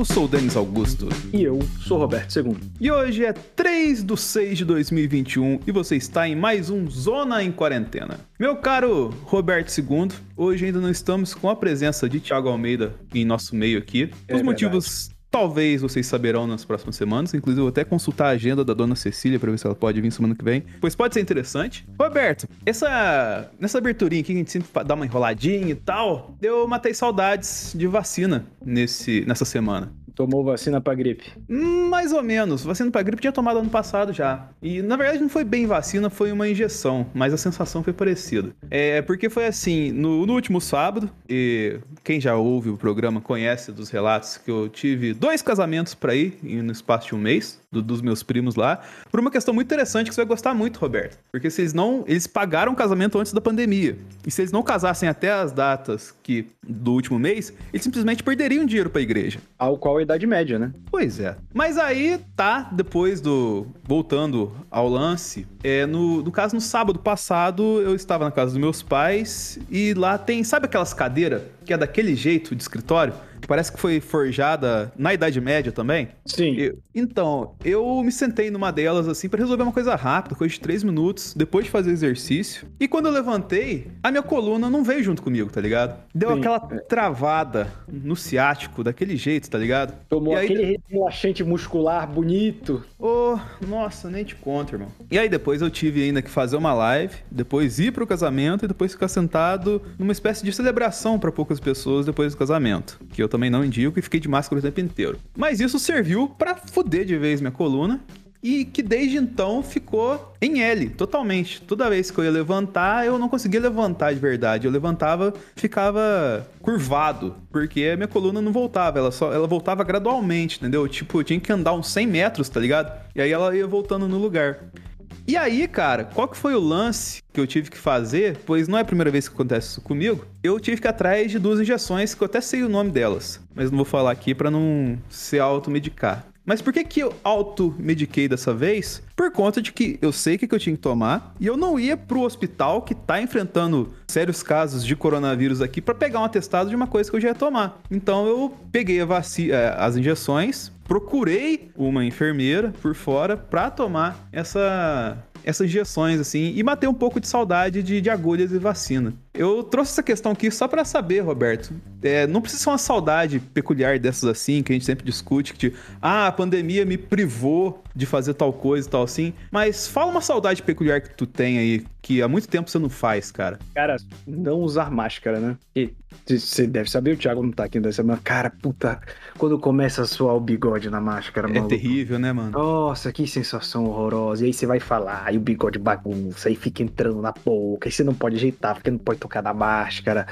Eu sou o Denis Augusto. E eu sou o Roberto II. E hoje é 3 de 6 de 2021 e você está em mais um Zona em Quarentena. Meu caro Roberto II, hoje ainda não estamos com a presença de Thiago Almeida em nosso meio aqui. É Os motivos Talvez vocês saberão nas próximas semanas. Inclusive, eu vou até consultar a agenda da dona Cecília pra ver se ela pode vir semana que vem. Pois pode ser interessante. Roberto, essa, nessa aberturinha aqui que a gente sempre dá uma enroladinha e tal, eu matei saudades de vacina nesse, nessa semana. Tomou vacina pra gripe. Mais ou menos. Vacina pra gripe tinha tomado ano passado já. E na verdade não foi bem vacina, foi uma injeção, mas a sensação foi parecida. É porque foi assim, no, no último sábado, e quem já ouve o programa conhece dos relatos que eu tive dois casamentos pra ir no espaço de um mês, do- dos meus primos lá, por uma questão muito interessante que você vai gostar muito, Roberto. Porque se eles não. Eles pagaram o casamento antes da pandemia. E se eles não casassem até as datas que do último mês, eles simplesmente perderiam dinheiro pra igreja. Ao qual idade média, né? Pois é. Mas aí, tá, depois do. Voltando ao lance, é, no, no caso, no sábado passado, eu estava na casa dos meus pais e lá tem. Sabe aquelas cadeiras que é daquele jeito de escritório? Que parece que foi forjada na Idade Média também? Sim. Eu- então, eu me sentei numa delas assim pra resolver uma coisa rápida, coisa de três minutos, depois de fazer exercício. E quando eu levantei, a minha coluna não veio junto comigo, tá ligado? Deu Sim. aquela travada no ciático, daquele jeito, tá ligado? Tomou aí, aquele relaxante muscular bonito. Ô, nossa, nem te conto, irmão. E aí depois eu tive ainda que fazer uma live, depois ir pro casamento e depois ficar sentado numa espécie de celebração pra poucas pessoas depois do casamento, que eu também não indico e fiquei de máscara o tempo inteiro. Mas isso serviu pra fuder de vez minha coluna. E que desde então ficou em L, totalmente. Toda vez que eu ia levantar, eu não conseguia levantar de verdade. Eu levantava, ficava curvado, porque a minha coluna não voltava, ela só ela voltava gradualmente, entendeu? Tipo, eu tinha que andar uns 100 metros, tá ligado? E aí ela ia voltando no lugar. E aí, cara, qual que foi o lance que eu tive que fazer? Pois não é a primeira vez que acontece isso comigo. Eu tive que ir atrás de duas injeções que eu até sei o nome delas, mas não vou falar aqui pra não se automedicar. Mas por que que eu automediquei dessa vez? Por conta de que eu sei o que que eu tinha que tomar e eu não ia pro hospital que tá enfrentando sérios casos de coronavírus aqui pra pegar um atestado de uma coisa que eu já ia tomar. Então eu peguei vaci- eh, as injeções, procurei uma enfermeira por fora pra tomar essa essas injeções assim e matei um pouco de saudade de, de agulhas e vacina. Eu trouxe essa questão aqui só pra saber, Roberto. É, não precisa ser uma saudade peculiar dessas assim que a gente sempre discute que tipo, ah, a pandemia me privou de fazer tal coisa e tal assim, mas fala uma saudade peculiar que tu tem aí que há muito tempo você não faz, cara. Cara, não usar máscara, né? E você deve saber, o Thiago não tá aqui nessa semana. Cara, puta, quando começa a suar o bigode na máscara, É maluco. terrível, né, mano? Nossa, que sensação horrorosa. E aí você vai falar, aí o bigode bagunça, aí fica entrando na boca, aí você não pode ajeitar, porque não pode tocar na máscara.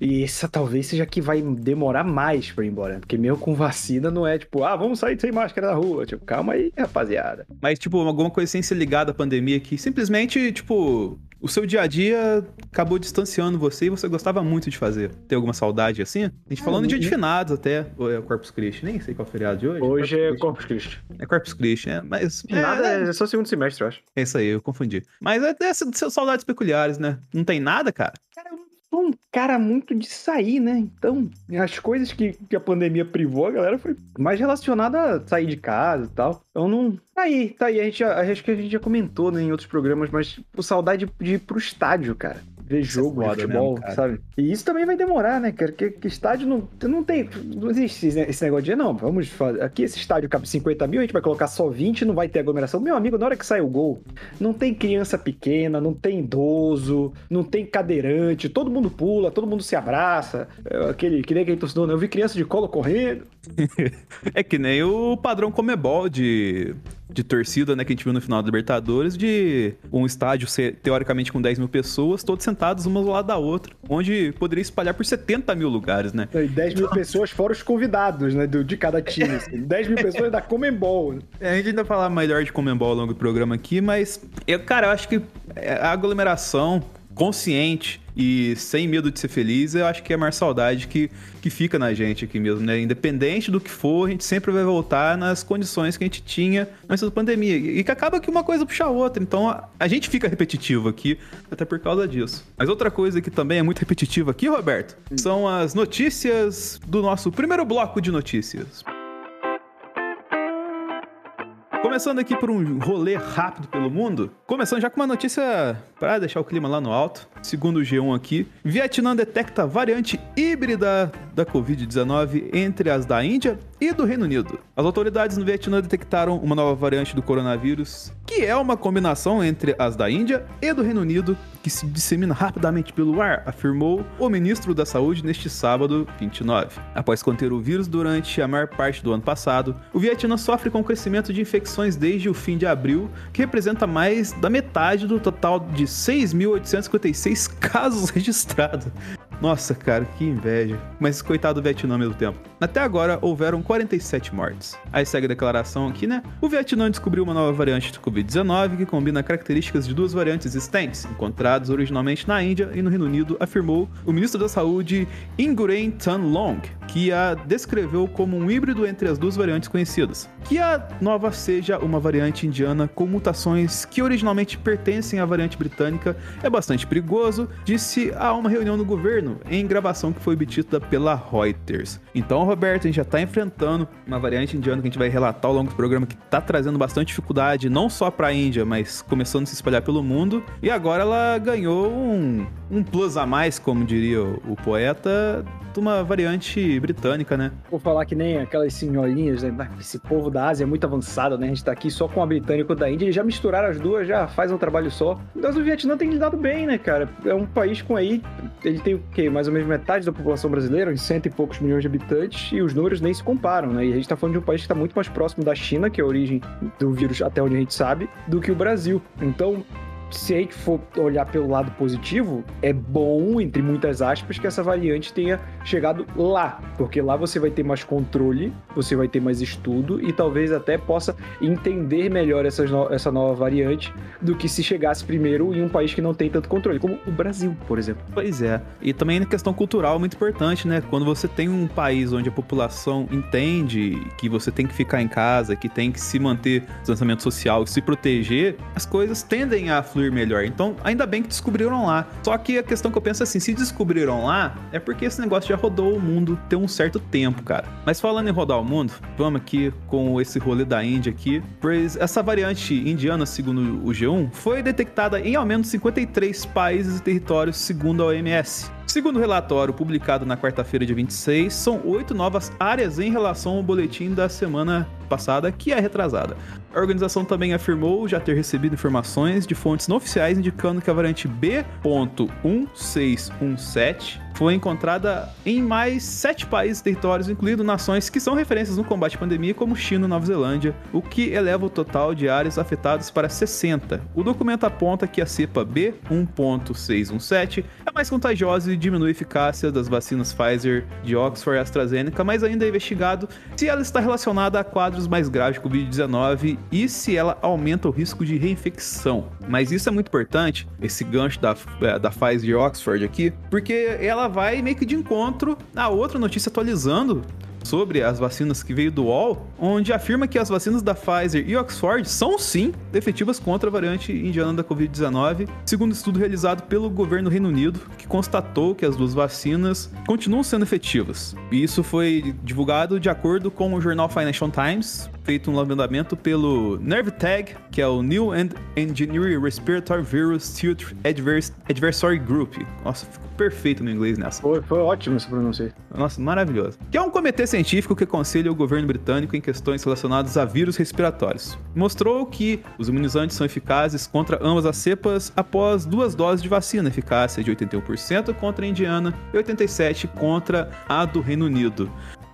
E essa talvez seja que vai demorar mais pra ir embora. Porque mesmo com vacina não é tipo, ah, vamos sair sem máscara na rua. Tipo, calma aí, rapaziada. Mas, tipo, alguma coisa sem ser ligada à pandemia que simplesmente, tipo, o seu dia a dia acabou distanciando você e você gostava muito de fazer. Tem alguma saudade assim? A gente Ah, falando no dia de finados até. Ou é o Corpus Christi? Nem sei qual é o feriado de hoje. Hoje é Corpus Corpus Christi. É Corpus Christi, é. Mas. é, Nada, é, é só segundo semestre, eu acho. é isso aí, eu confundi. Mas é dessas dessas saudades peculiares, né? Não tem nada, cara? Cara, eu um cara muito de sair, né? Então, as coisas que, que a pandemia privou, a galera foi mais relacionada a sair de casa e tal. Então não. Tá aí, tá aí. A gente, acho que a gente já comentou né, em outros programas, mas por saudade de ir pro estádio, cara. Ver é jogo de foda futebol, mesmo, sabe? E isso também vai demorar, né, cara? Porque que estádio não, não tem. Não existe esse esse negócio de não, vamos fazer. Aqui esse estádio cabe 50 mil, a gente vai colocar só 20 não vai ter aglomeração. Meu amigo, na hora que sai o gol, não tem criança pequena, não tem idoso, não tem cadeirante, todo mundo pula, todo mundo se abraça. É, Aquele, que nem aquele torcedor, né? Eu vi criança de colo correndo. É que nem o padrão Comebol de, de torcida, né, que a gente viu no final da Libertadores, de um estádio ser, teoricamente com 10 mil pessoas, todos sentados uma do lado da outra, onde poderia espalhar por 70 mil lugares, né? E 10 mil pessoas fora os convidados, né? do- de cada time. assim. 10 mil pessoas da Comembol. É, a gente ainda vai falar melhor de Comembol ao longo do programa aqui, mas, eu, cara, eu acho que é, a aglomeração consciente e sem medo de ser feliz, eu acho que é a maior saudade que, que fica na gente aqui mesmo, né? Independente do que for, a gente sempre vai voltar nas condições que a gente tinha antes da pandemia. E que acaba que uma coisa puxa a outra. Então a, a gente fica repetitivo aqui, até por causa disso. Mas outra coisa que também é muito repetitiva aqui, Roberto, são as notícias do nosso primeiro bloco de notícias. Começando aqui por um rolê rápido pelo mundo, começando já com uma notícia para deixar o clima lá no alto. Segundo o G1 aqui, Vietnã detecta variante híbrida da Covid-19 entre as da Índia e do Reino Unido. As autoridades no Vietnã detectaram uma nova variante do coronavírus, que é uma combinação entre as da Índia e do Reino Unido, que se dissemina rapidamente pelo ar, afirmou o ministro da Saúde neste sábado 29. Após conter o vírus durante a maior parte do ano passado, o Vietnã sofre com o crescimento de infecções desde o fim de abril, que representa mais da metade do total de 6.856 casos registrados. Nossa, cara, que inveja. Mas coitado do Vietnã ao mesmo tempo. Até agora, houveram 47 mortes. Aí segue a declaração aqui, né? O Vietnã descobriu uma nova variante do Covid-19 que combina características de duas variantes existentes, encontradas originalmente na Índia e no Reino Unido, afirmou o ministro da Saúde Ingurain Tan Long, que a descreveu como um híbrido entre as duas variantes conhecidas. Que a nova seja uma variante indiana com mutações que originalmente pertencem à variante britânica é bastante perigoso, disse a uma reunião no governo em gravação que foi obtida pela Reuters. Então, Roberto, a gente já está enfrentando uma variante indiana que a gente vai relatar ao longo do programa que está trazendo bastante dificuldade, não só para a Índia, mas começando a se espalhar pelo mundo. E agora ela ganhou um, um plus a mais, como diria o, poeta, de uma variante britânica, né? Vou falar que nem aquelas senhorinhas, né? Esse povo da Ásia é muito avançado, né? A gente tá aqui só com a britânica e da Índia, eles já misturaram as duas, já faz um trabalho só. Mas o Vietnã tem lidado bem, né, cara? É um país com aí, ele tem o quê? Mais ou menos metade da população brasileira, uns cento e poucos milhões de habitantes, e os números nem se comparam, né? E a gente tá falando de um país que tá muito mais próximo da China, que é a origem do vírus, até onde a gente sabe, do que o Brasil. Então, se a gente for olhar pelo lado positivo, é bom, entre muitas aspas, que essa variante tenha chegado lá, porque lá você vai ter mais controle, você vai ter mais estudo e talvez até possa entender melhor essas no essa nova variante do que se chegasse primeiro em um país que não tem tanto controle, como o Brasil, por exemplo. Pois é. E também na questão cultural muito importante, né? Quando você tem um país onde a população entende que você tem que ficar em casa, que tem que se manter distanciamento social, se proteger, as coisas tendem a fluir melhor. Então, ainda bem que descobriram lá. Só que a questão que eu penso é assim, se descobriram lá, é porque esse negócio já rodou o mundo tem um certo tempo, cara. Mas falando em rodar o mundo, vamos aqui com esse rolê da Índia aqui. Pois essa variante indiana, segundo o G1, foi detectada em ao menos 53 países e territórios, segundo a OMS. Segundo o relatório publicado na quarta-feira, dia 26, são oito novas áreas em relação ao boletim da semana passada, que é retrasada. A organização também afirmou já ter recebido informações de fontes não oficiais indicando que a variante B.1617 foi encontrada em mais sete países e territórios, incluindo nações que são referências no combate à pandemia, como China e Nova Zelândia, o que eleva o total de áreas afetadas para 60. O documento aponta que a cepa B1.617 é mais contagiosa e diminui a eficácia das vacinas Pfizer, de Oxford e AstraZeneca, mas ainda é investigado se ela está relacionada a quadros mais graves de Covid-19 e se ela aumenta o risco de reinfecção. Mas isso é muito importante, esse gancho da, é, da Pfizer e Oxford aqui, porque ela vai meio que de encontro a outra notícia atualizando sobre as vacinas que veio do UOL, onde afirma que as vacinas da Pfizer e Oxford são sim efetivas contra a variante indiana da Covid-19, segundo estudo realizado pelo governo Reino Unido, que constatou que as duas vacinas continuam sendo efetivas. E isso foi divulgado de acordo com o jornal Financial Times, feito um levantamento pelo NervTag, que é o New and Engineering Respiratory Virus Tilt Adversary Group. Nossa, perfeito no inglês nessa. Foi, foi ótimo esse pronúncio. Nossa, maravilhoso. Que é um comitê científico que aconselha o governo britânico em questões relacionadas a vírus respiratórios. Mostrou que os imunizantes são eficazes contra ambas as cepas após duas doses de vacina, eficácia de 81% contra a indiana e 87% contra a do Reino Unido.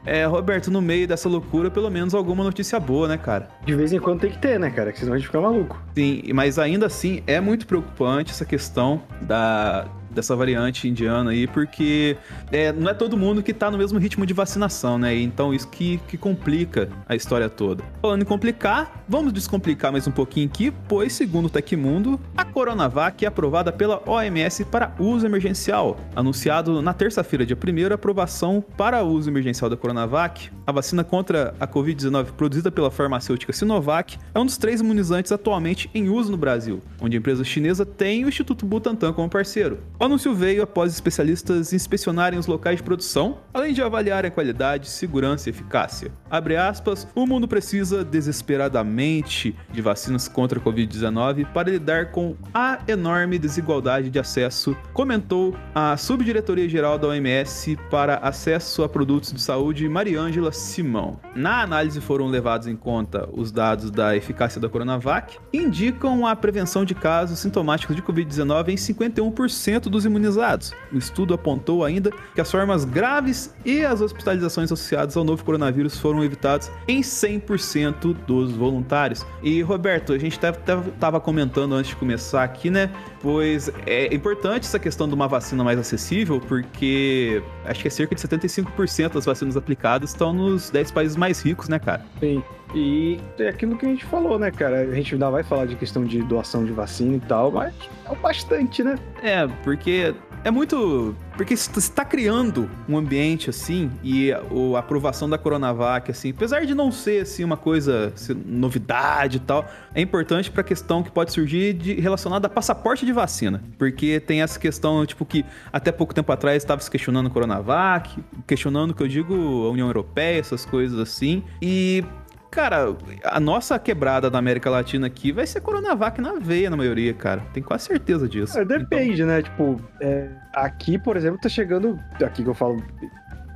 É, Roberto, no meio dessa loucura, pelo menos alguma notícia boa, né, cara? De vez em quando tem que ter, né, cara? Que senão a gente fica maluco. Sim, mas ainda assim é muito preocupante essa questão da, dessa variante indiana aí, porque é, não é todo mundo que tá no mesmo ritmo de vacinação, né? Então isso que, que complica a história toda. Falando em complicar, vamos descomplicar mais um pouquinho aqui, pois segundo o Tecmundo, a Coronavac é aprovada pela OMS para uso emergencial. Anunciado na terça-feira, dia 1 aprovação para uso emergencial da Coronavac, a vacina contra a Covid-19 produzida pela farmacêutica Sinovac, é um dos três imunizantes atualmente em uso no Brasil, onde a empresa chinesa tem o Instituto Butantan como parceiro. O anúncio veio após especialistas inspecionarem os locais de produção, além de avaliarem a qualidade, segurança e eficácia. Abre aspas, o mundo precisa desesperadamente de vacinas contra a Covid-19 para lidar com a enorme desigualdade de acesso, comentou a Subdiretoria-Geral da OMS para acesso a produtos de saúde, Mariângela Simão. Na análise foram levados em conta os dados da eficácia da Coronavac, indicam a prevenção de casos sintomáticos de Covid-19 em 51% dos imunizados. O estudo apontou ainda que as formas graves e as hospitalizações associadas ao novo coronavírus foram evitadas em 100% dos voluntários. E Roberto, a gente estava comentando antes de começar aqui, né? Pois é importante essa questão de uma vacina mais acessível, porque acho que é cerca de 75% das vacinas aplicadas estão nos 10 países mais ricos, né, cara? Sim. E é aquilo que a gente falou, né, cara? A gente ainda vai falar de questão de doação de vacina e tal, mas é bastante, né? É, porque é muito. Porque você está criando um ambiente assim, e a, aprovação da Coronavac, assim, apesar de não ser assim, uma coisa, assim, novidade e tal, é importante para a questão que pode surgir de, relacionada a passaporte de vacina. Porque tem essa questão, tipo, que até pouco tempo atrás estava se questionando a Coronavac, questionando, que eu digo, a União Europeia, essas coisas assim. E Cara, a nossa quebrada da América Latina aqui vai ser Coronavac na veia, na maioria, cara. Tem quase certeza disso. É, depende, então... né? Tipo, é, aqui, por exemplo, tá chegando. Aqui que eu falo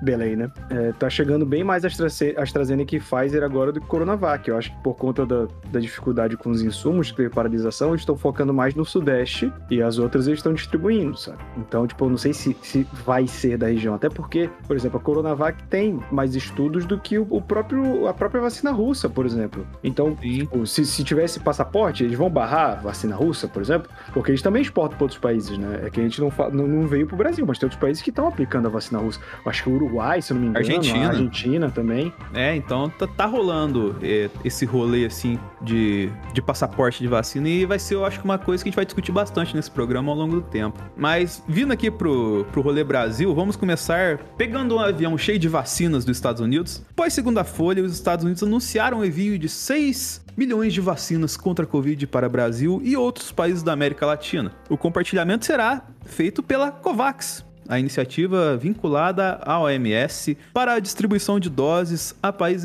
Belém, né? É, tá chegando bem mais AstraZeneca e Pfizer agora do que Coronavac. Eu acho que por conta da, da dificuldade com os insumos, que teve paralisação, eles estão focando mais no Sudeste e as outras eles estão distribuindo, sabe? Então, tipo, eu não sei se, se vai ser da região. Até porque, por exemplo, a Coronavac tem mais estudos do que o, o próprio, a própria vacina russa, por exemplo. Então, tipo, se, se tivesse passaporte, eles vão barrar a vacina russa, por exemplo, porque eles também exportam para outros países, né? É que a gente não, não, não veio pro Brasil, mas tem outros países que estão aplicando a vacina russa. Eu acho que o Uruguai Uruguai, se não me engano. Argentina. Argentina também. É, então tá, tá rolando é, esse rolê, assim, de, de passaporte de vacina e vai ser, eu acho que uma coisa que a gente vai discutir bastante nesse programa ao longo do tempo. Mas, vindo aqui pro, pro rolê Brasil, vamos começar pegando um avião cheio de vacinas dos Estados Unidos. Após segunda folha, os Estados Unidos anunciaram o envio de 6 milhões de vacinas contra a Covid para Brasil e outros países da América Latina. O compartilhamento será feito pela COVAX, a iniciativa vinculada à OMS para a distribuição de doses a países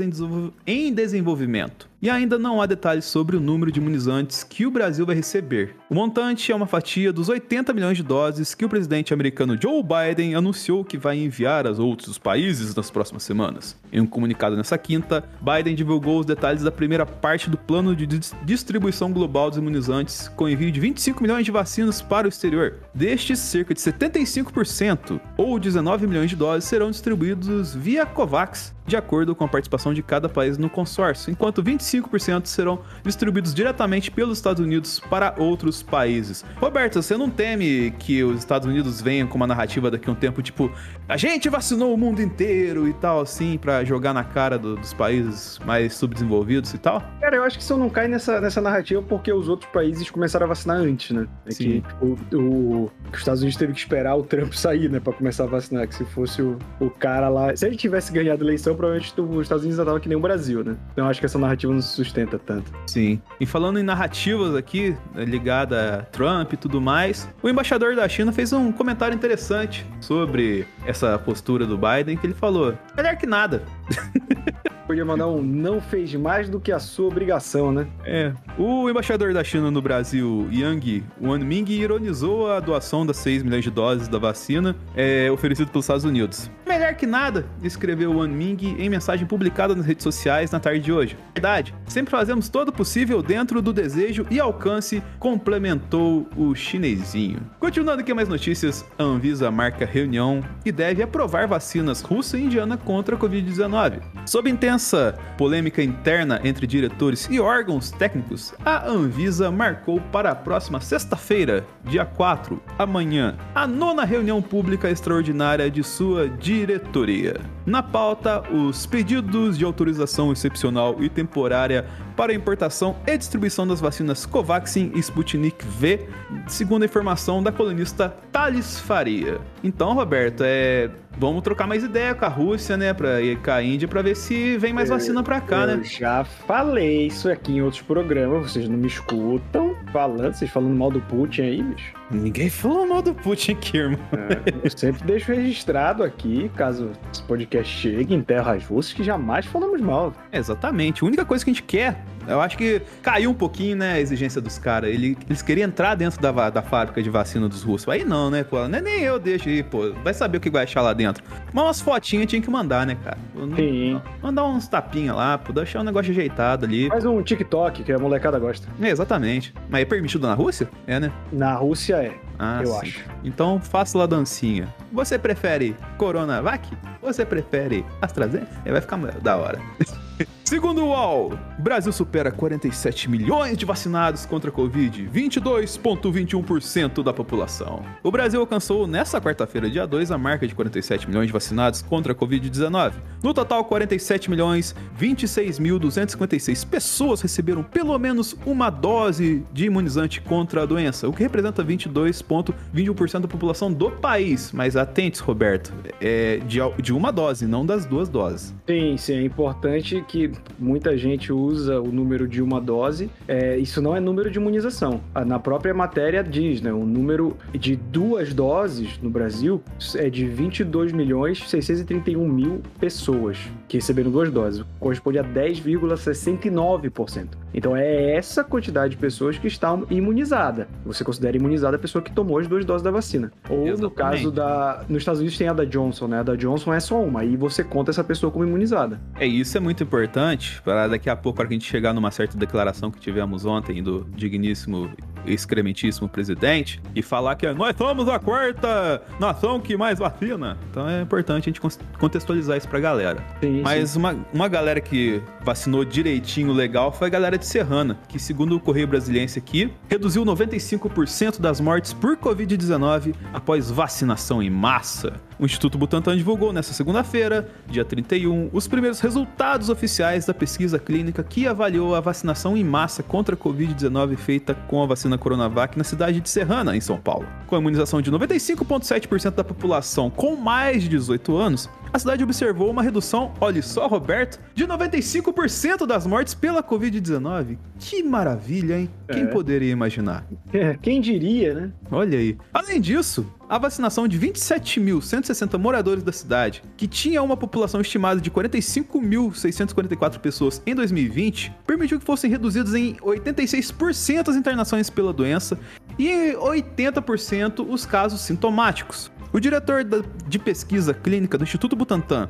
em desenvolvimento e ainda não há detalhes sobre o número de imunizantes que o Brasil vai receber. O montante é uma fatia dos 80 milhões de doses que o presidente americano Joe Biden anunciou que vai enviar aos outros países nas próximas semanas. Em um comunicado nessa quinta, Biden divulgou os detalhes da primeira parte do plano de distribuição global dos imunizantes, com envio de 25 milhões de vacinas para o exterior. Destes, cerca de 75%, ou 19 milhões de doses, serão distribuídos via COVAX, de acordo com a participação de cada país no consórcio, enquanto 25% serão distribuídos diretamente pelos Estados Unidos para outros países. Roberto, você não teme que os Estados Unidos venham com uma narrativa daqui a um tempo, tipo, a gente vacinou o mundo inteiro e tal, assim, para jogar na cara do, dos países mais subdesenvolvidos e tal? Cara, eu acho que isso não cai nessa, nessa narrativa porque os outros países começaram a vacinar antes, né? É Sim. que tipo, o, os Estados Unidos teve que esperar o Trump sair, né, começar a vacinar, que se fosse o, o cara lá... Se ele tivesse ganhado a eleição, provavelmente os Estados Unidos já tava que nem o Brasil, né? Então acho que essa narrativa não se sustenta tanto. Sim. E falando em narrativas aqui, né, ligada a Trump e tudo mais, o embaixador da China fez um comentário interessante sobre essa postura do Biden, que ele falou: melhor que nada. Podia mandar um não fez mais do que a sua obrigação, né? É. O embaixador da China no Brasil, Yang Wanming, ironizou a doação das 6 milhões de doses da vacina é, oferecido pelos Estados Unidos. Melhor que nada, escreveu Wanming em mensagem publicada nas redes sociais na tarde de hoje. Verdade, sempre fazemos todo o possível dentro do desejo e alcance, complementou o chinesinho. Continuando aqui mais notícias, a Anvisa marca reunião e deve aprovar vacinas russa e indiana contra a Covid-19. Sob intensa polêmica interna entre diretores e órgãos técnicos, a Anvisa marcou para a próxima sexta-feira, dia 4, amanhã, a nona reunião pública extraordinária de sua diretoria. Na pauta, os pedidos de autorização excepcional e temporária para importação e distribuição das vacinas Covaxin e Sputnik V, segundo a informação da colunista Thales Faria. Então, Roberto, é vamos trocar mais ideia com a Rússia, né, pra, e com a Índia, pra ver se vem mais vacina pra cá, eu né? Eu já falei isso aqui em outros programas, vocês não me escutam falando, vocês falando mal do Putin aí, bicho. Ninguém falou mal do Putin aqui, irmão. É, eu sempre deixo registrado aqui, caso esse podcast chegue em terras russas, que jamais falamos mal. É, exatamente. A única coisa que a gente quer, eu acho que caiu um pouquinho, né, a exigência dos caras. Ele, eles queriam entrar dentro da, da fábrica de vacina dos russos. Aí não, né, pô? Nem, nem eu deixo aí, pô. Vai saber o que vai achar lá dentro. Mas umas fotinhas tinha que mandar, né, cara? Sim. Mandar uns tapinha lá, pô. Deixar um negócio ajeitado ali. Faz um TikTok que a molecada gosta. É, exatamente. Mas é permitido na Rússia? É, né? Na Rússia é. Ah, Eu sim. acho. Então faça lá a dancinha. Você prefere Coronavac? Você prefere AstraZeneca? Aí vai ficar da hora. Segundo o UOL, Brasil supera 47 milhões de vacinados contra a Covid, 22,21% da população. O Brasil alcançou nesta quarta-feira, dia 2, a marca de 47 milhões de vacinados contra a Covid-19. No total, 47 milhões 26.256 pessoas receberam pelo menos uma dose de imunizante contra a doença, o que representa 22,21% da população do país. Mas atente, Roberto, é de, de uma dose, não das duas doses. Sim, sim, é importante que muita gente usa o número de uma dose. É, isso não é número de imunização. Ah, Na própria matéria diz, né? O número de duas doses no Brasil é de 22 milhões 631 mil pessoas que receberam duas doses. Corresponde a 10,69%. Então é essa quantidade de pessoas que estão imunizadas. Você considera imunizada a pessoa que tomou as duas doses da vacina. Ou no Exatamente. caso da. Nos Estados Unidos tem a da Johnson, né? A da Johnson é só uma. Aí você conta essa pessoa como imunizada. É, isso é muito importante para daqui a pouco, para que a gente chegar numa certa declaração que tivemos ontem do digníssimo e excrementíssimo presidente e falar que nós somos a quarta nação que mais vacina. Então é importante a gente contextualizar isso pra galera. Sim, Mas uma, uma galera que vacinou direitinho, legal, foi a galera de Serrana, que segundo o Correio Brasiliense aqui, reduziu 95% das mortes por Covid-19 após vacinação em massa. O Instituto Butantan divulgou nesta segunda-feira, dia 31, os primeiros resultados oficiais da pesquisa clínica que avaliou a vacinação em massa contra a Covid-19 feita com a vacina Coronavac na cidade de Serrana, em São Paulo. Com a imunização de 95,7% da população com mais de 18 anos, a cidade observou uma redução, olhe só, Roberto, de 95% das mortes pela Covid-19. Que maravilha, hein? Quem É. poderia imaginar? É, quem diria, né? Olha aí. Além disso, a vacinação de 27.160 moradores da cidade, que tinha uma população estimada de 45.644 pessoas em 2020, permitiu que fossem reduzidas em 86% as internações pela doença e em 80% os casos sintomáticos. O diretor de pesquisa clínica do Instituto Butantan,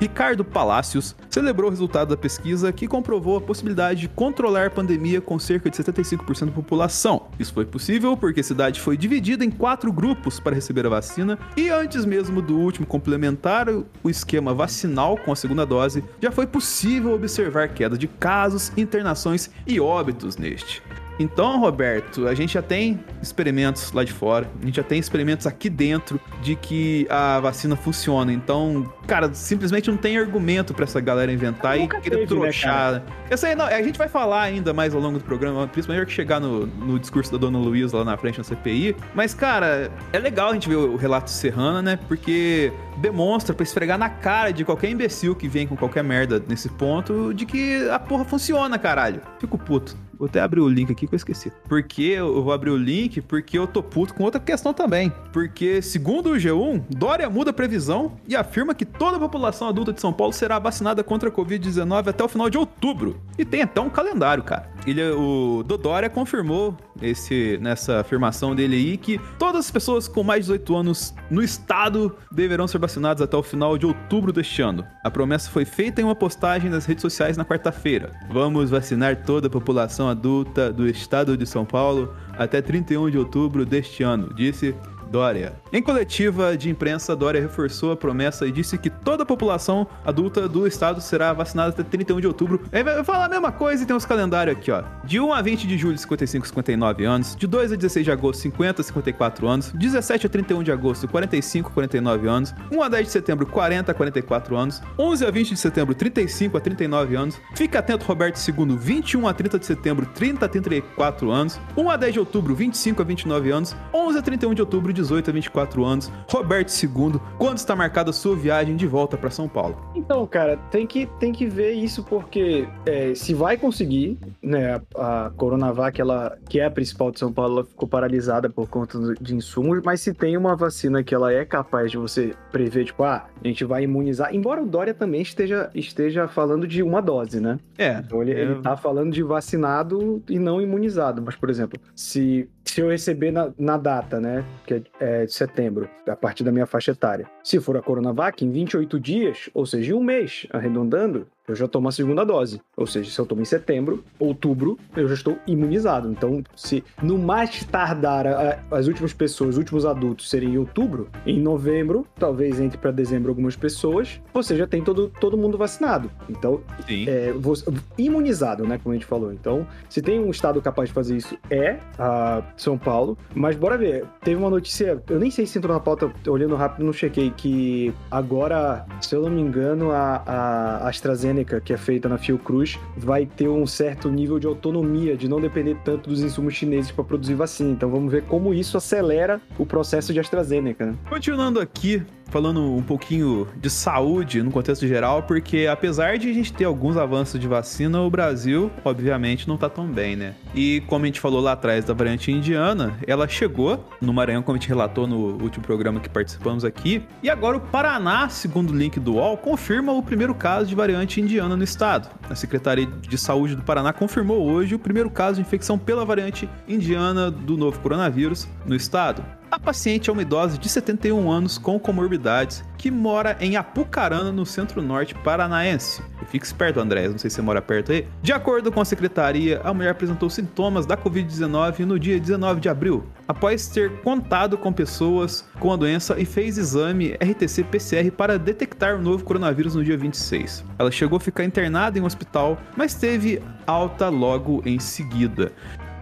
Ricardo Palácios celebrou o resultado da pesquisa que comprovou a possibilidade de controlar a pandemia com cerca de 75% da população. Isso foi possível porque a cidade foi dividida em quatro grupos para receber a vacina e antes mesmo do último complementar o esquema vacinal com a segunda dose, já foi possível observar queda de casos, internações e óbitos neste. Então, Roberto, a gente já tem experimentos lá de fora, a gente já tem experimentos aqui dentro de que a vacina funciona. Então, cara, simplesmente não tem argumento pra essa galera inventar e Nunca querer teve, né, trochar. Eu sei, não, a gente vai falar ainda mais ao longo do programa, principalmente que chegar no, no discurso da dona Luísa lá na frente na CPI. Mas, cara, é legal a gente ver o relato Serrana, né? Porque demonstra pra esfregar na cara de qualquer imbecil que vem com qualquer merda nesse ponto de que a porra funciona, caralho. Fico puto. Vou até abrir o link aqui que eu esqueci. Porque eu vou abrir o link porque eu tô puto com outra questão também. Porque, segundo o G1, Dória muda a previsão e afirma que toda a população adulta de São Paulo será vacinada contra a Covid-19 até o final de outubro. E tem até um calendário, cara. Ele, o Dodória confirmou esse, nessa afirmação dele aí que todas as pessoas com mais de 18 anos no estado deverão ser vacinadas até o final de outubro deste ano. A promessa foi feita em uma postagem nas redes sociais na quarta-feira. Vamos vacinar toda a população adulta do estado de São Paulo até 31 de outubro deste ano, disse Dória. Em coletiva de imprensa, Dória reforçou a promessa e disse que toda a população adulta do estado será vacinada até 31 de outubro. Aí vai falar a mesma coisa e tem os calendários aqui, ó. De 1 a 20 de julho, 55 a 59 anos. De 2 a 16 de agosto, 50 a 54 anos. 17 a 31 de agosto, 45 a 49 anos. 1 a 10 de setembro, 40 a 44 anos. 11 a 20 de setembro, 35 a 39 anos. Fica atento, Roberto II, 21 a 30 de setembro, 30 a 34 anos. 1 a 10 de outubro, 25 a 29 anos. 11 a 31 de outubro, 18 a 24 anos. Roberto II, quando está marcada a sua viagem de volta para São Paulo? Então, cara, tem que, tem que ver isso porque é, se vai conseguir, né, a, a Coronavac, ela, que é a principal de São Paulo, ela ficou paralisada por conta de insumos, mas se tem uma vacina que ela é capaz de você prever, tipo, ah, a gente vai imunizar, embora o Dória também esteja, esteja falando de uma dose, né? É. Então ele, é... ele tá falando de vacinado e não imunizado, mas, por exemplo, se se eu receber na, na data, né, que é, é, de setembro, a partir da minha faixa etária, se for a Coronavac, em 28 dias, ou seja, em um mês, arredondando, eu já tomo a segunda dose. Ou seja, se eu tomo em setembro, outubro, eu já estou imunizado. Então, se no mais tardar as últimas pessoas, os últimos adultos serem em outubro, em novembro, talvez entre para dezembro algumas pessoas, você já tem todo, todo mundo vacinado. Então, é, você, imunizado, né, como a gente falou. Então, se tem um estado capaz de fazer isso, é a São Paulo. Mas bora ver. Teve uma notícia, eu nem sei se entrou na pauta, olhando rápido, não chequei, que agora, se eu não me engano, a, a AstraZeneca que é feita na Fiocruz, vai ter um certo nível de autonomia, de não depender tanto dos insumos chineses para produzir vacina. Então vamos ver como isso acelera o processo de AstraZeneca. Né? Continuando aqui, falando um pouquinho de saúde no contexto geral, porque apesar de a gente ter alguns avanços de vacina, o Brasil, obviamente, não tá tão bem, né? E como a gente falou lá atrás da variante indiana, ela chegou no Maranhão, como a gente relatou no último programa que participamos aqui, e agora o Paraná, segundo o link do UOL, confirma o primeiro caso de variante indiana no estado. A Secretaria de Saúde do Paraná confirmou hoje o primeiro caso de infecção pela variante indiana do novo coronavírus no estado. A paciente é uma idosa de 71 anos com comorbidades que mora em Apucarana, no centro-norte paranaense. Fique esperto, André, não sei se você mora perto aí. De acordo com a secretaria, a mulher apresentou sintomas da Covid-19 no dia 19 de abril, após ter contado com pessoas com a doença e fez exame RTC-PCR para detectar o novo coronavírus no dia 26. Ela chegou a ficar internada em um hospital, mas teve alta logo em seguida.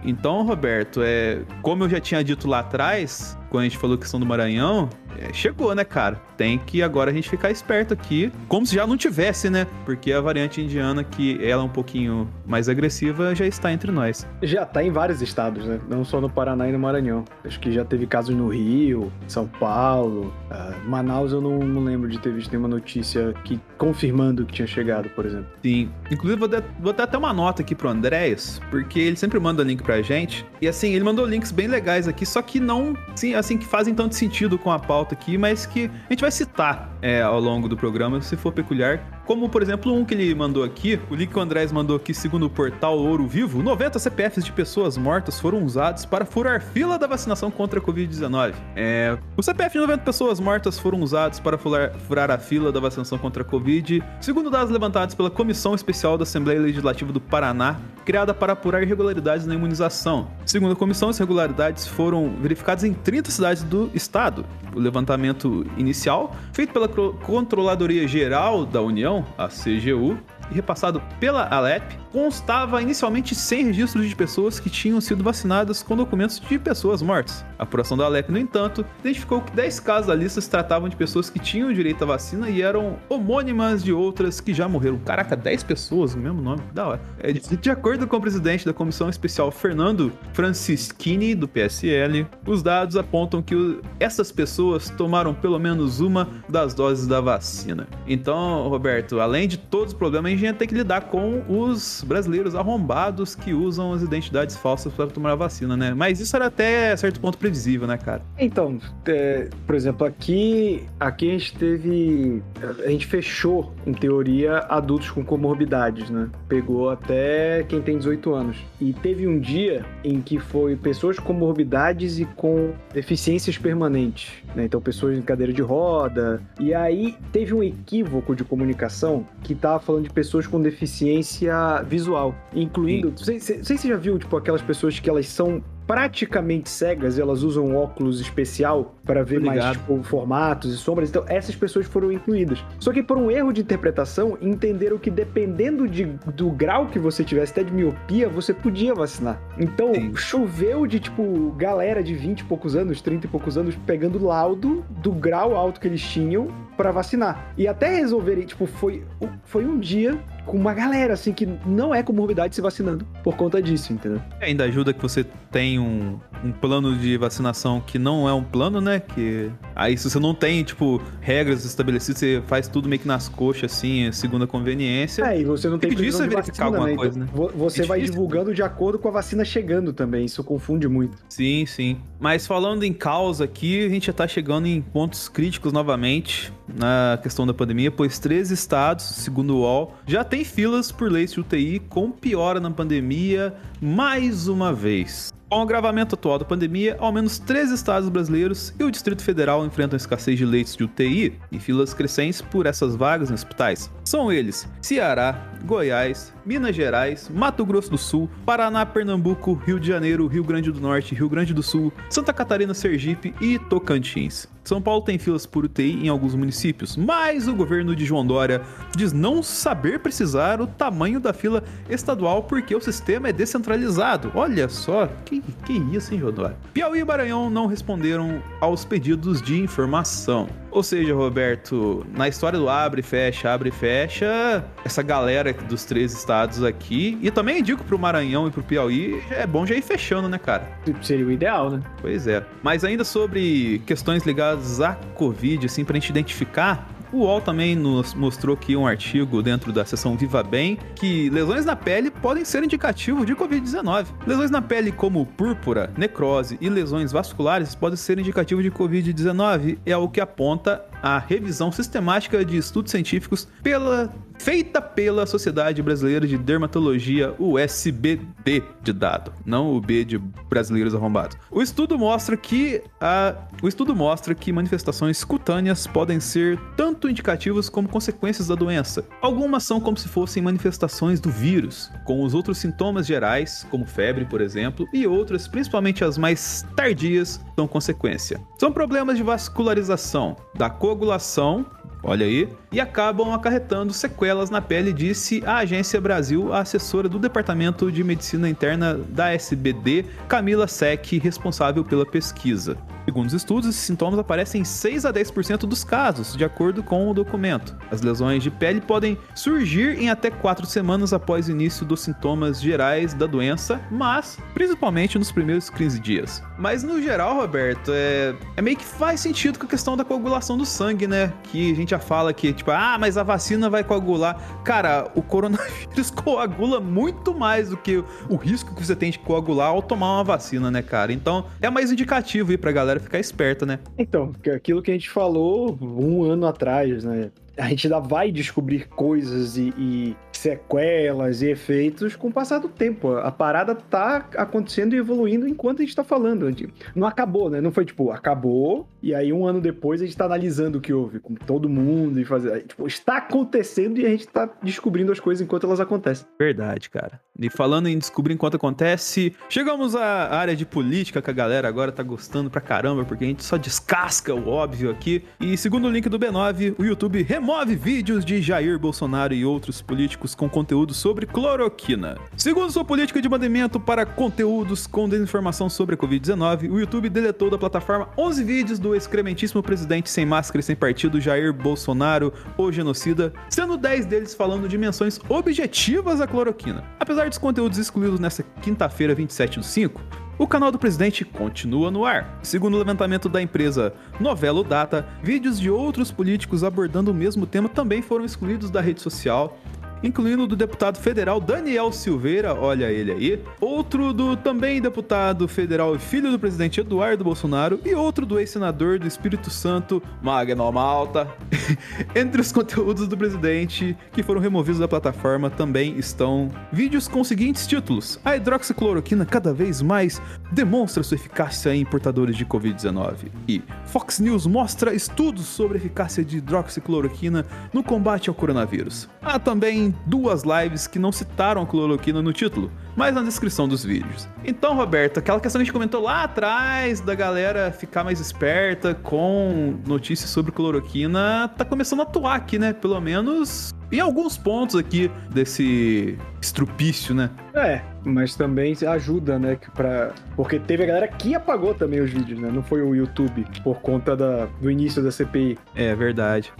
Então, Roberto, é, como eu já tinha dito lá atrás, quando a gente falou questão do Maranhão, é, chegou, né, cara? Tem que agora a gente ficar esperto aqui, como se já não tivesse, né? Porque a variante indiana, que ela é um pouquinho mais agressiva, já está entre nós. Já tá em vários estados, né? Não só no Paraná e no Maranhão. Acho que já teve casos no Rio, São Paulo, uh, Manaus eu não, não, lembro de ter visto nenhuma notícia que confirmando que tinha chegado, por exemplo. Sim. Inclusive, vou, dar, vou dar até uma nota aqui pro Andréas, porque ele sempre manda link pra gente. E assim, ele mandou links bem legais aqui, só que não, sim, assim, que fazem tanto sentido com a pauta aqui, mas que a gente vai citar é, ao longo do programa, se for peculiar. Como, por exemplo, um que ele mandou aqui, o link que o Andrés mandou aqui, segundo o portal Ouro Vivo, 90 CPFs de pessoas mortas foram usados para furar fila da vacinação contra a Covid-19. É, o CPF de 90 pessoas mortas foram usados para furar, furar a fila da vacinação contra a Covid, segundo dados levantados pela Comissão Especial da Assembleia Legislativa do Paraná, criada para apurar irregularidades na imunização. Segundo a comissão, as irregularidades foram verificadas em 30 cidades do estado. O levantamento inicial, feito pela Controladoria Geral da União, a CGU, repassado pela Alep, constava inicialmente 100 registros de pessoas que tinham sido vacinadas com documentos de pessoas mortas. A apuração da Alep, no entanto, identificou que 10 casos da lista se tratavam de pessoas que tinham direito à vacina e eram homônimas de outras que já morreram. Caraca, 10 pessoas, o mesmo nome, da hora. É, de acordo com o presidente da Comissão Especial, Fernando Francischini, do PSL, os dados apontam que essas pessoas tomaram pelo menos uma das doses da vacina. Então, Roberto, além de todos os problemas, gente tem que lidar com os brasileiros arrombados que usam as identidades falsas para tomar a vacina, né? Mas isso era até certo ponto previsível, né, cara? Então, é, por exemplo, aqui, aqui a gente teve. A gente fechou, em teoria, adultos com comorbidades, né? Pegou até quem tem 18 anos. E teve um dia em que foi pessoas com comorbidades e com deficiências permanentes, né? Então, pessoas em cadeira de roda. E aí teve um equívoco de comunicação que tava falando de pessoas com deficiência visual, incluindo. Não sei, sei, se você já viu, tipo, aquelas pessoas que elas são praticamente cegas, elas usam óculos especial para ver mais tipo, formatos e sombras. Então, essas pessoas foram incluídas. Só que por um erro de interpretação, entenderam que dependendo de, do grau que você tivesse, até de miopia, você podia vacinar. Então, Sim. choveu de tipo galera de 20 e poucos anos, 30 e poucos anos, pegando laudo do grau alto que eles tinham pra vacinar. E até resolverem, tipo, foi, foi um dia com uma galera, assim, que não é comorbidade se vacinando por conta disso, entendeu? É, ainda ajuda que você tem um, um plano de vacinação que não é um plano, né? Que aí se você não tem, tipo, regras estabelecidas, você faz tudo meio que nas coxas, assim, segundo a conveniência. É, e você não tem previsão de verificar vacina, alguma né? coisa, então, né? Você é vai divulgando de acordo com a vacina chegando também, isso confunde muito. Sim, sim. Mas falando em causa aqui, a gente já tá chegando em pontos críticos novamente na questão da pandemia, pois três estados, segundo o UOL, já tem filas por leite de UTI com piora na pandemia mais uma vez. Com o agravamento atual da pandemia, ao menos três estados brasileiros e o Distrito Federal enfrentam escassez de leitos de UTI e filas crescentes por essas vagas em hospitais. São eles: Ceará, Goiás, Minas Gerais, Mato Grosso do Sul, Paraná, Pernambuco, Rio de Janeiro, Rio Grande do Norte, Rio Grande do Sul, Santa Catarina, Sergipe e Tocantins. São Paulo tem filas por UTI em alguns municípios, mas o governo de João Dória diz não saber precisar o tamanho da fila estadual porque o sistema é descentralizado. Olha só, que, que isso, hein, João Dória? Piauí e Maranhão não responderam aos pedidos de informação. Ou seja, Roberto, na história do abre e fecha, abre e fecha, essa galera dos três estados aqui, e também indico pro Maranhão e pro Piauí, é bom já ir fechando, né, cara? Seria o ideal, né? Pois é. Mas ainda sobre questões ligadas à Covid, assim, pra gente identificar, o UOL também nos mostrou aqui um artigo dentro da seção Viva Bem que lesões na pele podem ser indicativo de Covid-19. Lesões na pele como púrpura, necrose e lesões vasculares podem ser indicativo de Covid-19, é o que aponta a revisão sistemática de estudos científicos pela feita pela Sociedade Brasileira de Dermatologia, o SBD de dado, não o B de brasileiros arrombados. O estudo mostra que a, o estudo mostra que manifestações cutâneas podem ser tanto indicativas como consequências da doença. Algumas são como se fossem manifestações do vírus, com os outros sintomas gerais, como febre, por exemplo, e outras, principalmente as mais tardias, são consequência. São problemas de vascularização, da coagulação Olha aí. E acabam acarretando sequelas na pele, disse a Agência Brasil, a assessora do Departamento de Medicina Interna da SBD, Camila Sec, responsável pela pesquisa. Segundo os estudos, esses sintomas aparecem em 6 a 10% dos casos, de acordo com o documento. As lesões de pele podem surgir em até 4 semanas após o início dos sintomas gerais da doença, mas principalmente nos primeiros 15 dias. Mas no geral, Roberto, é, é meio que faz sentido com a questão da coagulação do sangue, né? Que a gente já fala que, tipo, ah, mas a vacina vai coagular. Cara, o coronavírus coagula muito mais do que o risco que você tem de coagular ao tomar uma vacina, né, cara? Então é mais indicativo aí pra galera galera ficar esperta, né? Então, aquilo que a gente falou um ano atrás, né? A gente ainda vai descobrir coisas e, e sequelas e efeitos com o passar do tempo. A parada tá acontecendo e evoluindo enquanto a gente tá falando. Não acabou, né? Não foi tipo, acabou, e aí um ano depois a gente tá analisando o que houve com todo mundo e fazer. Tipo, está acontecendo e a gente tá descobrindo as coisas enquanto elas acontecem. Verdade, cara. E falando em descobrir enquanto acontece, chegamos à área de política que a galera agora tá gostando pra caramba, porque a gente só descasca o óbvio aqui. E segundo o link do B9, o YouTube remove vídeos de Jair Bolsonaro e outros políticos com conteúdo sobre cloroquina. Segundo sua política de mandamento para conteúdos com desinformação sobre a Covid-19, o YouTube deletou da plataforma 11 vídeos do excrementíssimo presidente sem máscara e sem partido Jair Bolsonaro, o genocida, sendo 10 deles falando de menções objetivas à cloroquina. Apesar dos conteúdos excluídos nesta quinta-feira, 27 do 5, o canal do presidente continua no ar. Segundo o levantamento da empresa Novelo Data, vídeos de outros políticos abordando o mesmo tema também foram excluídos da rede social incluindo do deputado federal Daniel Silveira, olha ele aí, outro do também deputado federal e filho do presidente Eduardo Bolsonaro e outro do ex-senador do Espírito Santo, Magno Malta. Entre os conteúdos do presidente que foram removidos da plataforma também estão vídeos com os seguintes títulos: A hidroxicloroquina cada vez mais demonstra sua eficácia em portadores de Covid-19 e Fox News mostra estudos sobre a eficácia de hidroxicloroquina no combate ao coronavírus. Há também duas lives que não citaram a cloroquina no título, mas na descrição dos vídeos. Então, Roberto, aquela questão que a gente comentou lá atrás da galera ficar mais esperta com notícias sobre cloroquina, tá começando a atuar aqui, né? Pelo menos em alguns pontos aqui desse estrupício, né? É, mas também ajuda, né? Pra... Porque teve a galera que apagou também os vídeos, né? Não foi o YouTube, por conta da, do início da CPI. É verdade.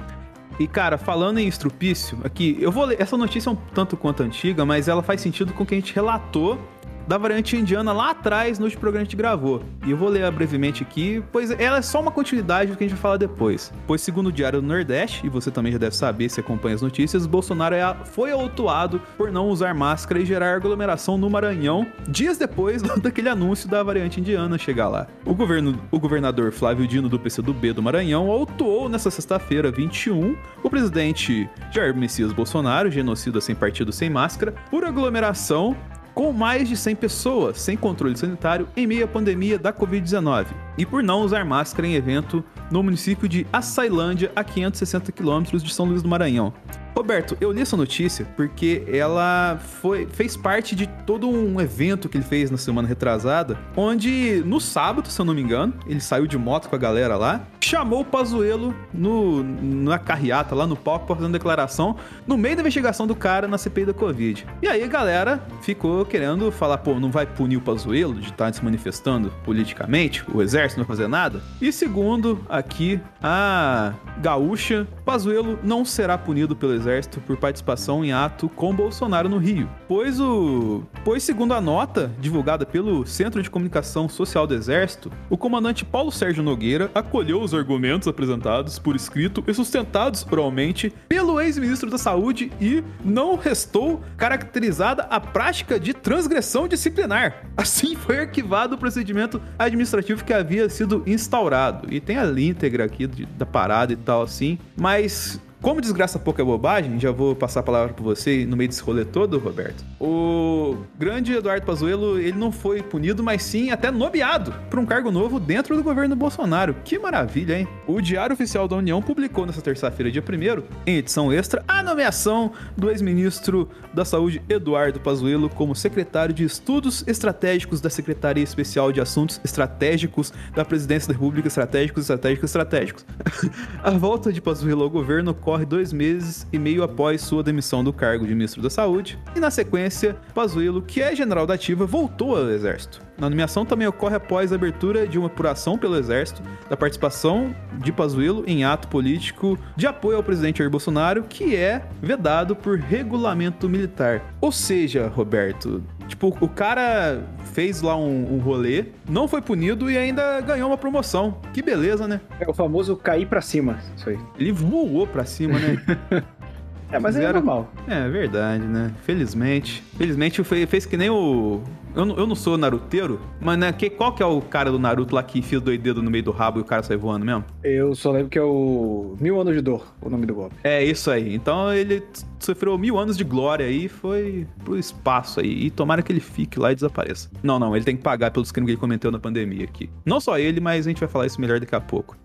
E, cara, falando em estrupício, aqui, eu vou ler. Essa notícia é um tanto quanto antiga, mas ela faz sentido com o que a gente relatou da variante indiana lá atrás no último programa que a gente gravou. E eu vou ler brevemente aqui, pois ela é só uma continuidade do que a gente vai falar depois. Pois, segundo o Diário do Nordeste, e você também já deve saber se acompanha as notícias, Bolsonaro é foi autuado por não usar máscara e gerar aglomeração no Maranhão, dias depois daquele anúncio da variante indiana chegar lá. O, governo, o governador Flávio Dino do PCdoB do Maranhão autuou nessa sexta-feira, 21, o presidente Jair Messias Bolsonaro, genocida sem partido sem máscara, por aglomeração com mais de 100 pessoas sem controle sanitário em meio à pandemia da Covid-19 e por não usar máscara em evento no município de Açailândia, a 560 quilômetros de São Luís do Maranhão. Roberto, eu li essa notícia porque ela foi, fez parte de todo um evento que ele fez na semana retrasada, onde no sábado, se eu não me engano, ele saiu de moto com a galera lá, chamou o Pazuello no, na carreata, lá no palco, fazendo declaração, no meio da investigação do cara na CPI da Covid. E aí a galera ficou querendo falar, pô, não vai punir o Pazuello de estar se manifestando politicamente, o exército não vai fazer nada? E segundo aqui a gaúcha, Pazuello não será punido pelo exército por participação em ato com Bolsonaro no Rio. Pois o, pois segundo a nota divulgada pelo Centro de Comunicação Social do Exército, o comandante Paulo Sérgio Nogueira acolheu os argumentos apresentados por escrito e sustentados oralmente pelo ex-ministro da Saúde e não restou caracterizada a prática de transgressão disciplinar. Assim foi arquivado o procedimento administrativo que havia sido instaurado. E tem a íntegra aqui da parada e tal assim, mas como desgraça pouca é bobagem, já vou passar a palavra para você no meio desse rolê todo, Roberto. O grande Eduardo Pazuello, ele não foi punido, mas sim até nomeado para um cargo novo dentro do governo Bolsonaro. Que maravilha, hein? O Diário Oficial da União publicou nesta terça-feira, dia 1 em edição extra, a nomeação do ex-ministro da Saúde Eduardo Pazuello como secretário de Estudos Estratégicos da Secretaria Especial de Assuntos Estratégicos da Presidência da República Estratégicos, Estratégicos, Estratégicos. a volta de Pazuello ao governo ocorre dois meses e meio após sua demissão do cargo de ministro da Saúde, e na sequência, Pazuello, que é general da ativa, voltou ao exército. A nomeação também ocorre após a abertura de uma apuração pelo Exército da participação de Pazuello em ato político de apoio ao presidente Jair Bolsonaro, que é vedado por regulamento militar. Ou seja, Roberto, tipo, o cara fez lá um, um rolê, não foi punido e ainda ganhou uma promoção. Que beleza, né? É o famoso cair para cima, isso aí. Ele voou para cima, né? É, mas é normal. É, verdade, né? Felizmente. Felizmente fez, fez que nem o. Eu não, eu não sou naruteiro, mas né, que, qual que é o cara do Naruto lá que enfia dois dedos no meio do rabo e o cara sai voando mesmo? Eu só lembro que é o Mil Anos de Dor, o nome do golpe. É isso aí. Então ele sofreu mil anos de glória aí e foi pro espaço aí. E tomara que ele fique lá e desapareça. Não, não, ele tem que pagar pelos crimes que ele cometeu na pandemia aqui. Não só ele, mas a gente vai falar isso melhor daqui a pouco.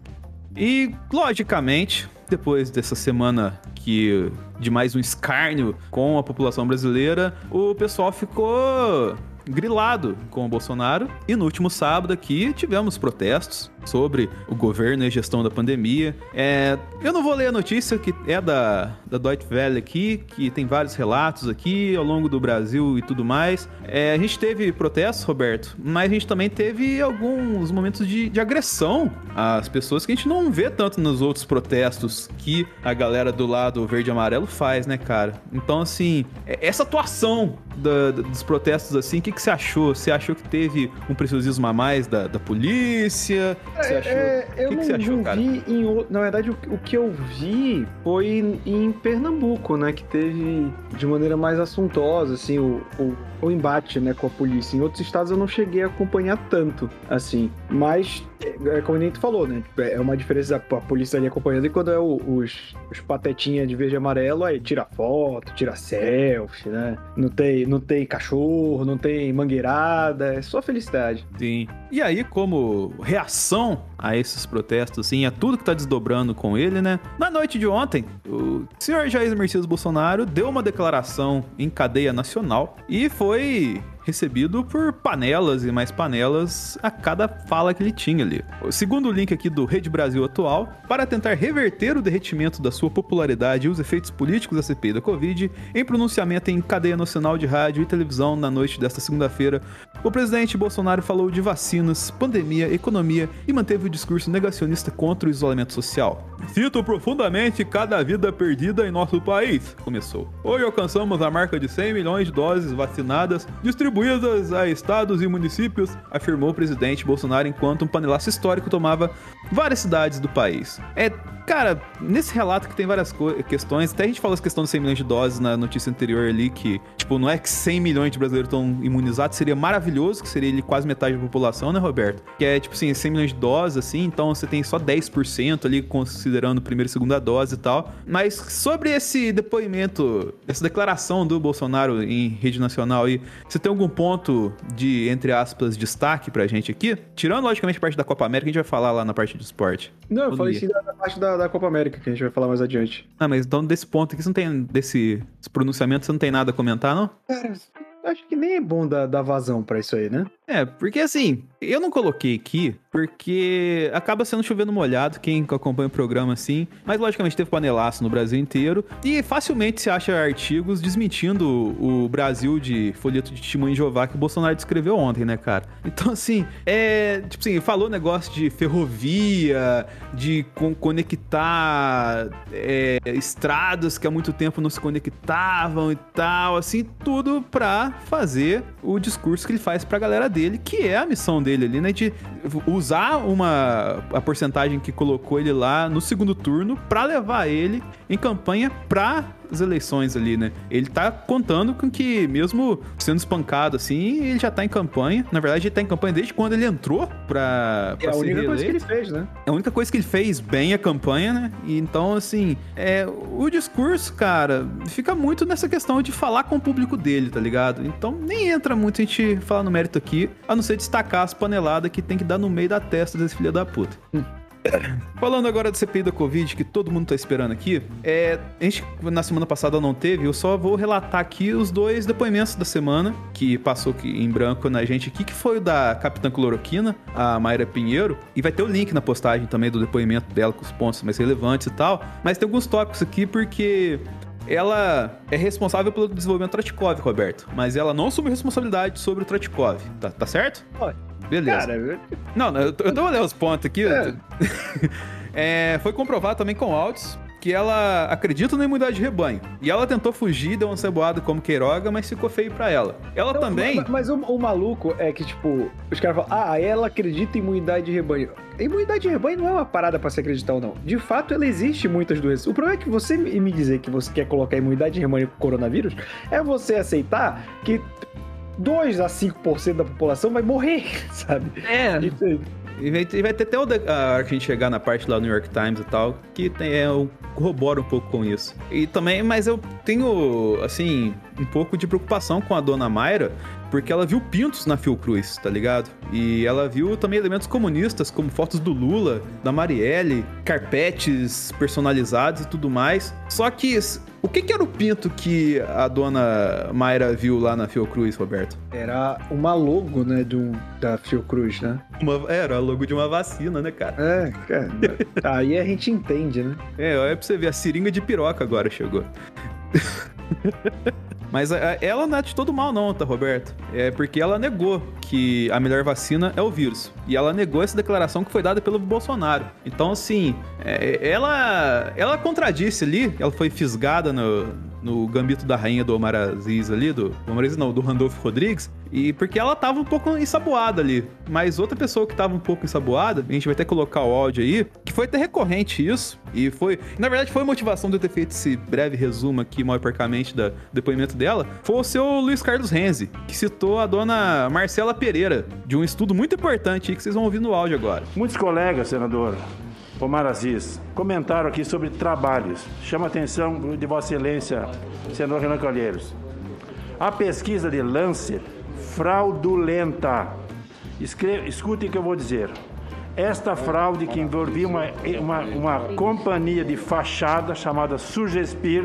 E, logicamente, depois dessa semana que de mais um escárnio com a população brasileira, o pessoal ficou grilado com o Bolsonaro. E no último sábado aqui tivemos protestos sobre o governo e gestão da pandemia. É, eu não vou ler a notícia que é da, da Deutsche Welle aqui, que tem vários relatos aqui ao longo do Brasil e tudo mais. É, a gente teve protestos, Roberto, mas a gente também teve alguns momentos de, de agressão às pessoas que a gente não vê tanto nos outros protestos que a galera do lado verde e amarelo faz, né, cara? Então, assim, é, essa atuação da, dos protestos, assim, o que, que você achou? Você achou que teve um preciosismo a mais da, da polícia? Você achou? É, eu que não, que você achou, cara? vi em, na verdade o, o, que eu vi foi em, em, Pernambuco, né, que teve de maneira mais assuntosa assim o, o, o embate, né, com a polícia. Em outros estados eu não cheguei a acompanhar tanto, assim, mas é, como nem tu falou, né? Tipo, é uma diferença a polícia ali acompanhando e quando é o, os, os patetinhas de verde e amarelo, aí tira foto, tira selfie, né? Não tem, não tem cachorro, não tem mangueirada, é só felicidade. Sim. E aí, como reação a esses protestos, assim, a tudo que tá desdobrando com ele, né? Na noite de ontem, o senhor Jair Messias Bolsonaro deu uma declaração em cadeia nacional e foi recebido por panelas e mais panelas a cada fala que ele tinha ali. Segundo o link aqui do Rede Brasil atual, para tentar reverter o derretimento da sua popularidade e os efeitos políticos da CPI da Covid, em pronunciamento em cadeia nacional de rádio e televisão na noite desta segunda-feira, o presidente Bolsonaro falou de vacinas, pandemia, economia e manteve o discurso negacionista contra o isolamento social. Cito profundamente cada vida perdida em nosso país, começou. Hoje alcançamos a marca de 100 milhões de doses vacinadas distribuídas a estados e municípios, afirmou o presidente Bolsonaro enquanto um panelaço histórico tomava várias cidades do país. É Cara, nesse relato que tem várias questões, até a gente falou essa questão de 100 milhões de doses na notícia anterior ali, que, tipo, não é que 100 milhões de brasileiros estão imunizados, seria maravilhoso, que seria ele quase metade da população, né, Roberto? Que é, tipo assim, 100 milhões de doses, assim, então você tem só 10% ali, considerando primeira e segunda dose e tal. Mas sobre esse depoimento, essa declaração do Bolsonaro em rede nacional aí, você tem algum ponto de, entre aspas, destaque pra gente aqui? Tirando, logicamente, a parte da Copa América, a gente vai falar lá na parte de esporte. Não, eu falei sim da parte da da, Copa América, que a gente vai falar mais adiante. Ah, mas então desse ponto aqui, você não tem. Desse pronunciamento, você não tem nada a comentar, não? Cara, acho que nem é bom dar, dar vazão pra isso aí, né? É, porque assim, eu não coloquei aqui porque acaba sendo chovendo molhado quem acompanha o programa assim, mas logicamente teve panelaço no Brasil inteiro e facilmente se acha artigos desmentindo o Brasil de folheto de testemunho de Jeová que o Bolsonaro descreveu ontem, né, cara? Então assim, é, tipo assim, falou negócio de ferrovia, de conectar é, estradas que há muito tempo não se conectavam e tal, assim, tudo pra fazer o discurso que ele faz pra galera dele dele, que é a missão dele ali, né? De usar uma a porcentagem que colocou ele lá no segundo turno para levar ele em campanha para as eleições ali, né? Ele tá contando com que, mesmo sendo espancado assim, ele já tá em campanha. Na verdade, ele tá em campanha desde quando ele entrou pra, pra É a única reeleito. coisa que ele fez, né? É a única coisa que ele fez bem a campanha, né? E então, assim, é, o discurso, cara, fica muito nessa questão de falar com o público dele, tá ligado? Então, nem entra muito a gente falar no mérito aqui, a não ser destacar as paneladas que tem que dar no meio da testa desse filho da puta. Hum. Falando agora do CPI da Covid, que todo mundo tá esperando aqui, é, a gente na semana passada não teve, eu só vou relatar aqui os dois depoimentos da semana, que passou em branco na gente aqui, que foi o da Capitã Cloroquina, a Mayra Pinheiro, e vai ter o link na postagem também do depoimento dela com os pontos mais relevantes e tal, mas tem alguns tópicos aqui porque ela é responsável pelo desenvolvimento do Tratikov, Roberto. Mas ela não assume responsabilidade sobre o Tratikov. Tá, tá certo? Pode. Beleza. Cara, eu... Não, eu tô, eu tô olhando os pontos aqui. É. é, foi comprovado também com áudios que ela acredita na imunidade de rebanho. E ela tentou fugir, deu uma ceboada como Queiroga, mas ficou feio para ela. Ela também. Mas, mas o, o, maluco é que, tipo, os caras falam, ah, ela acredita em imunidade de rebanho. A imunidade de rebanho não é uma parada para se acreditar ou não. De fato, ela existe em muitas doenças. O problema é que você me dizer que você quer colocar imunidade de rebanho com coronavírus é você aceitar que 2 a 5% da população vai morrer, sabe? É. E vai, e vai ter até a hora que a gente chegar na parte lá do New York Times e tal, que tem, é, eu corroboro um pouco com isso. E também, mas eu tenho, assim, um pouco de preocupação com a dona Mayra, porque ela viu pintos na Fiocruz, tá ligado? E ela viu também elementos comunistas, como fotos do Lula, da Marielle, carpetes personalizados e tudo mais. Só que o que, que, era o pinto que a dona Mayra viu lá na Fiocruz, Roberto? Era uma logo, né, do, da Fiocruz, né? Uma, era a logo de uma vacina, né, cara? É, cara. aí a gente entende, né? É, olha pra você ver, a seringa de piroca agora chegou. Mas é, ela não é de todo mal, não, tá, Roberto? É porque ela negou que a melhor vacina é o vírus. E ela negou essa declaração que foi dada pelo Bolsonaro. Então, assim, é, ela, ela contradisse ali, ela foi fisgada no, no gambito da rainha do Omar Aziz ali, do Omar Aziz não, do Randolph Rodrigues, e porque ela tava um pouco ensaboada ali. Mas outra pessoa que tava um pouco ensaboada, a gente vai até colocar o áudio aí, que foi até recorrente isso, e foi, na verdade foi a motivação de eu ter feito esse breve resumo aqui, mal percamente, do depoimento dela, foi o seu Luiz Carlos Renzi, que citou a dona Marcela Pereira, de um estudo muito importante que vocês vão ouvir no áudio agora. Muitos colegas, senador, Omar Aziz, comentaram aqui sobre trabalhos. Chama a atenção de Vossa Excelência, senador Renan Calheiros. A pesquisa de Lancet, fraudulenta. Escreve, escutem o que eu vou dizer. Esta fraude que envolvia uma, uma, uma companhia de fachada chamada Sugespir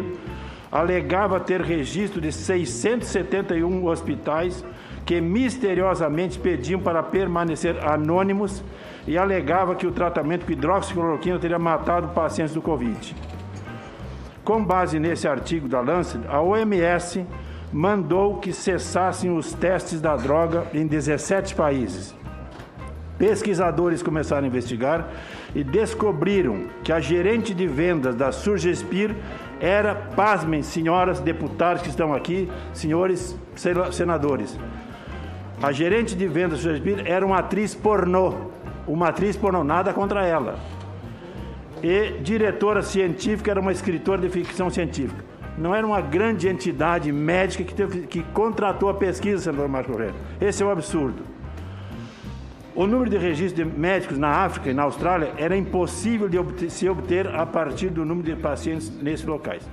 alegava ter registro de 671 hospitais que misteriosamente pediam para permanecer anônimos e alegava que o tratamento com hidroxicloroquina teria matado pacientes do Covid. Com base nesse artigo da Lancet, a OMS mandou que cessassem os testes da droga em 17 países. Pesquisadores começaram a investigar e descobriram que a gerente de vendas da Surgespir era, pasmem, senhoras deputadas que estão aqui, senhores senadores. A gerente de vendas era uma atriz pornô, uma atriz pornô, nada contra ela. E diretora científica era uma escritora de ficção científica. Não era uma grande entidade médica que, teve, que contratou a pesquisa, senador Marco Aurélio. Esse é o absurdo. O número de registros de médicos na África e na Austrália era impossível de obter, se obter a partir do número de pacientes nesses locais.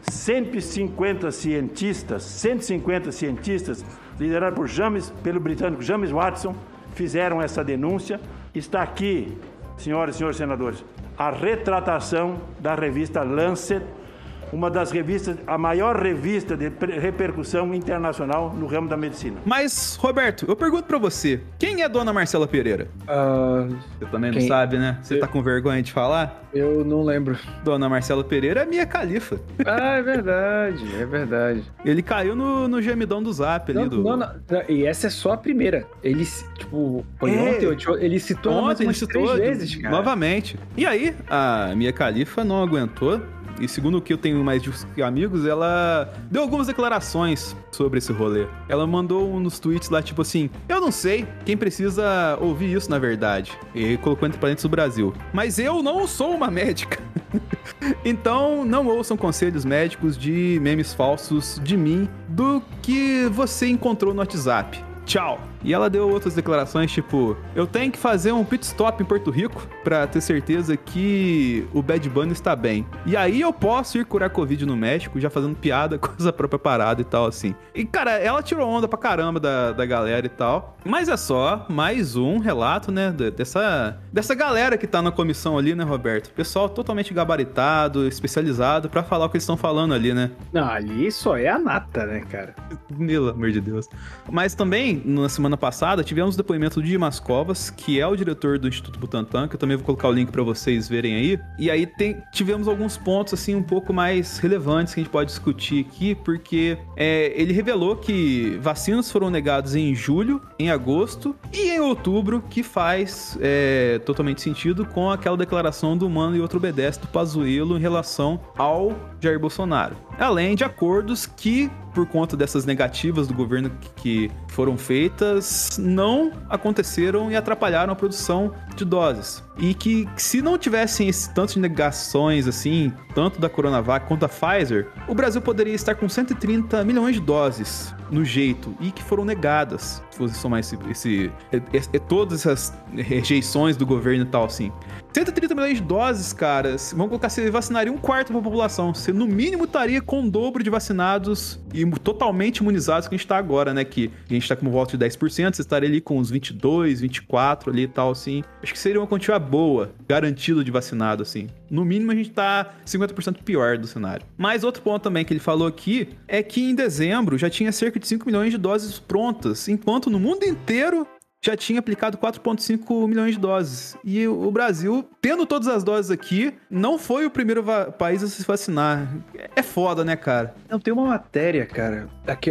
150 cientistas, 150 cientistas, liderados por James, pelo britânico James Watson, fizeram essa denúncia. Está aqui, senhoras e senhores senadores, a retratação da revista Lancet uma das revistas, a maior revista de repercussão internacional no ramo da medicina. Mas, Roberto, eu pergunto para você, quem é Dona Marcela Pereira? Uh, você também quem? não sabe, né? Você eu... tá com vergonha de falar? Eu não lembro. Dona Marcela Pereira é minha califa. Ah, é verdade, é verdade. Ele caiu no, no gemidão do Zap ali. Não, do... não, não, e essa é só a primeira. Ele, tipo, foi é. ontem, ele citou ontem, ele citou três vezes, cara. Novamente. E aí, a minha califa não aguentou e segundo o que eu tenho mais de amigos, ela deu algumas declarações sobre esse rolê. Ela mandou nos tweets lá, tipo assim: Eu não sei quem precisa ouvir isso, na verdade. E colocou entre parênteses o Brasil. Mas eu não sou uma médica. então, não ouçam conselhos médicos de memes falsos de mim do que você encontrou no WhatsApp. Tchau. E ela deu outras declarações, tipo, eu tenho que fazer um pit stop em Porto Rico para ter certeza que o Bad Bunny está bem. E aí eu posso ir curar Covid no México, já fazendo piada com essa própria parada e tal, assim. E, cara, ela tirou onda pra caramba da, da galera e tal. Mas é só mais um relato, né, dessa, dessa galera que tá na comissão ali, né, Roberto? Pessoal totalmente gabaritado, especializado para falar o que eles estão falando ali, né? Não, ali só é a nata, né, cara? Pelo amor de Deus. Mas também, na semana semana passada, tivemos o depoimento de Dimas Covas, que é o diretor do Instituto Butantan, que eu também vou colocar o link para vocês verem aí. E aí tem, tivemos alguns pontos assim um pouco mais relevantes que a gente pode discutir aqui, porque é, ele revelou que vacinas foram negadas em julho, em agosto e em outubro, que faz é, totalmente sentido com aquela declaração do Mano e outro obedece do Pazuello em relação ao Jair Bolsonaro. Além de acordos que por conta dessas negativas do governo que foram feitas, não aconteceram e atrapalharam a produção de doses. E que se não tivessem esse tanto de negações assim, tanto da Coronavac quanto da Pfizer, o Brasil poderia estar com 130 milhões de doses no jeito e que foram negadas. Se você somar esse, esse, esse, todas essas rejeições do governo e tal assim. 130 milhões de doses, cara. Vamos colocar, você vacinaria um quarto da população. Você, no mínimo, estaria com o dobro de vacinados e totalmente imunizados que a gente tá agora, né? Que a gente tá com volta de 10%, você estaria ali com uns 22, 24 ali e tal, assim. Acho que seria uma quantia boa, garantido de vacinado, assim. No mínimo, a gente tá 50% pior do cenário. Mas outro ponto também que ele falou aqui é que em dezembro já tinha cerca de 5 milhões de doses prontas, enquanto no mundo inteiro já tinha aplicado 4,5 milhões de doses. E o Brasil, tendo todas as doses aqui, não foi o primeiro país a se vacinar. É foda, né, cara? Não, tem uma matéria, cara.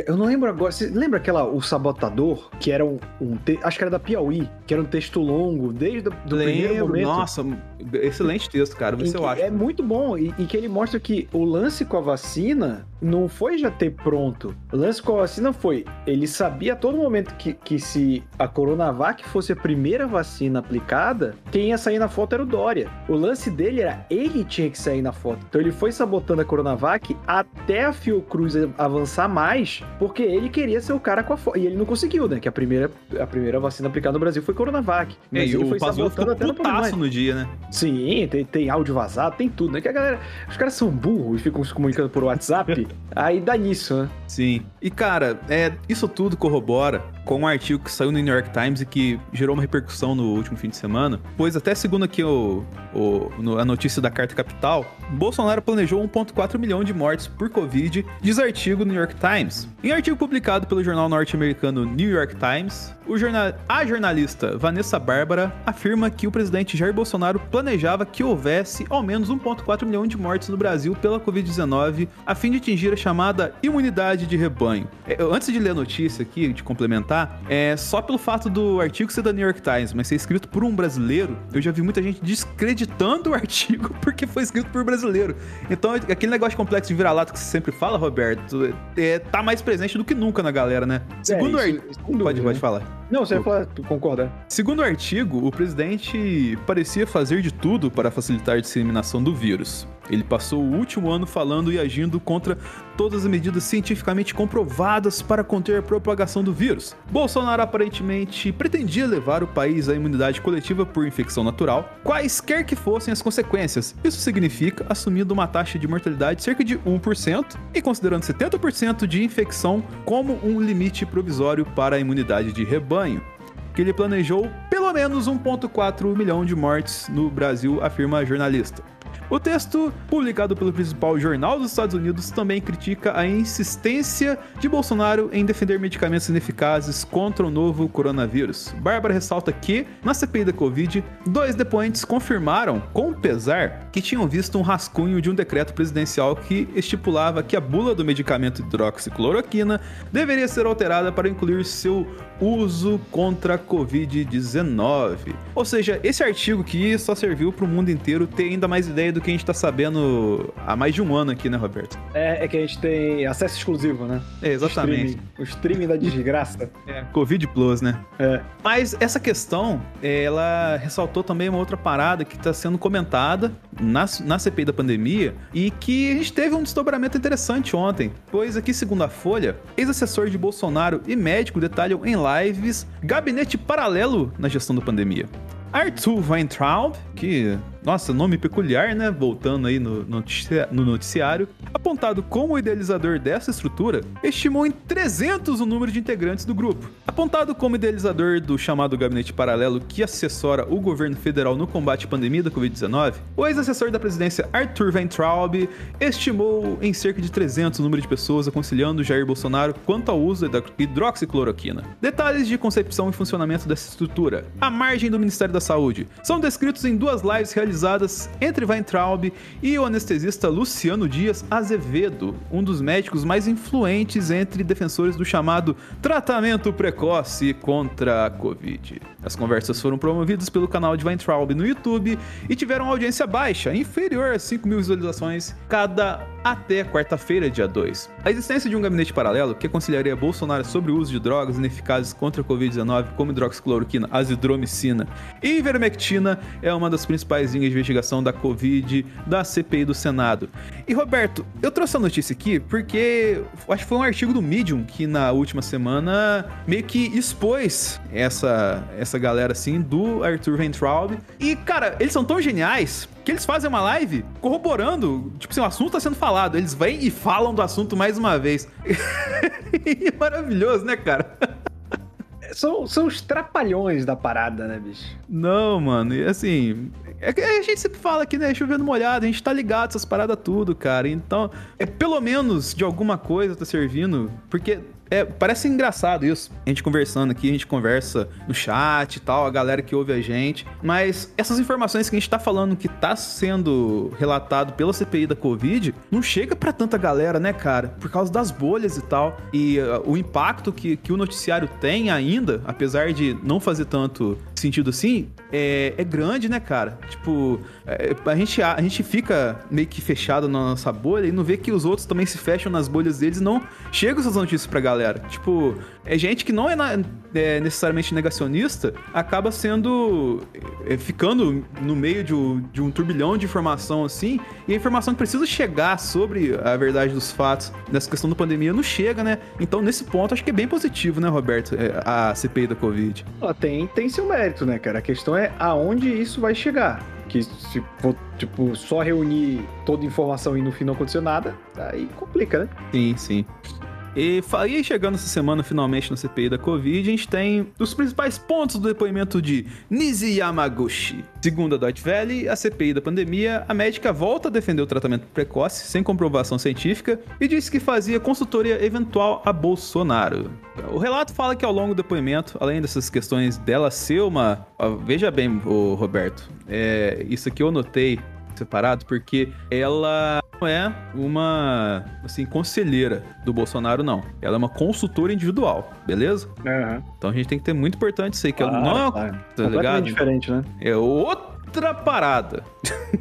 Eu não lembro agora. Você lembra aquela, o Sabotador, que era um. um te... acho que era da Piauí, que era um texto longo, desde o primeiro momento. Nossa, excelente texto, cara. Você eu acho. É muito bom. E, e que ele mostra que o lance com a vacina não foi já ter pronto. O lance com a vacina foi. Ele sabia a todo momento que, que se a corona Coronavac fosse a primeira vacina aplicada, quem ia sair na foto era o Dória. O lance dele era ele tinha que sair na foto. Então ele foi sabotando a Coronavac até a Fiocruz avançar mais, porque ele queria ser o cara com a foto. E ele não conseguiu, né? Que a primeira, a primeira vacina aplicada no Brasil foi Coronavac. Mas é, ele foi sabotando até no no dia, né? Sim, tem, tem áudio vazado, tem tudo, né? Que a galera. Os caras são burros e ficam se comunicando por WhatsApp. Aí dá nisso, né? Sim. E cara, é, isso tudo corrobora com um artigo que saiu no New York Times e que gerou uma repercussão no último fim de semana, pois até segundo aqui o, o, no, a notícia da Carta Capital, Bolsonaro planejou 1,4 milhão de mortes por Covid, diz artigo no New York Times. Em artigo publicado pelo jornal norte-americano New York Times, jornal, a jornalista Vanessa Bárbara afirma que o presidente Jair Bolsonaro planejava que houvesse ao menos 1,4 milhão de mortes no Brasil pela Covid-19, a fim de atingir a chamada imunidade de rebanho. É, antes de ler a notícia aqui, de complementar, é só pelo fato do artigo ser da New York Times, mas ser escrito por um brasileiro, eu já vi muita gente descreditando o artigo porque foi escrito por um brasileiro. Então, aquele negócio complexo de vira-lata que você sempre fala, Roberto, é, tá mais presente do que nunca na galera, né? Segundo é, isso, isso, pode, pode né? falar. Não, você tu concorda. Segundo o artigo, o presidente parecia fazer de tudo para facilitar a disseminação do vírus. Ele passou o último ano falando e agindo contra todas as medidas cientificamente comprovadas para conter a propagação do vírus. Bolsonaro aparentemente pretendia levar o país à imunidade coletiva por infecção natural, quaisquer que fossem as consequências. Isso significa assumindo uma taxa de mortalidade de cerca de 1% e considerando 70% de infecção como um limite provisório para a imunidade de rebanho que ele planejou pelo menos 1,4 milhão de mortes no Brasil, afirma a jornalista. O texto, publicado pelo principal jornal dos Estados Unidos, também critica a insistência de Bolsonaro em defender medicamentos ineficazes contra o novo coronavírus. Bárbara ressalta que, na CPI da Covid, dois depoentes confirmaram, com pesar, que tinham visto um rascunho de um decreto presidencial que estipulava que a bula do medicamento hidroxicloroquina deveria ser alterada para incluir seu uso contra a Covid-19. Ou seja, esse artigo aqui só serviu para o mundo inteiro ter ainda mais ideia do que a gente está sabendo há mais de um ano aqui, né, Roberto? É, é que a gente tem acesso exclusivo, né? É, exatamente. O streaming, o streaming da desgraça. É, Covid Plus, né? É. Mas essa questão, ela ressaltou também uma outra parada que está sendo comentada na, na CPI da pandemia e que a gente teve um desdobramento interessante ontem. Pois aqui, segundo a Folha, ex-assessor de Bolsonaro e médico detalham em lives gabinete paralelo na gestão da pandemia. Arthur Weintraub, que nossa, nome peculiar, né? Voltando aí no, no noticiário. Apontado como o idealizador dessa estrutura, estimou em 300 o número de integrantes do grupo. Apontado como idealizador do chamado gabinete paralelo que assessora o governo federal no combate à pandemia da Covid-19, o ex-assessor da presidência Arthur Weintraub estimou em cerca de 300 o número de pessoas aconselhando Jair Bolsonaro quanto ao uso da hidroxicloroquina. Detalhes de concepção e funcionamento dessa estrutura. A margem do Ministério da Saúde são descritos em duas lives realizadas realizadas entre Weintraub e o anestesista Luciano Dias Azevedo, um dos médicos mais influentes entre defensores do chamado tratamento precoce contra a Covid. As conversas foram promovidas pelo canal de Weintraub no YouTube e tiveram audiência baixa, inferior a 5 mil visualizações cada até quarta-feira, dia 2. A existência de um gabinete paralelo que aconselharia Bolsonaro sobre o uso de drogas ineficazes contra a Covid-19, como hidroxicloroquina, azidromicina e ivermectina, é uma das principais linhas de investigação da Covid da CPI do Senado. E Roberto, eu trouxe a notícia aqui porque acho que foi um artigo do Medium que na última semana meio que expôs essa, essa galera assim do Arthur Weintraub. E cara, eles são tão geniais que eles fazem uma live corroborando, tipo assim, o assunto tá sendo falado. Eles vêm e falam do assunto mais uma vez. Maravilhoso, né, cara? São, são os trapalhões da parada, né, bicho? Não, mano, e assim. É que a gente sempre fala aqui, né? Chovendo molhado, a gente tá ligado essas paradas tudo, cara. Então, é pelo menos de alguma coisa tá servindo. Porque é, parece engraçado isso. A gente conversando aqui, a gente conversa no chat e tal, a galera que ouve a gente. Mas essas informações que a gente tá falando que tá sendo relatado pela CPI da Covid, não chega para tanta galera, né, cara? Por causa das bolhas e tal. E uh, o impacto que, que o noticiário tem ainda, apesar de não fazer tanto sentido assim, é, é grande, né, cara? Tipo, é, a, gente, a, a gente fica meio que fechado na nossa bolha e não vê que os outros também se fecham nas bolhas deles e não chegam essas notícias pra galera. Tipo, é gente que não é, na, é necessariamente negacionista, acaba sendo. É, ficando no meio de, de, um turbilhão de informação assim, e a informação que precisa chegar sobre a verdade dos fatos nessa questão da pandemia não chega, né? Então, nesse ponto, acho que é bem positivo, né, Roberto? é, A CPI da Covid. Ó, tem, tem seu mérito, né, cara? A questão é aonde isso vai chegar. Que se for, tipo, só reunir toda a informação e no fim não aconteceu nada, aí complica, né? Sim, sim. E, aí, chegando essa semana, finalmente, na CPI da Covid, a gente tem os principais pontos do depoimento de Nizi Yamaguchi. Segundo a Deutsche Welle, a CPI da pandemia, a médica volta a defender o tratamento precoce, sem comprovação científica, e disse que fazia consultoria eventual a Bolsonaro. O relato fala que ao longo do depoimento, além dessas questões dela ser uma... Veja bem, o Roberto, é, isso aqui eu notei separado, porque ela não é uma, assim, conselheira do Bolsonaro, não. Ela é uma consultora individual, beleza? Uhum. Então a gente tem que ter muito importante isso aí, que claro, ela não é, claro. tá ligado? diferente, né? É outra parada.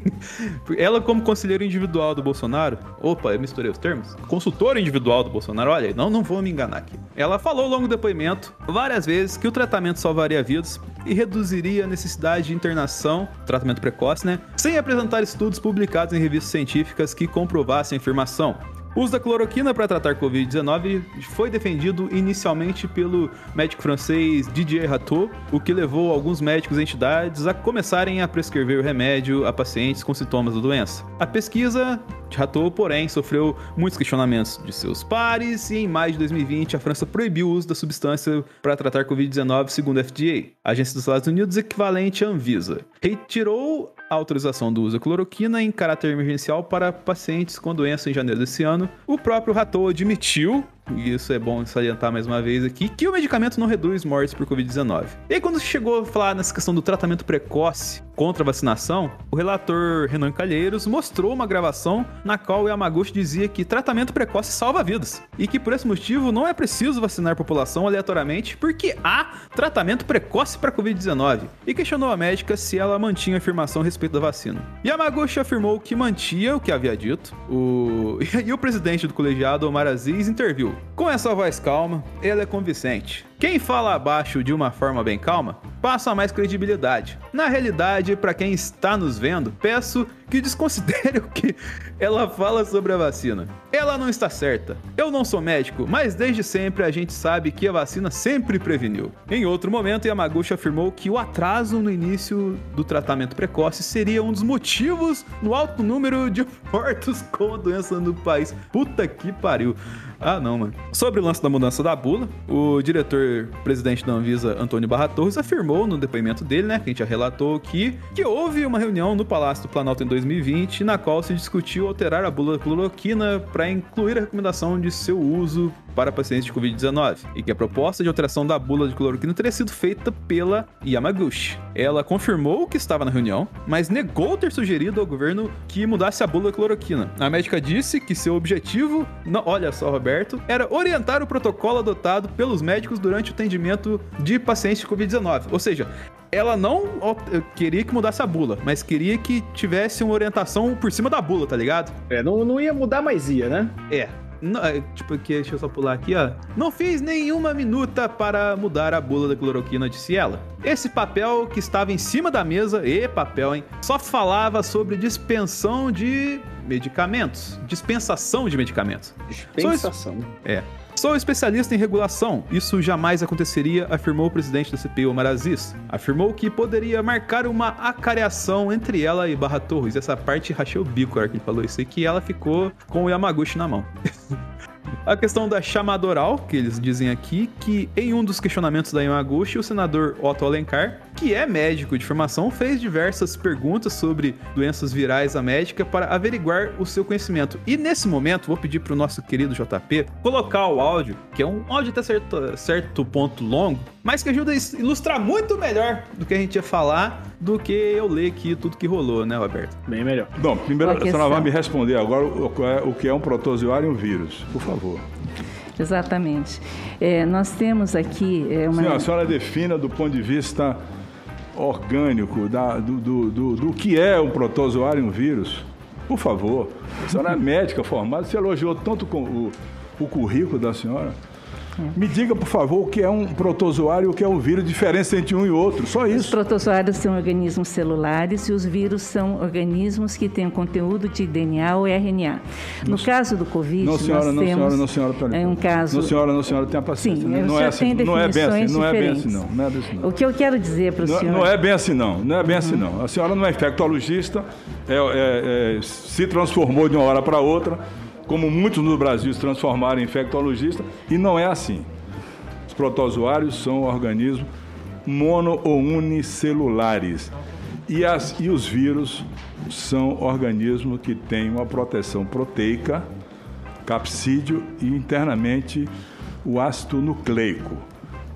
ela, como conselheira individual do Bolsonaro, opa, eu misturei os termos. Consultora individual do Bolsonaro, olha, não, não vou me enganar aqui. Ela falou ao longo do depoimento várias vezes que o tratamento salvaria vidas e reduziria a necessidade de internação, tratamento precoce, né? Sem apresentar estudos publicados em revistas científicas que comprovassem a afirmação. O uso da cloroquina para tratar Covid-19 foi defendido inicialmente pelo médico francês Didier Rateau, o que levou alguns médicos e entidades a começarem a prescrever o remédio a pacientes com sintomas da doença. A pesquisa de Rateau, porém, sofreu muitos questionamentos de seus pares e em maio de 2020 a França proibiu o uso da substância para tratar Covid-19 segundo a FDA, a agência dos Estados Unidos equivalente à Anvisa. Retirou a autorização do uso da cloroquina em caráter emergencial para pacientes com doença em janeiro desse ano. O próprio Ratou admitiu e isso é bom salientar mais uma vez aqui, que o medicamento não reduz mortes por Covid-19. E aí, quando chegou a falar nessa questão do tratamento precoce contra a vacinação, o relator Renan Calheiros mostrou uma gravação na qual o Yamaguchi dizia que tratamento precoce salva vidas e que por esse motivo não é preciso vacinar a população aleatoriamente porque há tratamento precoce para Covid-19 e questionou a médica se ela mantinha a afirmação a respeito da vacina. Yamaguchi afirmou que mantinha o que havia dito, o... e o presidente do colegiado, Omar Aziz, interviu. Com essa voz calma, ele é convincente. Quem fala abaixo de uma forma bem calma, passa mais credibilidade. Na realidade, para quem está nos vendo, peço que desconsidere o que ela fala sobre a vacina. Ela não está certa. Eu não sou médico, mas desde sempre a gente sabe que a vacina sempre preveniu. Em outro momento, Yamaguchi afirmou que o atraso no início do tratamento precoce seria um dos motivos no alto número de mortos com a doença no país. Puta que pariu. Ah, não, mano. Sobre o lance da mudança da bula, o diretor-presidente da Anvisa, Antônio Barra Torres, afirmou no depoimento dele, né, que a gente já relatou que, que houve uma reunião no Palácio do Planalto em 2020, na qual se discutiu alterar a bula cloroquina para incluir a recomendação de seu uso para pacientes de Covid-19 e que a proposta de alteração da bula de cloroquina teria sido feita pela Yamaguchi. Ela confirmou que estava na reunião, mas negou ter sugerido ao governo que mudasse a bula de cloroquina. A médica disse que seu objetivo, não, olha só, Roberto, era orientar o protocolo adotado pelos médicos durante o atendimento de pacientes de Covid-19. Ou seja, ela não queria que mudasse a bula, mas queria que tivesse uma orientação por cima da bula, tá ligado? É, não, não ia mudar, mas ia, né? É. Não, é, tipo, aqui, deixa eu só pular aqui, ó. Não fiz nenhuma minuta para mudar a bula da cloroquina, disse ela. Esse papel que estava em cima da mesa, e papel, hein, só falava sobre dispensão de medicamentos. Dispensação de medicamentos. Dispensação. É. Sou especialista em regulação. Isso jamais aconteceria, afirmou o presidente da CPI, Omar Aziz. Afirmou que poderia marcar uma acareação entre ela e Barra Torres. Essa parte rachou o bico na que ele falou isso e que ela ficou com o Yamaguchi na mão. A questão da chamada oral, que eles dizem aqui, que em um dos questionamentos da Yamaguchi, o senador Otto Alencar, que é médico de formação, fez diversas perguntas sobre doenças virais à médica para averiguar o seu conhecimento. E nesse momento, vou pedir para o nosso querido JP colocar o áudio, que é um áudio até certo, certo ponto longo, mas que ajuda a ilustrar muito melhor do que a gente ia falar do que eu ler aqui tudo que rolou, né, Roberto? Bem melhor. Bom, primeiro a senhora vai me responder agora o que é um protozoário e um vírus, por favor. Exatamente. É, nós temos aqui é, uma. Sim, a senhora defina do ponto de vista orgânico da, do, do, do, do, que é um protozoário e um vírus. Por favor. A senhora é médica formada, você elogiou tanto o, o currículo da senhora. Me diga, por favor, o que é um protozoário e o que é um vírus, diferença entre um e outro. Só Os isso. protozoários são organismos celulares e os vírus são organismos que têm um conteúdo de DNA ou RNA. No caso do Covid, Não, senhora, nós não, temos senhora, não, senhora. peraí. é um caso. Não, senhora, não, senhora, tenha paciência. Sim, não, é assim, tem não é bem assim, não é bem assim, não. Não é assim, não. O que eu quero dizer para o senhor. não é bem assim, não. Não é bem assim, não. A senhora não é infectologista, é- é- é, se transformou de uma hora para outra, como muitos no Brasil se transformaram em infectologista, e não é assim. Os protozoários são organismos mono ou unicelulares. E, as- e os vírus são organismos que têm uma proteção proteica, capsídeo e internamente o ácido nucleico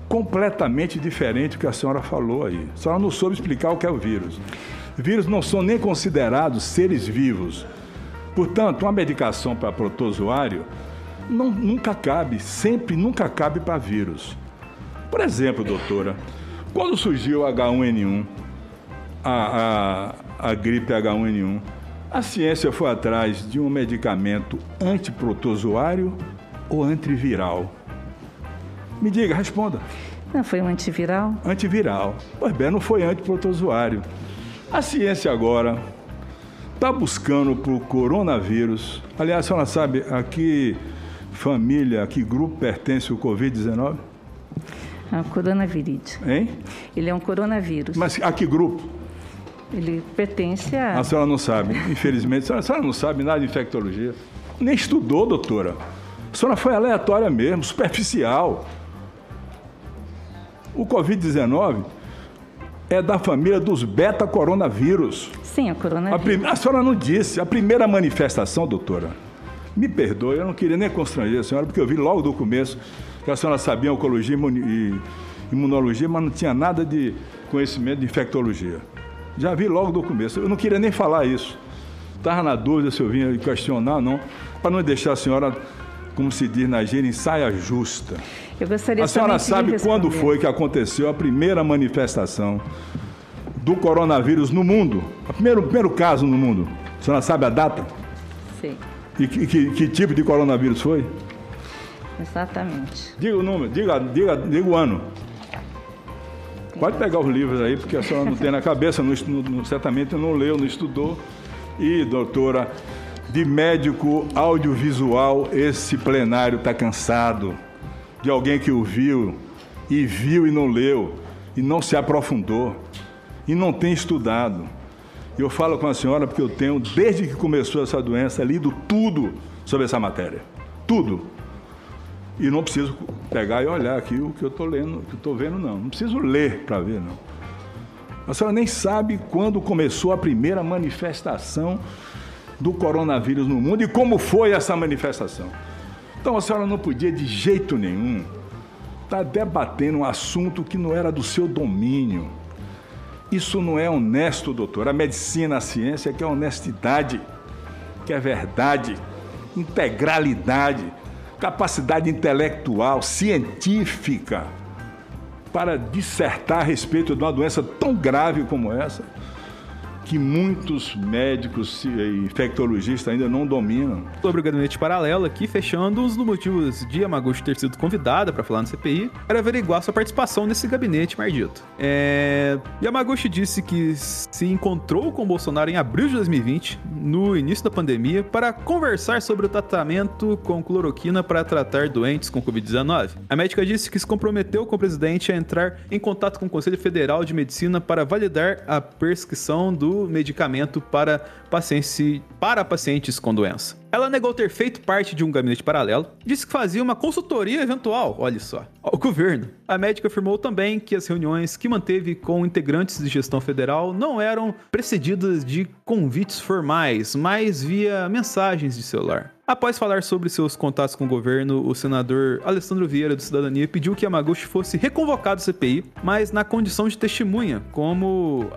completamente diferente do que a senhora falou aí. A senhora não soube explicar o que é o vírus. Vírus não são nem considerados seres vivos. Portanto, uma medicação para protozoário não- nunca cabe, sempre nunca cabe para vírus. Por exemplo, doutora, quando surgiu o H1N1, a, a, a gripe H1N1, a ciência foi atrás de um medicamento antiprotozoário ou antiviral? Me diga, responda. Não, foi um antiviral? Antiviral. Pois bem, não foi antiprotozoário. A ciência agora está buscando para o coronavírus. Aliás, a senhora sabe a que família, a que grupo pertence o Covid-19? É um coronavírus. Hein? Ele é um coronavírus. Mas a que grupo? Ele pertence a. A senhora não sabe, infelizmente. A senhora, a senhora não sabe nada de infectologia. Nem estudou, doutora. A senhora foi aleatória mesmo, superficial. O Covid-19 é da família dos beta-coronavírus. Sim, é o A, coronavírus. prim- a senhora não disse. A primeira manifestação, doutora, me perdoe, eu não queria nem constranger a senhora, porque eu vi logo do começo que a senhora sabia oncologia e imunologia, mas não tinha nada de conhecimento de infectologia. Já vi logo do começo. Eu não queria nem falar isso. Estava na dúvida se eu vinha questionar ou não, para não deixar a senhora, como se diz na gíria, em saia justa. Eu gostaria A senhora sabe quando foi que aconteceu a primeira manifestação do coronavírus no mundo? O primeiro, primeiro caso no mundo. A senhora sabe a data? Sei, E que, que- que tipo de coronavírus foi? exatamente. Diga o número, diga, diga, diga o ano. Pode pegar os livros aí, porque a senhora não tem na cabeça, não, não- certamente não leu, não estudou. E, doutora, de médico audiovisual, esse plenário está cansado. De alguém que ouviu e viu e não leu, e não se aprofundou, e não tem estudado. Eu falo com a senhora porque eu tenho, desde que começou essa doença, lido tudo sobre essa matéria. Tudo. E não preciso pegar e olhar aqui o que eu estou lendo, o que eu estou vendo, não. Não preciso ler para ver, não. A senhora nem sabe quando começou a primeira manifestação do coronavírus no mundo e como foi essa manifestação. Então a senhora não podia de jeito nenhum estar debatendo um assunto que não era do seu domínio. Isso não é honesto, doutor. A medicina, a ciência que é honestidade, que é verdade, integralidade, capacidade intelectual, científica, para dissertar a respeito de uma doença tão grave como essa, que muitos médicos e infectologistas ainda não dominam. Sobre o gabinete paralelo aqui, fechando, um dos motivos de Yamaguchi ter sido convidada para falar no CPI era averiguar sua participação nesse gabinete maldito. É... Yamaguchi disse que se encontrou com Bolsonaro em abril de 2020, no início da pandemia, para conversar sobre o tratamento com cloroquina para tratar doentes com Covid-19. A médica disse que se comprometeu com o presidente a entrar em contato com o Conselho Federal de Medicina para validar a prescrição do medicamento para pacientes, para pacientes com doença. Ela negou ter feito parte de um gabinete paralelo, disse que fazia uma consultoria eventual, olha só, ao governo. A médica afirmou também que as reuniões que manteve com integrantes de gestão federal não eram precedidas de convites formais, mas via mensagens de celular. Após falar sobre seus contatos com o governo, o senador Alessandro Vieira do Cidadania pediu que Yamaguchi fosse reconvocado à CPI, mas na condição de testemunha, como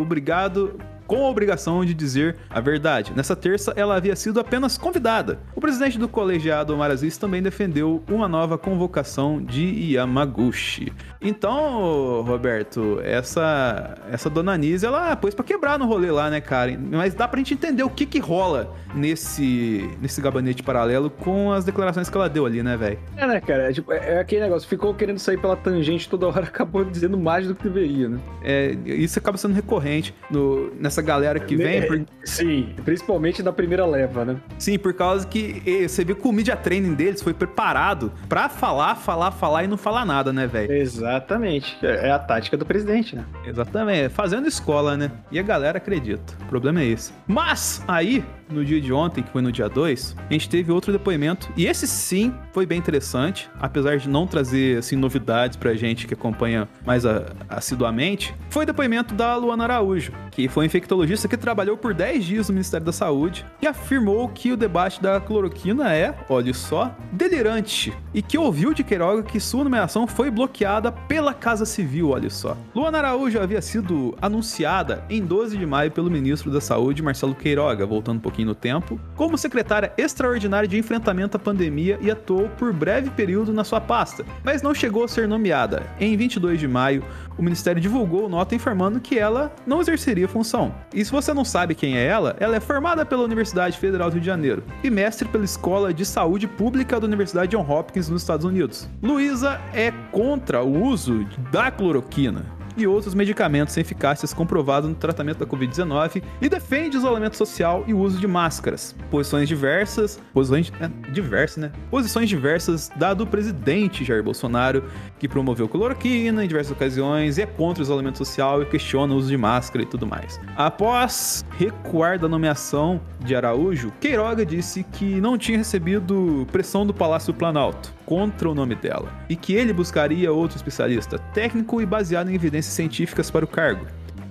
obrigado com a obrigação de dizer a verdade. Nessa terça, ela havia sido apenas convidada. O presidente do colegiado Omar Aziz também defendeu uma nova convocação de Yamaguchi. Então, Roberto, essa essa dona Anise, ela pôs pra quebrar no rolê lá, né, cara? Mas dá pra gente entender o que que rola nesse, nesse gabinete paralelo com as declarações que ela deu ali, né, velho? É, né, cara? É, tipo, é, é aquele negócio, ficou querendo sair pela tangente toda hora, acabou dizendo mais do que deveria, né? É, isso acaba sendo recorrente no, nessa galera que vem. É, por- Sim, principalmente da primeira leva, né? Sim, por causa que você vê que o media training deles foi preparado pra falar, falar, falar e não falar nada, né, velho? Exatamente. É é a tática do presidente, né? Exatamente, fazendo escola, né? E a galera acredita. O problema é esse. Mas aí, no dia de ontem, que foi no dia 2, a gente teve outro depoimento. E esse sim foi bem interessante, apesar de não trazer assim novidades pra gente que acompanha mais a- assiduamente. Foi o depoimento da Luana Araújo, que foi infectologista que trabalhou por 10 dias no Ministério da Saúde e afirmou que o debate da cloroquina é, olha só, delirante e que ouviu de Queiroga que sua nomeação foi bloqueada pela Casa Civil, olha só. Luana Araújo havia sido anunciada em 12 de maio pelo ministro da Saúde, Marcelo Queiroga, voltando um pouquinho no tempo, como secretária extraordinária de enfrentamento à pandemia e atuou por breve período na sua pasta, mas não chegou a ser nomeada. Em 22 de maio, o ministério divulgou nota informando que ela não exerceria função. E se você não sabe quem é ela, ela é formada pela Universidade Federal do Rio de Janeiro e mestre pela Escola de Saúde Pública da Universidade John Hopkins nos Estados Unidos. Luísa é contra o uso da cloroquina e outros medicamentos eficácias comprovados no tratamento da Covid-19 e defende isolamento social e o uso de máscaras. Posições diversas, posições é, diversas, né? Posições diversas da do presidente Jair Bolsonaro, que promoveu cloroquina em diversas ocasiões e é contra o isolamento social e questiona o uso de máscara e tudo mais. Após recuar da nomeação de Araújo, Queiroga disse que não tinha recebido pressão do Palácio Planalto contra o nome dela e que ele buscaria outro especialista técnico e baseado em evidências científicas para o cargo.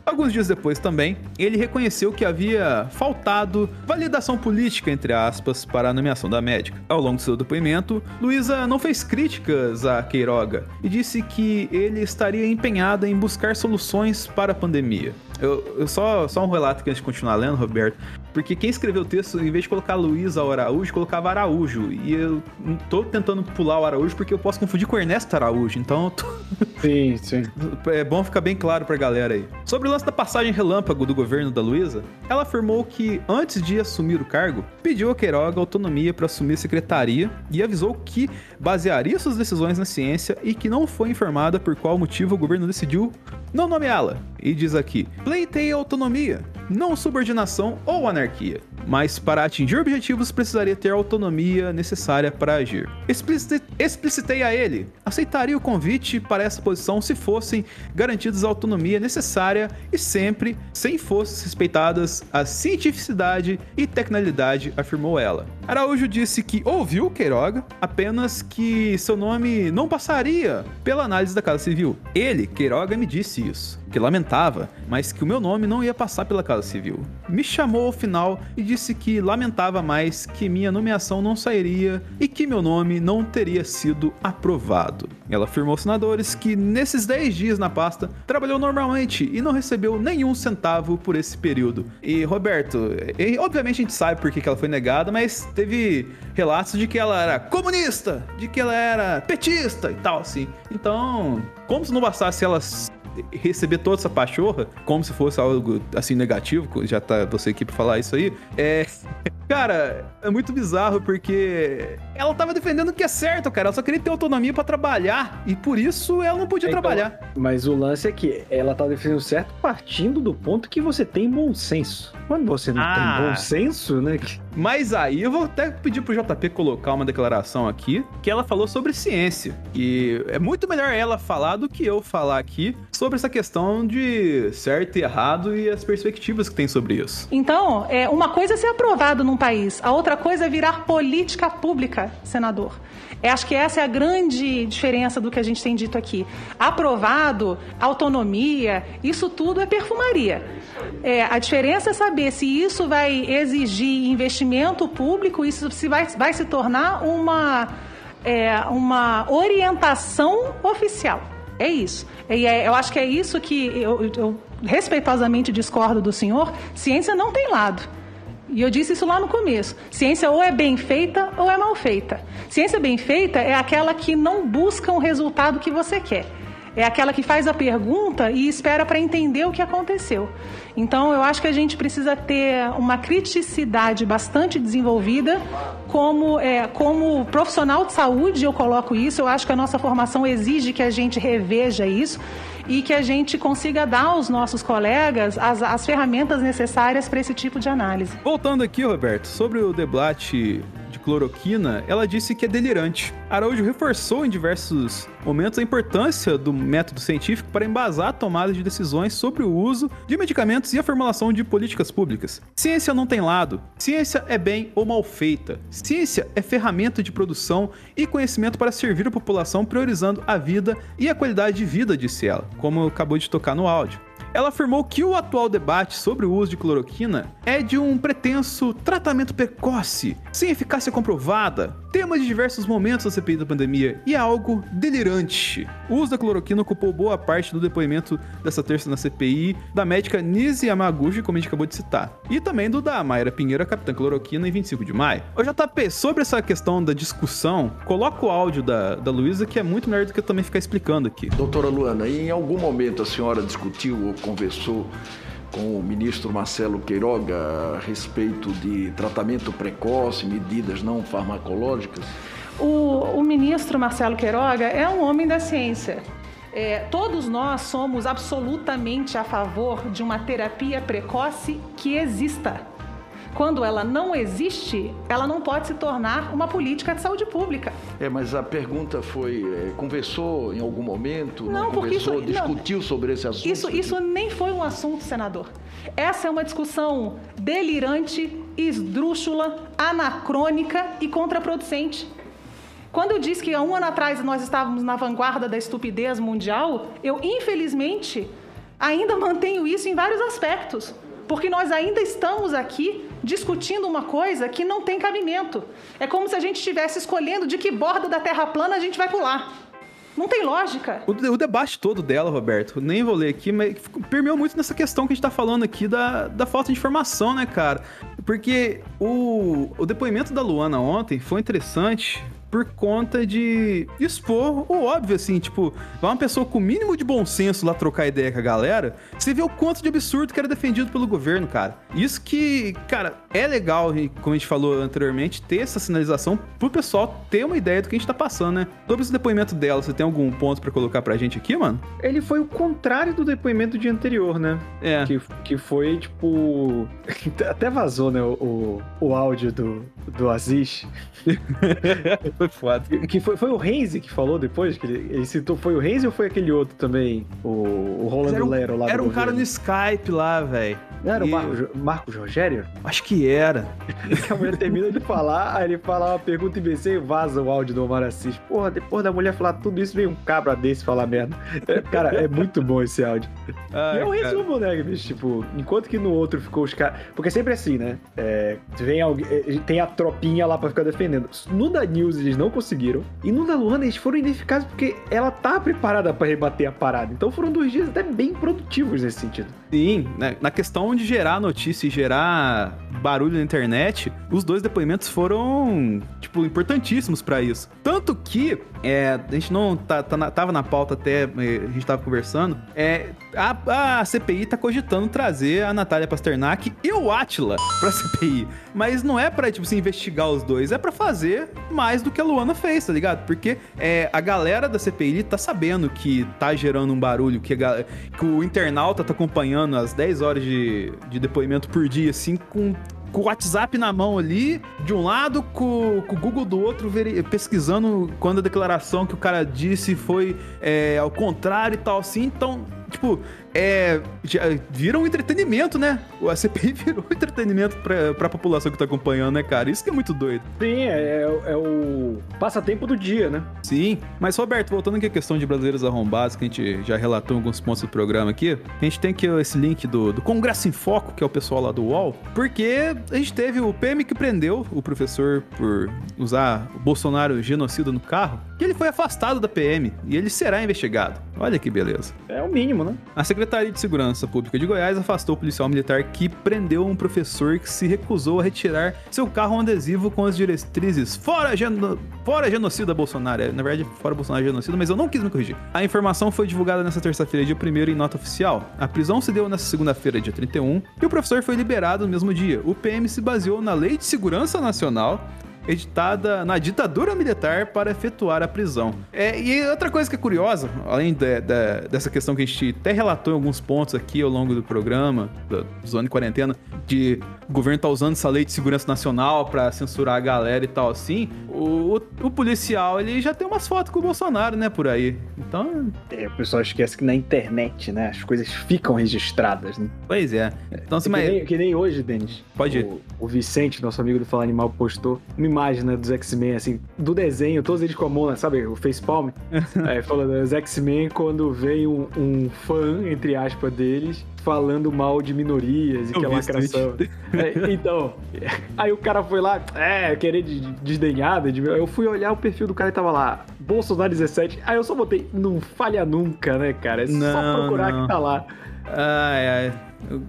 Alguns dias depois também, ele reconheceu que havia faltado validação política, entre aspas, para a nomeação da médica. Ao longo do seu depoimento, Luísa não fez críticas a Queiroga e disse que ele estaria empenhado em buscar soluções para a pandemia. Eu, eu só, só um relato que antes de continuar lendo, Roberto, porque quem escreveu o texto, em vez de colocar Luísa Araújo, colocava Araújo. E eu não tô tentando pular o Araújo porque eu posso confundir com Ernesto Araújo. Então eu tô, Sim, sim. é bom ficar bem claro pra galera aí. Sobre o lance da passagem relâmpago do governo da Luísa, ela afirmou que antes de assumir o cargo, pediu a Queiroga autonomia para assumir a secretaria e avisou que basearia suas decisões na ciência e que não foi informada por qual motivo o governo decidiu não nomeá-la. E diz aqui: pleitei autonomia, não subordinação ou anarquia. Mas para atingir objetivos precisaria ter a autonomia necessária para agir. Explicitei, explicitei a ele: aceitaria o convite para essa posição se fossem garantidas a autonomia necessária e sempre sem fossem respeitadas a cientificidade e tecnalidade, afirmou ela. Araújo disse que ouviu Queiroga, apenas que seu nome não passaria pela análise da Casa Civil. Ele, Queiroga, me disse isso, que lamentava, mas que o meu nome não ia passar pela Casa Civil. Me chamou ao final e disse que lamentava mais que minha nomeação não sairia e que meu nome não teria sido aprovado. Ela afirmou aos senadores que nesses 10 dias na pasta trabalhou normalmente e não recebeu nenhum centavo por esse período. E Roberto, e, obviamente a gente sabe por que ela foi negada, mas teve relatos de que ela era comunista, de que ela era petista e tal, assim. Então, como se não bastasse ela s- receber toda essa pachorra, como se fosse algo assim negativo, já tá você aqui pra falar isso aí, é. Cara, é muito bizarro porque ela tava defendendo o que é certo, cara. Ela só queria ter autonomia pra trabalhar e por isso ela não podia Então, trabalhar. Mas o lance é que ela tá defendendo certo partindo do ponto que você tem bom senso. Quando você não Ah. tem bom senso, né? Mas aí eu vou até pedir pro JP colocar uma declaração aqui que ela falou sobre ciência. E é muito melhor ela falar do que eu falar aqui sobre essa questão de certo e errado e as perspectivas que tem sobre isso. Então, é, uma coisa é ser aprovado num país, a outra coisa é virar política pública, senador. É, acho que essa é a grande diferença do que a gente tem dito aqui. Aprovado, autonomia, isso tudo é perfumaria. É, a diferença é saber se isso vai exigir investimento público, isso se vai, vai se tornar uma, é, uma orientação oficial. É isso. E é, eu acho que é isso que eu, eu respeitosamente discordo do senhor. Ciência não tem lado. E eu disse isso lá no começo. Ciência ou é bem feita ou é mal feita. Ciência bem feita é aquela que não busca o resultado que você quer. É aquela que faz a pergunta e espera para entender o que aconteceu. Então, eu acho que a gente precisa ter uma criticidade bastante desenvolvida. Como, é, como profissional de saúde, eu coloco isso. Eu acho que a nossa formação exige que a gente reveja isso e que a gente consiga dar aos nossos colegas as, as ferramentas necessárias para esse tipo de análise. Voltando aqui, Roberto, sobre o debate cloroquina, ela disse que é delirante. Araújo reforçou em diversos momentos a importância do método científico para embasar a tomada de decisões sobre o uso de medicamentos e a formulação de políticas públicas. Ciência não tem lado. Ciência é bem ou mal feita. Ciência é ferramenta de produção e conhecimento para servir a população, priorizando a vida e a qualidade de vida, disse ela, como acabou de tocar no áudio. Ela afirmou que o atual debate sobre o uso de cloroquina é de um pretenso tratamento precoce, sem eficácia comprovada, tema de diversos momentos da CPI da pandemia e é algo delirante. O uso da cloroquina ocupou boa parte do depoimento dessa terça na CPI da médica Nise Yamaguchi, como a gente acabou de citar, e também do da Mayra Pinheiro, capitã cloroquina, em 25 de maio. O JP, sobre essa questão da discussão, coloca o áudio da, da Luísa, que é muito melhor do que eu também ficar explicando aqui. Doutora Luana, em algum momento a senhora discutiu ou conversou com o ministro Marcelo Queiroga a respeito de tratamento precoce, medidas não farmacológicas? O, o ministro Marcelo Queiroga é um homem da ciência. É, todos nós somos absolutamente a favor de uma terapia precoce que exista. Quando ela não existe, ela não pode se tornar uma política de saúde pública. É, mas a pergunta foi: é, conversou em algum momento? Não, não porque conversou, isso, discutiu não, sobre esse assunto? Isso, isso nem foi um assunto, senador. Essa é uma discussão delirante, esdrúxula, anacrônica e contraproducente. Quando eu disse que há um ano atrás nós estávamos na vanguarda da estupidez mundial, eu infelizmente ainda mantenho isso em vários aspectos, porque nós ainda estamos aqui discutindo uma coisa que não tem cabimento. É como se a gente estivesse escolhendo de que borda da Terra plana a gente vai pular. Não tem lógica. O, o, debate todo dela, Roberto, nem vou ler aqui, mas permeou muito nessa questão que a gente tá falando aqui da, da falta de informação, né, cara? Porque o, o depoimento da Luana ontem foi interessante por conta de expor o óbvio, assim, tipo, vai uma pessoa com o mínimo de bom senso lá trocar ideia com a galera, você vê o quanto de absurdo que era defendido pelo governo, cara. Isso que, cara, é legal, como a gente falou anteriormente, ter essa sinalização pro pessoal ter uma ideia do que a gente tá passando, né? Sobre esse depoimento dela, você tem algum ponto para colocar pra gente aqui, mano? Ele foi o contrário do depoimento do dia anterior, né? É. Que, que foi, tipo. Até vazou, né? O, o áudio do, do Aziz. foi foda. Que foi, foi o Reise que falou depois? Que ele, ele citou. Foi o Reise ou foi aquele outro também? O, o Rolando Lero lá Era um cara no Skype lá, velho. Era e... o Marco, Marcos Rogério? Acho que era. a mulher termina de falar, aí ele fala uma pergunta imbecil e vaza o áudio do Omar Assis. Porra, depois da mulher falar tudo isso, vem um cabra desse falar merda. É, cara, é muito bom esse áudio. Ai, e é um resumo, né, bicho? Tipo, enquanto que no outro ficou os caras. Porque é sempre assim, né? É, vem alguém. É, tem a tropinha lá pra ficar defendendo. No da News eles não conseguiram. E no da Luana eles foram ineficazes porque ela tá preparada para rebater a parada. Então foram dois dias até bem produtivos nesse sentido. Sim, né? na questão de gerar notícia e gerar barulho na internet, os dois depoimentos foram, tipo, importantíssimos para isso. Tanto que, é, a gente não tá, tá na, tava na pauta até, é, a gente tava conversando, é, a, a CPI tá cogitando trazer a Natália Pasternak e o Atila pra CPI. Mas não é pra, tipo, se investigar os dois, é para fazer mais do que a Luana fez, tá ligado? Porque é, a galera da CPI tá sabendo que tá gerando um barulho, que, a, que o internauta tá acompanhando as 10 horas de, de depoimento por dia, assim, com com o WhatsApp na mão ali, de um lado, com, com o Google do outro, pesquisando quando a declaração que o cara disse foi é, ao contrário e tal, assim. Então, tipo, é, vira um entretenimento, né? A CPI virou um entretenimento pra, pra população que tá acompanhando, né, cara? Isso que é muito doido. Sim, é, é, é o passatempo do dia, né? Sim. Mas, Roberto, voltando aqui à questão de brasileiros arrombados, que a gente já relatou em alguns pontos do programa aqui, a gente tem aqui esse link do, do Congresso em Foco, que é o pessoal lá do UOL, porque a gente teve o PM que prendeu o professor por usar o Bolsonaro genocida no carro, que ele foi afastado da PM e ele será investigado. Olha que beleza. É o mínimo, né? A Secretaria de Segurança Pública de Goiás afastou o policial militar que prendeu um professor que se recusou a retirar seu carro adesivo com as diretrizes fora, geno... fora genocida Bolsonaro. É, Na verdade, fora Bolsonaro genocida, mas eu não quis me corrigir. A informação foi divulgada nesta terça-feira, dia 1 em nota oficial. A prisão se deu nesta segunda-feira, dia 31, e o professor foi liberado no mesmo dia. O PM se baseou na Lei de Segurança Nacional editada na ditadura militar para efetuar a prisão. É, e outra coisa que é curiosa, além de- de- dessa questão que a gente até relatou em alguns pontos aqui ao longo do programa, da zona de quarentena, de o governo tá usando essa lei de segurança nacional para censurar a galera e tal assim, o, o policial ele já tem umas fotos com o Bolsonaro, né, por aí. Então, É, o pessoal esquece que na internet, né, as coisas ficam registradas, né? pois é. Então, assim, que, mas... nem, que nem hoje, Denis. Pode ir. O, o Vicente, nosso amigo do Falar Animal, postou uma imagem né, dos X-Men, assim, do desenho, todos eles com a mão, né, sabe, o facepalm. Aí falando dos X-Men quando vem um, um fã, entre aspas, deles, falando mal de minorias e Eu que é lacração. É, então, aí o cara foi lá, é, querer de- de- desdenhar, de- eu fui olhar o perfil do cara e tava lá, Bolsonaro 17, aí eu só botei, não falha nunca, né, cara? É só Não, procurar não. que tá lá. Ai, ai. Eu-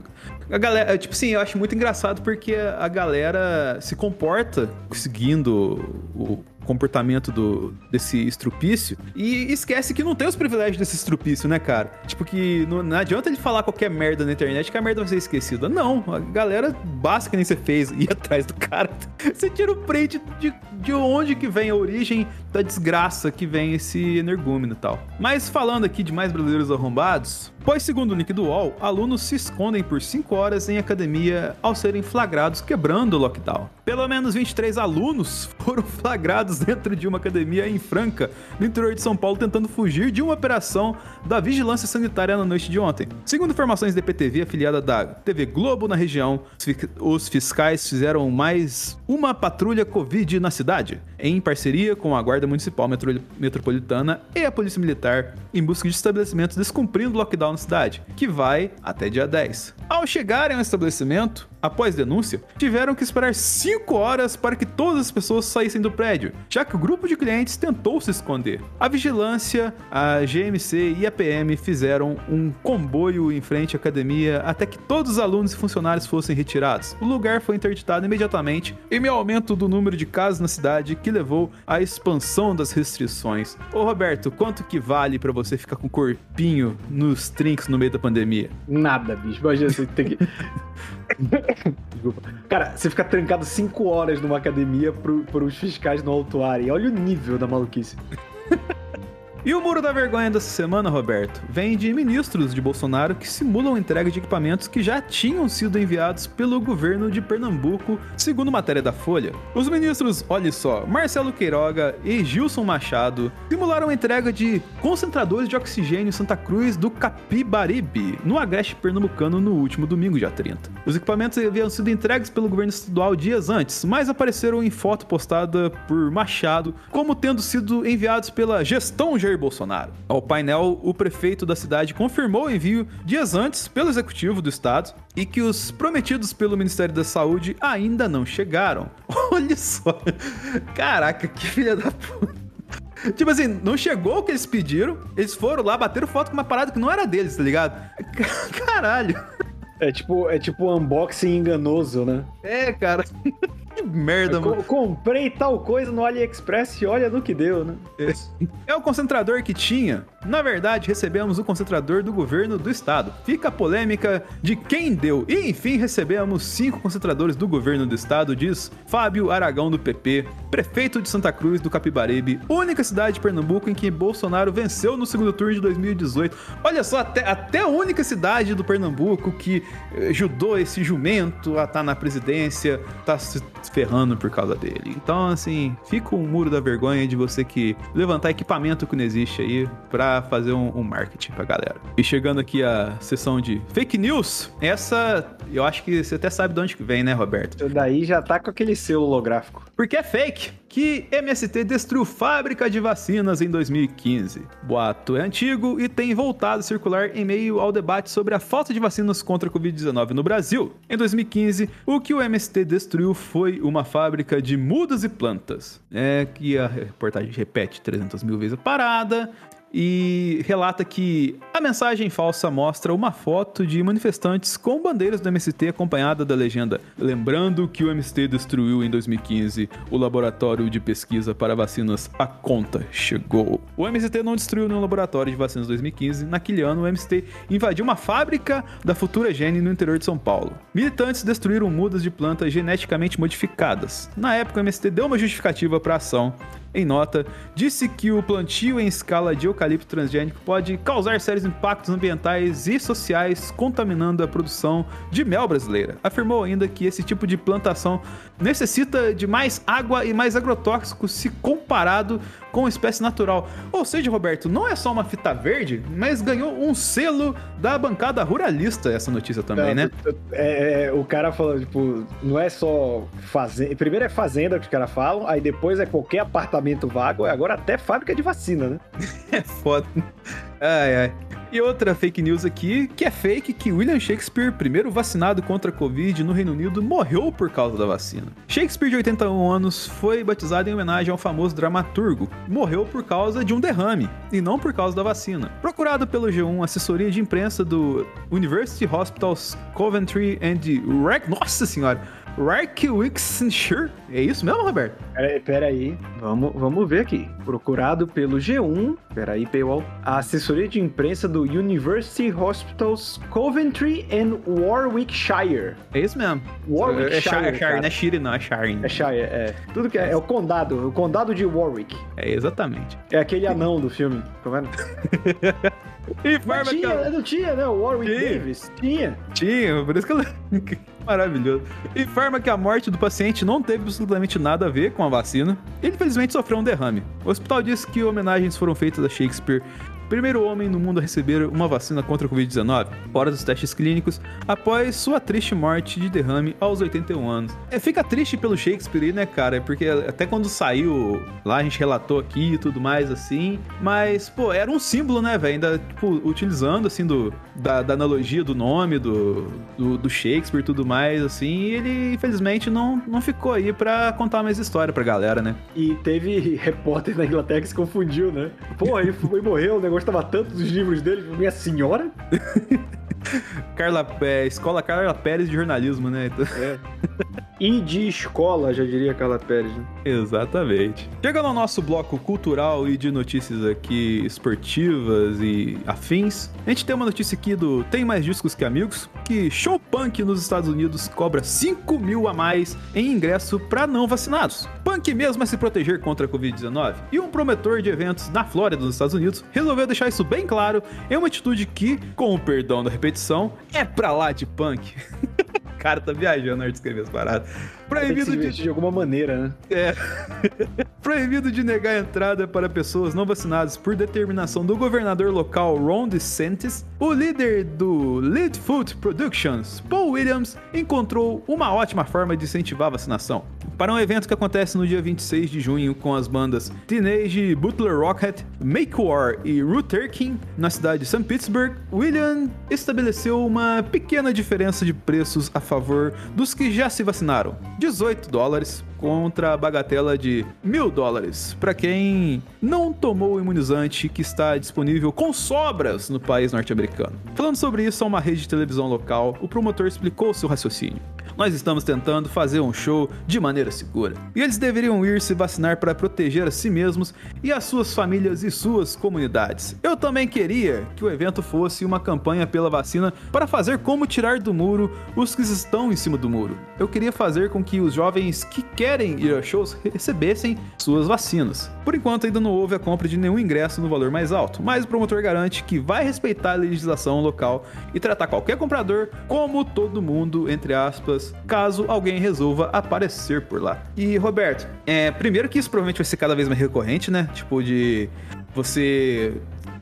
A galera, tipo assim, eu acho muito engraçado porque a galera se comporta seguindo o comportamento do, desse estrupício e esquece que não tem os privilégios desse estrupício, né, cara? Tipo que não, não adianta ele falar qualquer merda na internet que a merda vai ser esquecida. Não, a galera basta que nem você fez ir atrás do cara. Você tira o print de, de onde que vem a origem da desgraça que vem esse energúmeno e tal. Mas falando aqui de mais brasileiros arrombados, pois segundo o link do UOL, alunos se escondem por 5 horas em academia ao serem flagrados quebrando o lockdown. Pelo menos 23 alunos foram flagrados dentro de uma academia em Franca, no interior de São Paulo, tentando fugir de uma operação da Vigilância Sanitária na noite de ontem. Segundo informações da EPTV, afiliada da TV Globo na região, os fi- os fiscais fizeram mais uma patrulha Covid na cidade, em parceria com a Guarda Municipal Metro- Metropolitana e a Polícia Militar, em busca de estabelecimentos descumprindo o lockdown na cidade, que vai até dia 10. Ao chegarem ao estabelecimento, após denúncia, tiveram que esperar 5 horas para que todas as pessoas saíssem do prédio, já que o grupo de clientes tentou se esconder. A vigilância, a GMC e a PM fizeram um comboio em frente à academia até que todos os alunos e funcionários fossem retirados. O lugar foi interditado imediatamente e meio aumento do número de casos na cidade que levou à expansão das restrições. Ô Roberto, quanto que vale pra você ficar com corpinho nos trinks no meio da pandemia? Nada, bicho. Imagina você ter que. Desculpa. Cara, você fica trancado 5 horas numa academia pro, pros fiscais no autuarem. Olha o nível da maluquice. E o muro da vergonha dessa semana, Roberto, vem de ministros de Bolsonaro que simulam entrega de equipamentos que já tinham sido enviados pelo governo de Pernambuco, segundo matéria da Folha. Os ministros, olha só, Marcelo Queiroga e Gilson Machado simularam a entrega de concentradores de oxigênio em Santa Cruz do Capibaribe, no Agreste Pernambucano, no último domingo, dia 30. Os equipamentos haviam sido entregues pelo governo estadual dias antes, mas apareceram em foto postada por Machado como tendo sido enviados pela gestão Jair Bolsonaro. Ao painel, o prefeito da cidade confirmou o envio dias antes pelo executivo do estado e que os prometidos pelo Ministério da Saúde ainda não chegaram. Olha só. Caraca, que filha da puta. Tipo assim, não chegou o que eles pediram, eles foram lá, bateram foto com uma parada que não era deles, tá ligado? Caralho. É tipo, é tipo um unboxing enganoso, né? É, cara. Que merda, Co- mano. comprei tal coisa no AliExpress e olha no que deu, né? É o concentrador que tinha. Na verdade, recebemos o concentrador do governo do estado. Fica a polêmica de quem deu. E enfim, recebemos cinco concentradores do governo do estado, diz Fábio Aragão do PP, prefeito de Santa Cruz do Capibaribe, única cidade de Pernambuco em que Bolsonaro venceu no segundo turno de 2018. Olha só, até, até a única cidade do Pernambuco que eh, ajudou esse jumento a estar na presidência, tá se ferrando por causa dele. Então, assim, fica o muro da vergonha de você que levantar equipamento que não existe aí pra fazer um, um marketing pra galera. E chegando aqui a sessão de fake news, essa eu acho que você até sabe de onde que vem, né, Roberto? Isso daí já tá com aquele selo holográfico. Porque é fake que MST destruiu fábrica de vacinas em 2015. Boato é antigo e tem voltado a circular em meio ao debate sobre a falta de vacinas contra a Covid-19 no Brasil. Em 2015, o que o MST destruiu foi uma fábrica de mudas e plantas. É que a reportagem repete 300 mil vezes a parada. E relata que a mensagem falsa mostra uma foto de manifestantes com bandeiras do MST acompanhada da legenda lembrando que o MST destruiu em 2015 o laboratório de pesquisa para vacinas A Conta Chegou. O MST não destruiu nenhum laboratório de vacinas em 2015. Naquele ano, o MST invadiu uma fábrica da Futura Gene no interior de São Paulo. Militantes destruíram mudas de plantas geneticamente modificadas. Na época, o MST deu uma justificativa para a ação em nota, disse que o plantio em escala de eucalipto transgênico pode causar sérios impactos ambientais e sociais, contaminando a produção de mel brasileira. Afirmou ainda que esse tipo de plantação necessita de mais água e mais agrotóxicos se comparado com espécie natural. Ou seja, Roberto, não é só uma fita verde, mas ganhou um selo da bancada ruralista essa notícia também, É, né? é, é, o cara falando, tipo, não é só fazenda. Primeiro é fazenda que os caras falam, aí depois é qualquer apartamento vago, agora até fábrica de vacina, né? É foda. Ai, ai. E outra fake news aqui, que é fake, que William Shakespeare, primeiro vacinado contra a Covid no Reino Unido, morreu por causa da vacina. Shakespeare, de 81 anos, foi batizado em homenagem ao famoso dramaturgo. Morreu por causa de um derrame, e não por causa da vacina. Procurado pelo G1, assessoria de imprensa do University Hospitals Coventry and Rec... Nossa senhora! Warwickshire? É isso mesmo, Roberto? Pera, pera aí, vamos, vamos ver aqui. Procurado pelo G1, pera aí, paywall, a assessoria de imprensa do University Hospitals Coventry and Warwickshire. É isso mesmo. Warwickshire, É Shire, é Shire, não é Shire, não, é Shire. É Shire, é. Tudo que é, é o condado, o condado de Warwick. É, exatamente. É aquele anão do filme, tá vendo? Informa Mas tinha, não tinha, né? O Warwick Tinha. Davis? Tinha. Tinha, por isso que ela... Maravilhoso. Informa que a morte do paciente não teve absolutamente nada a ver com a vacina. Ele infelizmente sofreu um derrame. O hospital disse que homenagens foram feitas a Shakespeare, primeiro homem no mundo a receber uma vacina contra a Covid-19, fora dos testes clínicos, após sua triste morte de derrame aos 81 anos. É, fica triste pelo Shakespeare aí, né, cara? Porque até quando saiu lá, a gente relatou aqui e tudo mais, assim. Mas, pô, era um símbolo, né, velho? Ainda, tipo, utilizando, assim, do, da, da analogia do nome do, do, do Shakespeare e tudo mais, assim. E ele, infelizmente, não, não ficou aí pra contar mais história pra galera, né? E teve repórter na Inglaterra que se confundiu, né? Pô, ele foi morrer, o negócio tava tanto dos livros dele, minha senhora. Carla, é, Escola Carla Pérez de jornalismo, né? Então- E de escola, já diria Carla Pérez, né? Exatamente. Chegando ao nosso bloco cultural e de notícias aqui esportivas e afins, a gente tem uma notícia aqui do Tem Mais Discos Que Amigos, que show punk nos Estados Unidos cobra 5 mil a mais em ingresso para não vacinados. Punk mesmo a se proteger contra a Covid-19. E um promotor de eventos na Flórida, nos Estados Unidos, resolveu deixar isso bem claro em uma atitude que, com o perdão da repetição, é pra lá de punk. Cara tá viajando na hora de escrever as paradas. Proibido de de alguma maneira, né? é. Proibido de negar entrada para pessoas não vacinadas por determinação do governador local Ron DeSantis, o líder do Leadfoot Productions, Paul Williams, encontrou uma ótima forma de incentivar a vacinação. Para um evento que acontece no dia 26 de junho com as bandas Teenage Butler Rocket, Make War e Ruterkin, na cidade de St. Pittsburgh, William estabeleceu uma pequena diferença de preços a favor dos que já se vacinaram. 18 dólares contra a bagatela de mil dólares para quem não tomou o imunizante que está disponível com sobras no país norte-americano. Falando sobre isso a uma rede de televisão local, o promotor explicou seu raciocínio. Nós estamos tentando fazer um show de maneira segura. E eles deveriam ir se vacinar para proteger a si mesmos e as suas famílias e suas comunidades. Eu também queria que o evento fosse uma campanha pela vacina para fazer como tirar do muro os que estão em cima do muro. Eu queria fazer com que os jovens que querem ir a shows recebessem suas vacinas. Por enquanto ainda não houve a compra de nenhum ingresso no valor mais alto, mas o promotor garante que vai respeitar a legislação local e tratar qualquer comprador como todo mundo, entre aspas, caso alguém resolva aparecer por lá. E Roberto, é, primeiro que isso provavelmente vai ser cada vez mais recorrente, né? Tipo de você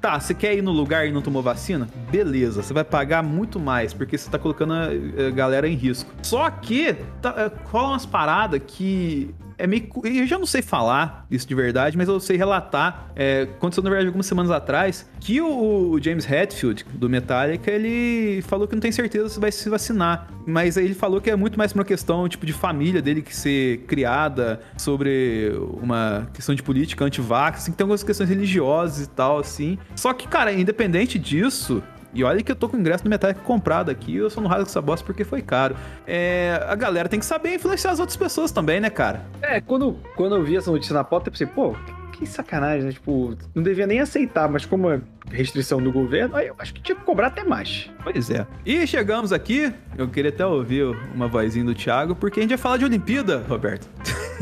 Tá, você quer ir no lugar e não tomou vacina? Beleza, você vai pagar muito mais, porque você tá colocando a, a galera em risco. Só que tá, é, rola umas paradas que é meio. Eu já não sei falar isso de verdade, mas eu sei relatar. É, aconteceu, na verdade, algumas semanas atrás, que o, James Hetfield, do Metallica, ele falou que não tem certeza se vai se vacinar. Mas ele falou que é muito mais uma questão, tipo, de família dele que ser criada sobre uma questão de política anti-vax, assim, que tem algumas questões religiosas e tal, assim. Só que, cara, independente disso, e olha que eu tô com o ingresso do Metallica comprado aqui, eu só não rasgo essa bosta porque foi caro. É, a galera tem que saber influenciar as outras pessoas também, né, cara? É, quando, quando eu vi essa notícia na pauta, eu pensei, pô, que sacanagem, né? Tipo, não devia nem aceitar, mas como é restrição do governo, aí eu acho que tinha que cobrar até mais. Pois é. E chegamos aqui, eu queria até ouvir uma vozinha do Thiago, porque a gente vai falar de Olimpíada, Roberto.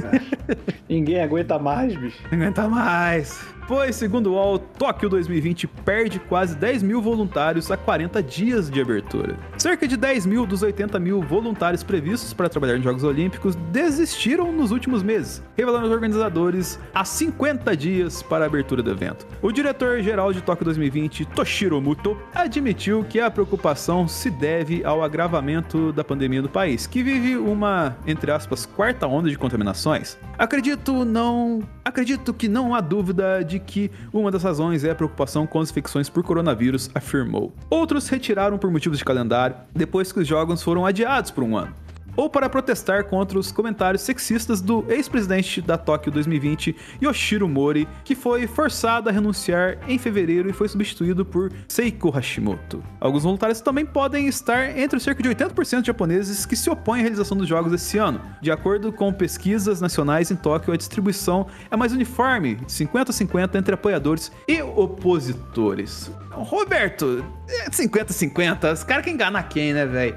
É. Ninguém aguenta mais, bicho. Não aguenta mais. Pois, segundo o UOL, Tóquio 2020 perde quase 10 mil voluntários a 40 dias de abertura. Cerca de 10 mil dos 80 mil voluntários previstos para trabalhar nos Jogos Olímpicos desistiram nos últimos meses, revelando os organizadores a 50 dias para a abertura do evento. O diretor-geral de Tóquio 2020, Toshiro Muto, admitiu que a preocupação se deve ao agravamento da pandemia no país, que vive uma, entre aspas, quarta onda de contaminações. Acredito não, acredito que não há dúvida de que uma das razões é a preocupação com as infecções por coronavírus, afirmou. Outros retiraram por motivos de calendário depois que os jogos foram adiados por um ano ou para protestar contra os comentários sexistas do ex-presidente da Tóquio 2020, Yoshiro Mori, que foi forçado a renunciar em fevereiro e foi substituído por Seiko Hashimoto. Alguns voluntários também podem estar entre os cerca de 80% de japoneses que se opõem à realização dos jogos esse ano. De acordo com pesquisas nacionais em Tóquio, a distribuição é mais uniforme, 50-50 entre apoiadores e opositores. Roberto, 50-50, é os caras que enganam quem, né, velho?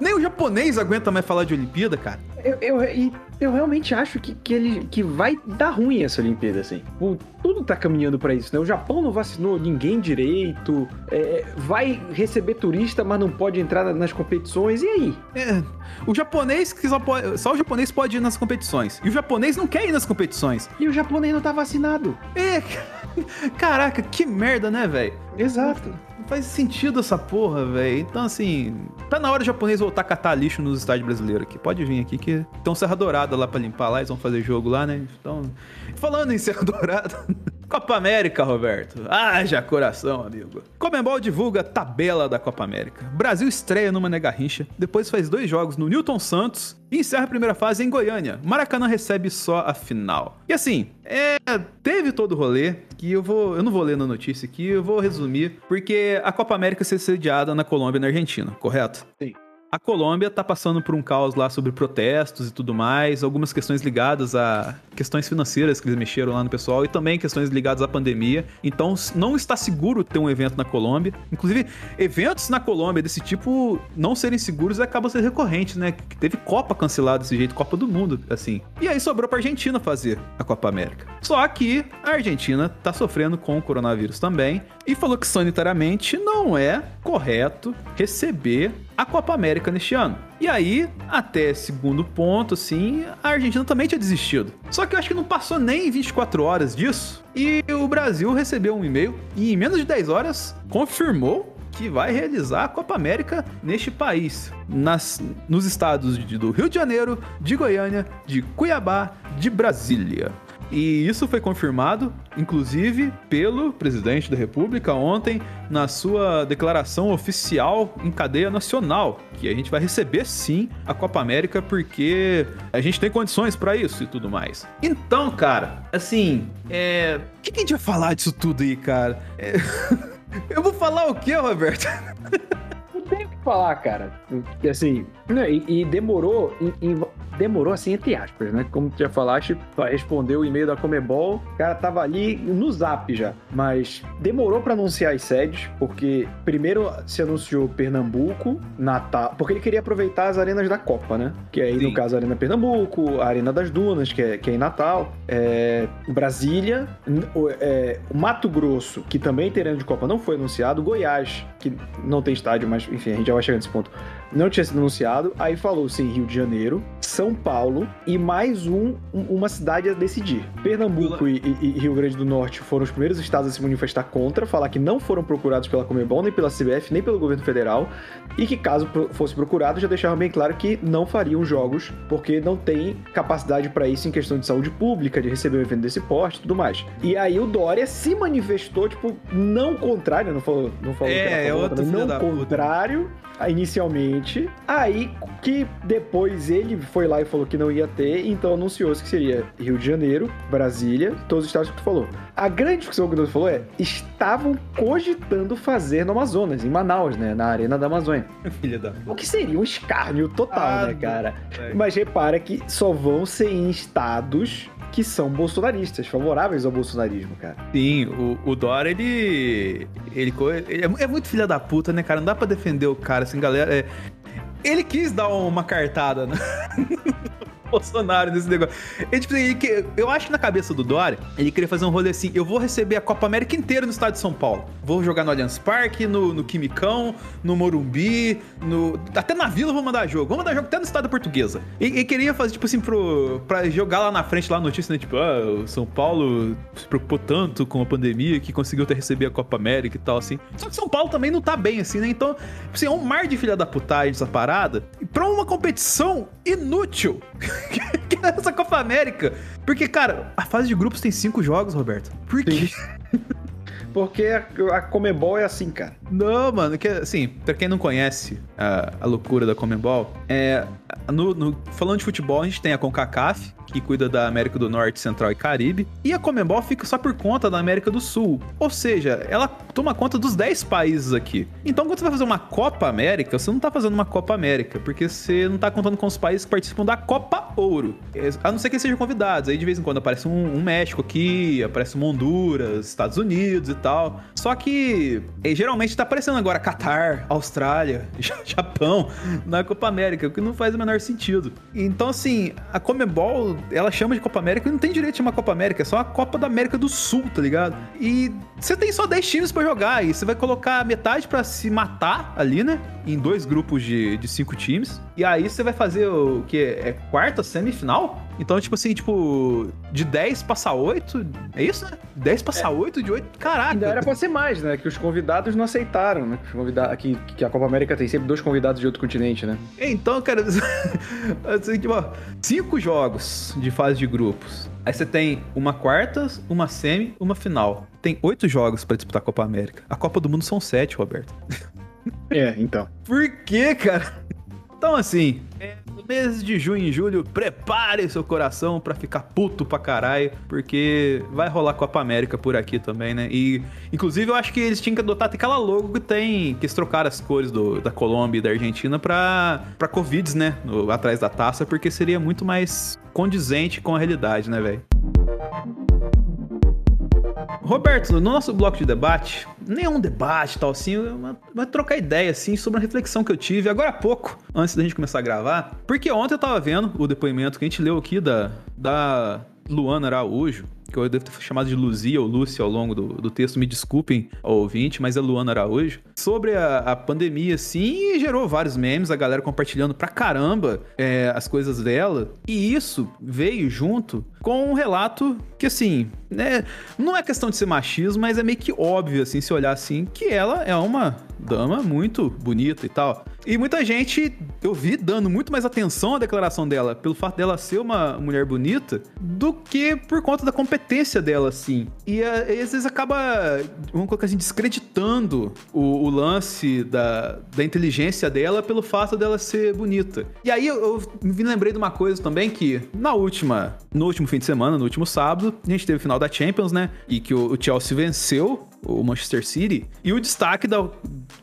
Nem o japonês aguenta mais falar de Olimpíada, cara. Eu, eu, eu realmente acho que, que, ele, que vai dar ruim essa Olimpíada, assim. O, tudo tá caminhando para isso, né? O Japão não vacinou ninguém direito, é, vai receber turista, mas não pode entrar nas competições, e aí? É, o japonês que só, pode, só o japonês pode ir nas competições. E o japonês não quer ir nas competições. E o japonês não tá vacinado. É, caraca, que merda, né, velho? Exato. Faz sentido essa porra, velho. Então, assim, tá na hora o japonês voltar a catar lixo nos estádios brasileiros aqui. Pode vir aqui que tem Serra Dourada lá pra limpar lá, eles vão fazer jogo lá, né? Então, falando em Serra Dourada, Copa América, Roberto. Haja coração, amigo. Comembol divulga tabela da Copa América. Brasil estreia numa Negarrincha, depois faz dois jogos no Newton Santos e encerra a primeira fase em Goiânia. Maracanã recebe só a final. E assim, é, teve todo o rolê que eu vou, eu não vou ler na notícia aqui, eu vou resumir, porque a Copa América ser sediada na Colômbia e na Argentina, correto? Sim. A Colômbia está passando por um caos lá sobre protestos e tudo mais, algumas questões ligadas a questões financeiras que eles mexeram lá no pessoal e também questões ligadas à pandemia. Então não está seguro ter um evento na Colômbia. Inclusive, eventos na Colômbia desse tipo não serem seguros acabam sendo recorrentes, né? Teve Copa cancelada desse jeito, Copa do Mundo, assim. E aí sobrou para Argentina fazer a Copa América. Só que a Argentina está sofrendo com o coronavírus também e falou que sanitariamente não é correto receber a Copa América neste ano. E aí, até segundo ponto, assim, a Argentina também tinha desistido. Só que eu acho que não passou nem 24 horas disso. E o Brasil recebeu um e-mail e em menos de 10 horas confirmou que vai realizar a Copa América neste país, nas, nos estados de, do Rio de Janeiro, de Goiânia, de Cuiabá, de Brasília. E isso foi confirmado, inclusive, pelo presidente da República ontem, na sua declaração oficial em cadeia nacional, que a gente vai receber sim a Copa América porque a gente tem condições para isso e tudo mais. Então, cara, assim, é. O que, a gente vai falar disso tudo aí, cara? É... Eu vou falar o quê, Roberto? Não tenho o que falar, cara. Assim, e, e demorou. Em, em demorou assim, entre aspas, né? Como tu já falaste, para responder o e-mail da Comebol, o cara tava ali no zap já. Mas demorou para anunciar as sedes, porque primeiro se anunciou Pernambuco, Natal, porque ele queria aproveitar as arenas da Copa, né? Que aí, Sim. no caso, a Arena Pernambuco, a Arena das Dunas, que é, que é em Natal, é, Brasília, o, é, o Mato Grosso, que também tem arena de Copa, não foi anunciado, Goiás, que não tem estádio, mas enfim, a gente já vai chegar nesse ponto, não tinha sido anunciado. Aí falou sim Rio de Janeiro, São Paulo e mais um, um- uma cidade a decidir. Pernambuco e, e- e Rio Grande do Norte foram os primeiros estados a se manifestar contra, falar que não foram procurados pela Comebol, nem pela CBF, nem pelo governo federal, e que caso fosse procurado, já deixaram bem claro que não fariam jogos, porque não tem capacidade para isso em questão de saúde pública, de receber um evento desse porte e tudo mais. E aí o Dória se manifestou, tipo, não contrário, não falou, não falou É, que era é favor, outro não da puta. Ah, inicialmente. Aí que depois ele foi lá e falou que não ia ter, então anunciou-se que seria Rio de Janeiro, Brasília, todos os estados que tu falou. A grande discussão que o Deus falou é: estavam cogitando fazer no Amazonas, em Manaus, né? Na Arena da Amazônia. Filha da. O que seria um escárnio total, Ah, né, cara? velho. Mas repara que só vão ser em estados que são bolsonaristas, favoráveis ao bolsonarismo, cara. Sim, o, o Dora, ele. Ele, ele é, é muito filha da puta, né, cara? Não dá pra defender o cara, assim, galera. é- ele quis dar uma cartada, né? Bolsonaro nesse negócio. Ele, tipo, ele que- eu acho que na cabeça do Dória, ele queria fazer um rolê assim: eu vou receber a Copa América inteira no estado de São Paulo. Vou jogar no Allianz Parque, no, no Quimicão, no Morumbi, no. Até na vila vou mandar jogo. Vou mandar jogo até no estado da portuguesa. E ele queria fazer, tipo assim, pro, pra jogar lá na frente, lá a notícia, né? Tipo, ah, o São Paulo se preocupou tanto com a pandemia que conseguiu até receber a Copa América e tal, assim. Só que São Paulo também não tá bem, assim, né? Então, tipo assim, é um mar de filha da putagem essa parada. Pra uma competição inútil. que é essa Copa América. Porque, cara, a fase de grupos tem cinco jogos, Roberto. Por quê? Porque a, a Comebol é assim, cara. Não, mano, que assim, pra quem não conhece a, a loucura da Comembol, é. no- no- falando de futebol, a gente tem a CONCACAF, que cuida da América do Norte, Central e Caribe, e a Comembol fica só por conta da América do Sul. Ou seja, ela toma conta dos 10 países aqui. Então, quando você vai fazer uma Copa América, você não tá fazendo uma Copa América, porque você não tá contando com os países que participam da Copa Ouro. É, A não ser que sejam convidados. Aí de vez em quando aparece um, um México aqui, aparece um Honduras, Estados Unidos e tal. Só que eh, geralmente tá aparecendo agora Catar, Austrália, Ja- Japão na Copa América, o que não faz o menor sentido. Então, assim, a Comebol, ela chama de Copa América e não tem direito de chamar Copa América, é só a Copa da América do Sul, tá ligado? E você tem só 10 times pra jogar e você vai colocar metade pra se matar ali, né? Em dois grupos de, de cinco times. E aí você vai fazer o que? É quarta semifinal? Então, tipo assim, tipo, de 10 passa 8. É isso, né? 10 passa 8, de 8. Caraca. Ainda era pra ser mais, né? Que os convidados não aceitaram, né? Os convidados, que, que a Copa América tem sempre dois convidados de outro continente, né? Então, cara, assim, tipo, ó, cinco jogos de fase de grupos. Aí você tem uma quarta, uma semi, uma final. Tem oito jogos pra disputar a Copa América. A Copa do Mundo são sete, Roberto. É, então. Por quê, cara? Então, assim, é, mês de junho e julho, prepare seu coração pra ficar puto pra caralho, porque vai rolar Copa América por aqui também, né? E, inclusive, eu acho que eles tinham que adotar aquela logo que tem, que eles trocaram as cores do- da Colômbia e da Argentina pra, pra Covids, né? No- atrás da taça, porque seria muito mais condizente com a realidade, né, velho? Roberto, no nosso bloco de debate, nenhum debate tal assim, mas trocar ideia assim sobre uma reflexão que eu tive agora há pouco, antes da gente começar a gravar. Porque ontem eu tava vendo o depoimento que a gente leu aqui da, da Luana Araújo, que eu devo ter chamado de Luzia ou Lúcia ao longo do, do texto, me desculpem ouvinte, mas é Luana Araújo, sobre a, a pandemia, assim, e gerou vários memes, a galera compartilhando pra caramba é, as coisas dela. E isso veio junto com um relato que, assim, né, não é questão de ser machismo, mas é meio que óbvio, assim, se olhar assim, que ela é uma dama muito bonita e tal. E muita gente, eu vi, dando muito mais atenção à declaração dela, pelo fato dela ser uma mulher bonita, do que por conta da competência dela, assim. E, eh, às vezes acaba, vamos colocar assim, descreditando o, o lance da, da inteligência dela pelo fato dela ser bonita. E aí eu, eu me lembrei de uma coisa também que, na última, no último fim de semana, no último sábado, a gente teve o final da Champions, né? E que o, Chelsea venceu o Manchester City. E o destaque da,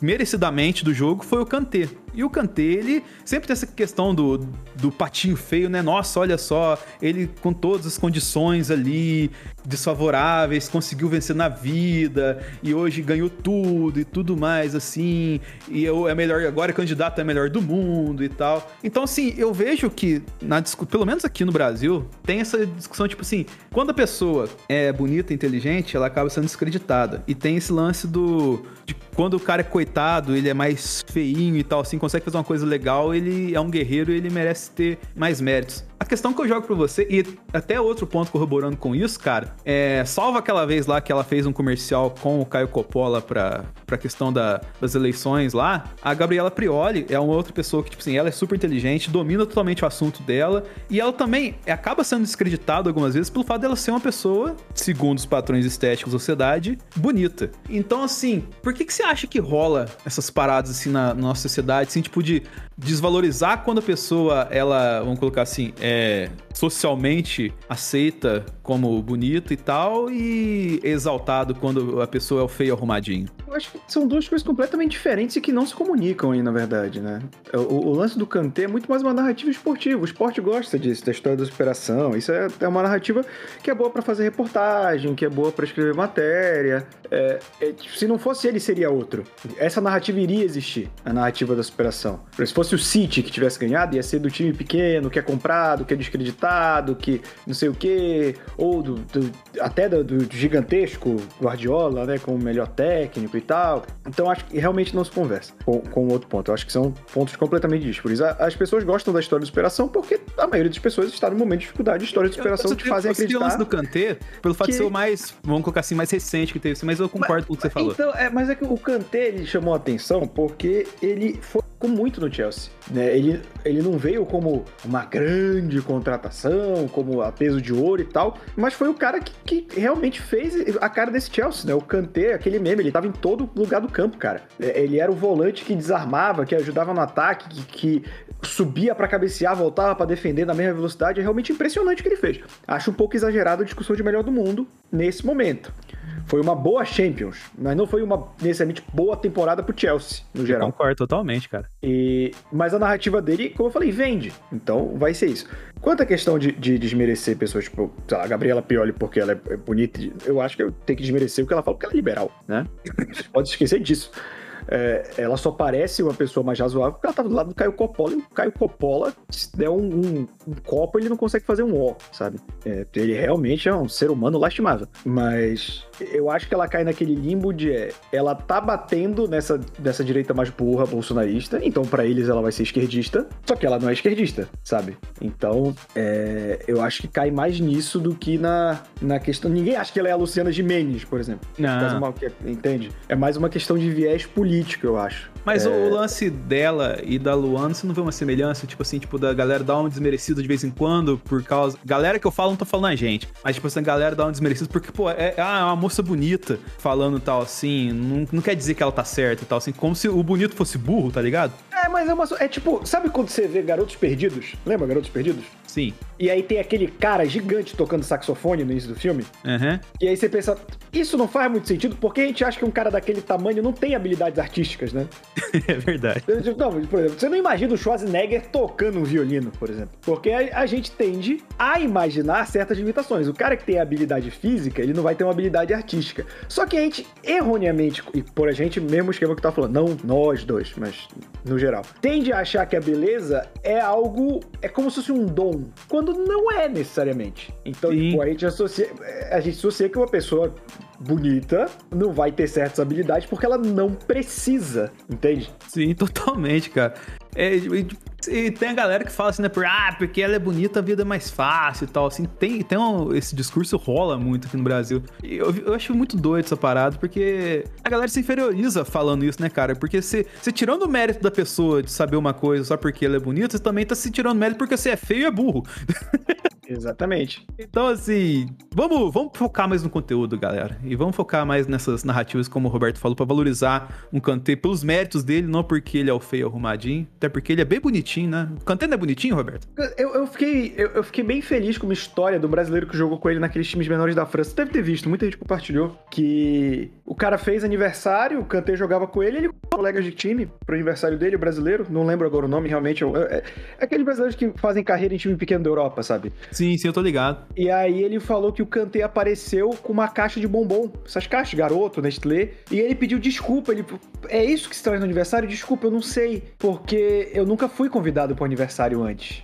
merecidamente do jogo foi o Kanté. E o Kanté, ele sempre tem essa questão do, do patinho feio, né? Nossa, olha só, ele com todas as condições ali desfavoráveis, conseguiu vencer na vida e hoje ganhou tudo e tudo mais assim. E eu é melhor agora é candidato é melhor do mundo e tal. Então assim, eu vejo que na pelo menos aqui no Brasil, tem essa discussão tipo assim, quando a pessoa é bonita, inteligente, ela acaba sendo descreditada. E tem esse lance do de quando o cara é coitado, ele é mais feinho e tal assim, consegue fazer uma coisa legal, ele é um guerreiro e ele merece ter mais méritos. A questão que eu jogo pra você, e até outro ponto corroborando com isso, cara, é. Salva aquela vez lá que ela fez um comercial com o Caio Coppola pra, pra questão da, das eleições lá. A Gabriela Prioli é uma outra pessoa que, tipo assim, ela é super inteligente, domina totalmente o assunto dela. E ela também acaba sendo descreditada algumas vezes pelo fato dela ser uma pessoa, segundo os padrões estéticos da sociedade, bonita. Então, assim, por que, que você acha que rola essas paradas assim na, na nossa sociedade, assim, tipo, de desvalorizar quando a pessoa, ela, vamos colocar assim, é socialmente aceita como bonita e tal, e exaltado quando a pessoa é o feio arrumadinho. Eu acho que são duas coisas completamente diferentes e que não se comunicam aí, na verdade, né? O, o lance do Kanté é muito mais uma narrativa esportiva. O esporte gosta disso, da história da superação. Isso é, é uma narrativa que é boa para fazer reportagem, que é boa para escrever matéria. É, é, se não fosse ele, seria outro. Essa narrativa iria existir, a narrativa da superação. Se fosse o City que tivesse ganhado, ia ser do time pequeno, que é comprado, que é descreditado, que não sei o quê, ou do, do até do, do, gigantesco Guardiola, né, como melhor técnico e tal. Então acho que realmente não se conversa com, com outro ponto. Eu acho que são pontos completamente distintos. As pessoas gostam da história de superação porque a maioria das pessoas está no momento de dificuldade de história de superação que fazem acreditar. lance do Kanté, pelo fato que... de ser o mais, vamos colocar assim, mais recente que teve, mas eu concordo mas, com o que você falou. Então, é, mas é que o Kanté ele chamou a atenção porque ele foi muito no Chelsea. Né? Ele, ele não veio como uma grande contratação, como a peso de ouro e tal, mas foi o cara que, que realmente fez a cara desse Chelsea, né? O Kanté, aquele meme, ele tava em todo lugar do campo, cara. É, ele era o volante que desarmava, que ajudava no ataque, que, que subia para cabecear, voltava para defender na mesma velocidade. É realmente impressionante o que ele fez. Acho um pouco exagerado a discussão de melhor do mundo nesse momento. Foi uma boa Champions, mas não foi uma necessariamente boa temporada pro Chelsea, no geral. Eu concordo totalmente, cara. E, mas a narrativa dele, como eu falei, vende. Então vai ser isso. Quanto à questão de, de desmerecer pessoas, tipo, sei lá, a Gabriela Pioli porque ela é bonita, eu acho que eu tenho que desmerecer o que ela fala porque ela é liberal, né? Você pode esquecer disso. É, ela só parece uma pessoa mais razoável porque ela tá do lado do Caio Coppola e o Caio Coppola, se der um, um, um copo, ele não consegue fazer um O, sabe? É, ele realmente é um ser humano lastimável. Mas eu acho que ela cai naquele limbo de é, ela tá batendo nessa, nessa direita mais burra bolsonarista, então para eles ela vai ser esquerdista, só que ela não é esquerdista, sabe? Então é, eu acho que cai mais nisso do que na, na questão. Ninguém acha que ela é a Luciana Gimenez, por exemplo. Não. Uma, entende? É mais uma questão de viés político eu acho. Mas é... o lance dela e da Luana, você não vê uma semelhança? Tipo assim, tipo, da galera dar uma desmerecida de vez em quando por causa. Galera que eu falo, não tô falando a gente. Mas, tipo assim, a galera dá uma desmerecida porque, pô, é, é uma moça bonita falando tal assim. Não, não quer dizer que ela tá certa e tal, assim. Como se o bonito fosse burro, tá ligado? É, mas é uma. É tipo, sabe quando você vê Garotos Perdidos? Lembra Garotos Perdidos? Sim. E aí tem aquele cara gigante tocando saxofone no início do filme. Uhum. E aí você pensa, isso não faz muito sentido, porque a gente acha que um cara daquele tamanho não tem habilidades artísticas, né? é verdade. Não, por exemplo, você não imagina o Schwarzenegger tocando um violino, por exemplo. Porque a, gente tende a imaginar certas limitações. O cara que tem habilidade física, ele não vai ter uma habilidade artística. Só que a gente, erroneamente, e por a gente mesmo esquema que tá falando, não nós dois, mas no geral, tende a achar que a beleza é algo. é como se fosse um dom. Quando não é necessariamente. Então, tipo, a gente associa. A gente associa que uma pessoa bonita não vai ter certas habilidades porque ela não precisa, entende? Sim, totalmente, cara. É, e, tem a galera que fala assim, né, por, ah, porque ela é bonita, a vida é mais fácil e tal, assim, tem, tem um, esse discurso rola muito aqui no Brasil. E eu, eu acho muito doido essa parada, porque a galera se inferioriza falando isso, né, cara? Porque você tirando o mérito da pessoa de saber uma coisa só porque ela é bonita, você também tá se tirando mérito porque você é feio e é burro. Exatamente. Então, assim, vamos, vamos focar mais no conteúdo, galera. E vamos focar mais nessas narrativas, como o Roberto falou, para valorizar um Kanté pelos méritos dele, não porque ele é o feio arrumadinho, até porque ele é bem bonitinho, né? O Kanté não é bonitinho, Roberto? Eu, eu fiquei, eu, eu, fiquei bem feliz com uma história do brasileiro que jogou com ele naqueles times menores da França. Você deve ter visto, muita gente compartilhou, que o cara fez aniversário, o Kanté jogava com ele, ele com colegas de time pro aniversário dele, o brasileiro, não lembro agora o nome, realmente. É, é, é aqueles brasileiros que fazem carreira em time pequeno da Europa, sabe? Sim, sim, eu tô ligado. E aí ele falou que o Kanté apareceu com uma caixa de bombom, essas caixas, garoto, Nestlé, e ele pediu desculpa, ele, é isso que se traz no aniversário? Desculpa, eu não sei, porque eu nunca fui convidado pro aniversário antes.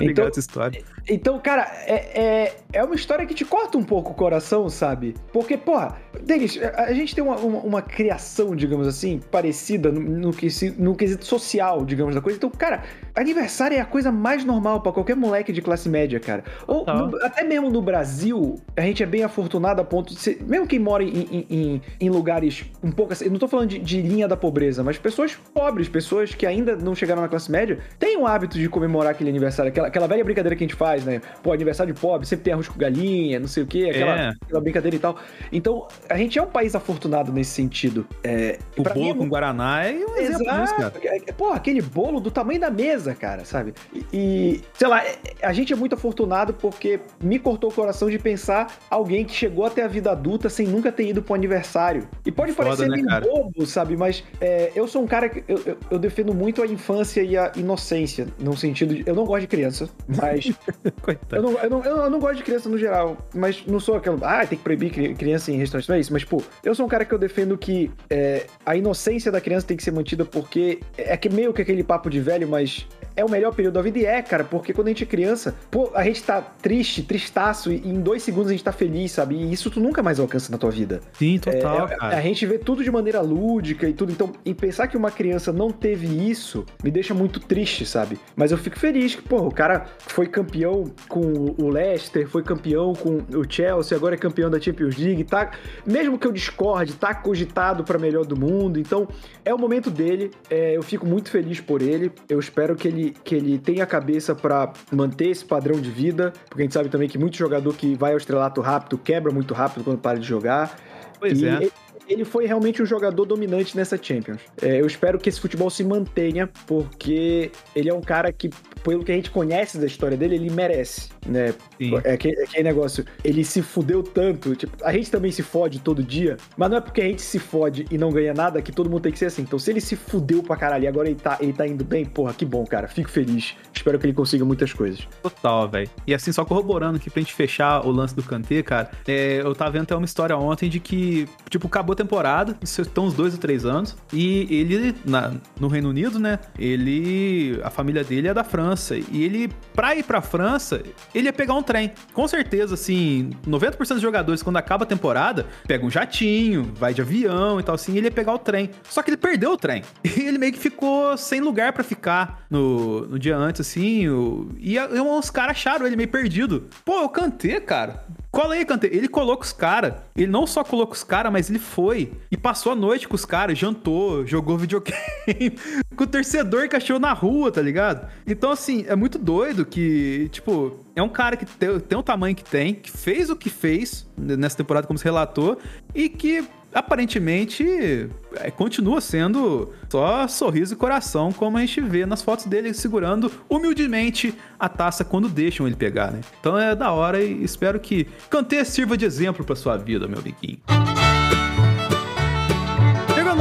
Então, essa história. Então, cara, é, é, é uma história que te corta um pouco o coração, sabe? Porque, porra, Denis, a, gente tem uma, uma, uma criação, digamos assim, parecida no, no, no quesito social, digamos, da coisa. Então, cara, aniversário é a coisa mais normal pra qualquer moleque de classe média, cara. Ou no- até mesmo no Brasil, a gente é bem afortunado a ponto de ser. Mesmo quem mora em, em, em- em lugares um pouco assim. Eu não tô falando de, de linha da pobreza, mas pessoas pobres, pessoas que ainda não chegaram na classe média, têm o hábito de comemorar aquele aniversário. Aquela, aquela velha brincadeira que a gente faz, né? Pô, aniversário de pobre, sempre tem arroz com galinha, não sei o quê, aquela, É. aquela brincadeira e tal. Então, a gente é um país afortunado nesse sentido. É, O pra mim bolo é com Guaraná é um exemplo disso, cara. Exato. É- é- Pô, aquele bolo do tamanho da mesa, cara, sabe? E, e, sei lá, a gente é muito afortunado porque me cortou o coração de pensar alguém que chegou até a vida adulta sem nunca ter ido pro aniversário. E pode Foda, parecer né, meio cara? bobo, sabe? Mas é, eu sou um cara que eu, eu- eu defendo muito a infância e a inocência, no sentido de. Eu não gosto de criança, mas. Coitado. eu, não, eu não- eu não gosto de criança no geral, mas não sou aquele. Ah, tem que proibir cri- criança em restaurante, não é isso. Mas, pô, eu sou um cara que eu defendo que é, a inocência da criança tem que ser mantida porque é que meio que aquele papo de velho, mas é o melhor período da vida. E é, cara, porque quando a gente é criança, pô, a gente tá triste, tristaço, e em dois segundos a gente tá feliz, sabe? E isso tu nunca mais alcança na tua vida. Sim, total, É, é, cara. A gente vê tudo de maneira lúdica e tudo. Então, e pensar que uma criança não teve isso me deixa muito triste, sabe? Mas eu fico feliz que, pô, o cara foi campeão com o Leicester, foi campeão com o Chelsea, agora é campeão da Champions League, tá? Mesmo que eu discorde, tá cogitado pra melhor do mundo. Então, é o momento dele. é, eu fico muito feliz por ele. Eu espero que ele, que ele tenha a cabeça pra manter esse padrão de vida, porque a gente sabe também que muito jogador que vai ao estrelato rápido quebra muito rápido quando para de jogar. Pois E é. ele- Ele foi realmente um jogador dominante nessa Champions. É, eu espero que esse futebol se mantenha, porque ele é um cara que, pelo que a gente conhece da história dele, ele merece, né? Sim. É aquele, é aquele negócio, ele se fudeu tanto, tipo, a gente também se fode todo dia, mas não é porque a gente se fode e não ganha nada que todo mundo tem que ser assim. Então, se ele se fudeu pra caralho e agora ele tá, ele tá indo bem, porra, que bom, cara. Fico feliz. Espero que ele consiga muitas coisas. Total, velho. E assim, só corroborando aqui pra gente fechar o lance do Kanté, cara, é, eu tava vendo até uma história ontem de que, tipo, acabou temporada, estão uns dois ou três anos, e ele, na- no Reino Unido, né, ele, a família dele é da França, e ele, pra ir pra França, ele ia pegar um trem. Com certeza, assim, 90% dos jogadores, quando acaba a temporada, pega um jatinho, vai de avião e tal, assim, e ele ia pegar o trem. Só que ele perdeu o trem. E ele meio que ficou sem lugar pra ficar no, no dia antes, assim, o- e, e uns caras acharam ele meio perdido. Pô, eu cantei, cara. Cola aí, cantei. Ele colocou os caras. Ele não só colocou os caras, mas ele foi e passou a noite com os caras, jantou, jogou videogame com o torcedor que achou na rua, tá ligado? Então, assim, é muito doido que, tipo, é um cara que tem, tem o tamanho que tem, que fez o que fez nessa temporada, como se relatou, e que aparentemente é, continua sendo só sorriso e coração, como a gente vê nas fotos dele segurando humildemente a taça quando deixam ele pegar, né? Então é da hora e espero que Kanté sirva de exemplo pra sua vida, meu amiguinho.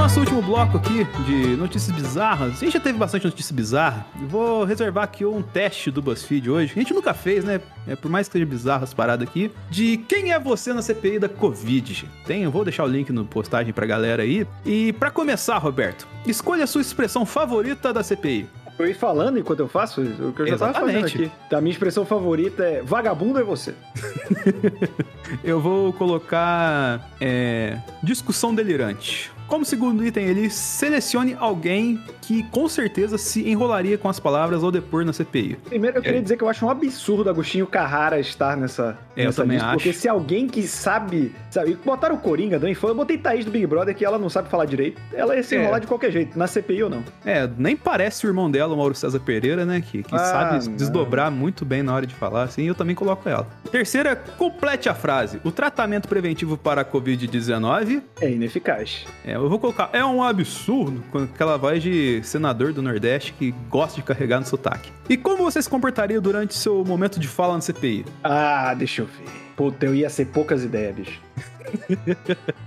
Nosso último bloco aqui de notícias bizarras. A gente já teve bastante notícia bizarra. Eu Vou reservar aqui um teste do BuzzFeed hoje. A gente nunca fez, né? É, por mais que seja bizarro as paradas aqui. De quem é você na CPI da Covid. Tem, eu vou deixar o link no postagem pra galera aí. E pra começar, Roberto, escolha a sua expressão favorita da CPI. Eu ia falando enquanto eu faço o que eu já tava fazendo Exatamente. aqui. A minha expressão favorita é vagabundo é você. Eu vou colocar é, discussão delirante. Como segundo item, ele selecione alguém que com certeza se enrolaria com as palavras ao depor na CPI. Primeiro, eu queria dizer que eu acho um absurdo Agostinho Carrara estar nessa, É, eu nessa também lista, acho. Porque se alguém que sabe, sabe, botaram o Coringa também, foi, eu botei Thaís do Big Brother que ela não sabe falar direito, ela ia se É. enrolar de qualquer jeito, na CPI ou não. É, nem parece o irmão dela, o Mauro César Pereira, né? Que, que Ah, sabe não. desdobrar muito bem na hora de falar, assim, eu também coloco ela. Terceira, complete a frase. O tratamento preventivo para a Covid-19 É ineficaz. É, eu vou colocar. É um absurdo com aquela voz de senador do Nordeste que gosta de carregar no sotaque. E como você se comportaria durante seu momento de fala na CPI? Ah, deixa eu ver. Puta, eu ia ser poucas ideias, bicho.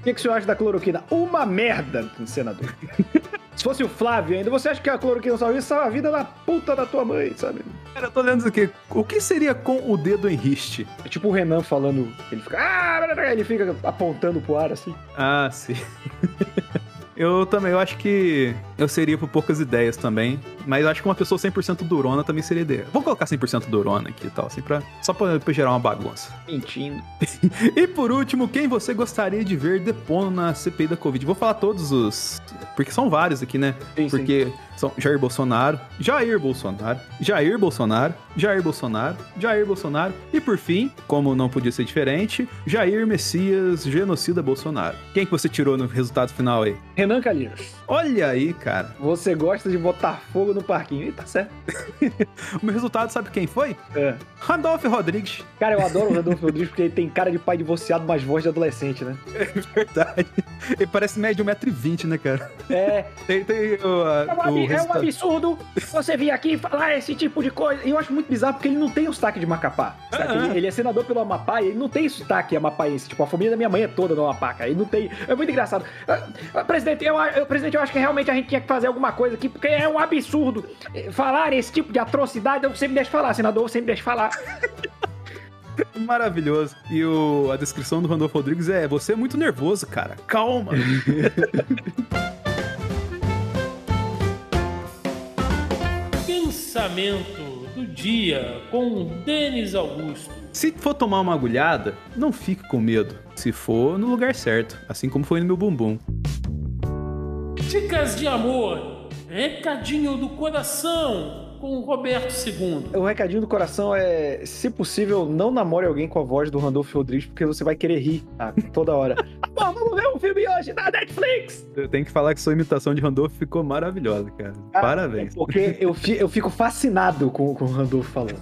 O que, que o senhor acha da cloroquina? Uma merda, senador. Se fosse o Flávio ainda, você acha que a cloroquina salva isso? Salva a vida da puta da tua mãe, sabe? Cara, eu tô lendo isso aqui. O que seria com o dedo em riste? É tipo o Renan falando, ele fica, ah, ele fica apontando pro ar assim. Ah, sim. Eu também, eu acho que eu seria por poucas ideias também. Mas eu acho que uma pessoa 100% durona também seria ideia. Vamos colocar 100% durona aqui e tal, assim, pra, só pra, pra gerar uma bagunça. Mentindo. E por último, quem você gostaria de ver depondo na CPI da Covid? Vou falar todos os. Porque são vários aqui, né? Sim, sim. São Jair Bolsonaro, Jair Bolsonaro, Jair Bolsonaro, Jair Bolsonaro, Jair Bolsonaro e por fim, como não podia ser diferente, Jair Messias Genocida Bolsonaro. Quem que você tirou no resultado final aí? Renan Calheiros, Olha aí, cara. você gosta de botar fogo no parquinho. E tá certo. O meu resultado sabe quem foi? É. Randolph Rodrigues. Cara, eu adoro o Rodolfo Rodrigues porque ele tem cara de pai divorciado, mas voz de adolescente, né? É verdade. Ele parece médio 1,20m, né, cara? É, Tem, tem o, a- É um, o é um absurdo você vir aqui e falar esse tipo de coisa. E eu acho muito bizarro porque ele não tem o sotaque de Macapá. saca? Ah, ah. Ele, ele é senador pelo Amapá e ele não tem sotaque amapaense. Tipo, a família da minha mãe é toda do Amapá, cara. Ele não tem. É muito engraçado. Ah, presidente, eu, eu- presidente, eu acho que realmente a gente tinha que fazer alguma coisa aqui, porque é um absurdo eh, falar esse tipo de atrocidade. Você me deixa falar, senador, você me deixa falar. Maravilhoso. E o, a descrição do Randolfo Rodrigues é: você é muito nervoso, cara. Calma. Pensamento do dia com Denis Augusto. Se for tomar uma agulhada, não fique com medo. Se for no lugar certo, assim como foi no meu bumbum. Dicas de amor. Recadinho do coração com o Roberto II. O recadinho do coração é: se possível, não namore alguém com a voz do Randolph Rodrigues, porque você vai querer rir ah, toda hora. Bom, vamos ver um filme hoje na Netflix! Eu tenho que falar que sua imitação de Randolph ficou maravilhosa, cara. Cara, Parabéns. é Porque eu, fi- eu fico fascinado com, com o Randolph falando.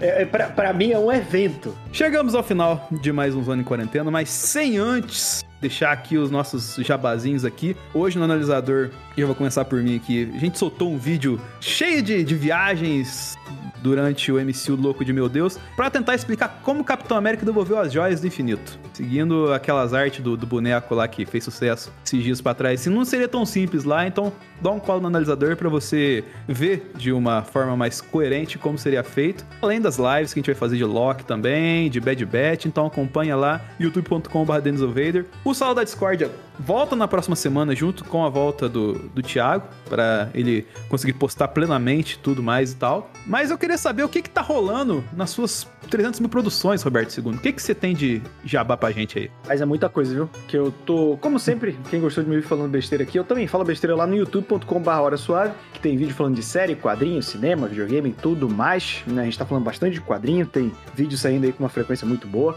É, é, pra, pra mim é um evento. Chegamos ao final de mais um Zona em Quarentena, mas sem antes deixar aqui os nossos jabazinhos aqui. Hoje no analisador, eu vou começar por mim aqui, a gente soltou um vídeo cheio de, de viagens durante o MCU Louco de Meu Deus, pra tentar explicar como o Capitão América devolveu as joias do infinito. Seguindo aquelas artes do, do boneco lá que fez sucesso esses dias pra trás. Se não seria tão simples lá, então dá um colo no analisador pra você ver de uma forma mais coerente como seria feito. Além das lives que a gente vai fazer de Loki também, de Bad Batch, então acompanha lá, youtube.com.br DenisOvader. O Sala da Discordia volta na próxima semana junto com a volta do, do Thiago, pra ele conseguir postar plenamente tudo mais e tal. Mas eu queria saber o que que tá rolando nas suas 300 mil produções, Roberto II. O que que você tem de jabá pra gente aí? Mas é muita coisa, viu? Que eu tô, como sempre, quem gostou de me ouvir falando besteira aqui, eu também falo besteira lá no youtube.com.br Hora Suave, que tem vídeo falando de série, quadrinho, cinema, videogame e tudo mais. Né? A gente tá falando bastante de quadrinho, tem vídeo saindo aí com uma frequência muito boa.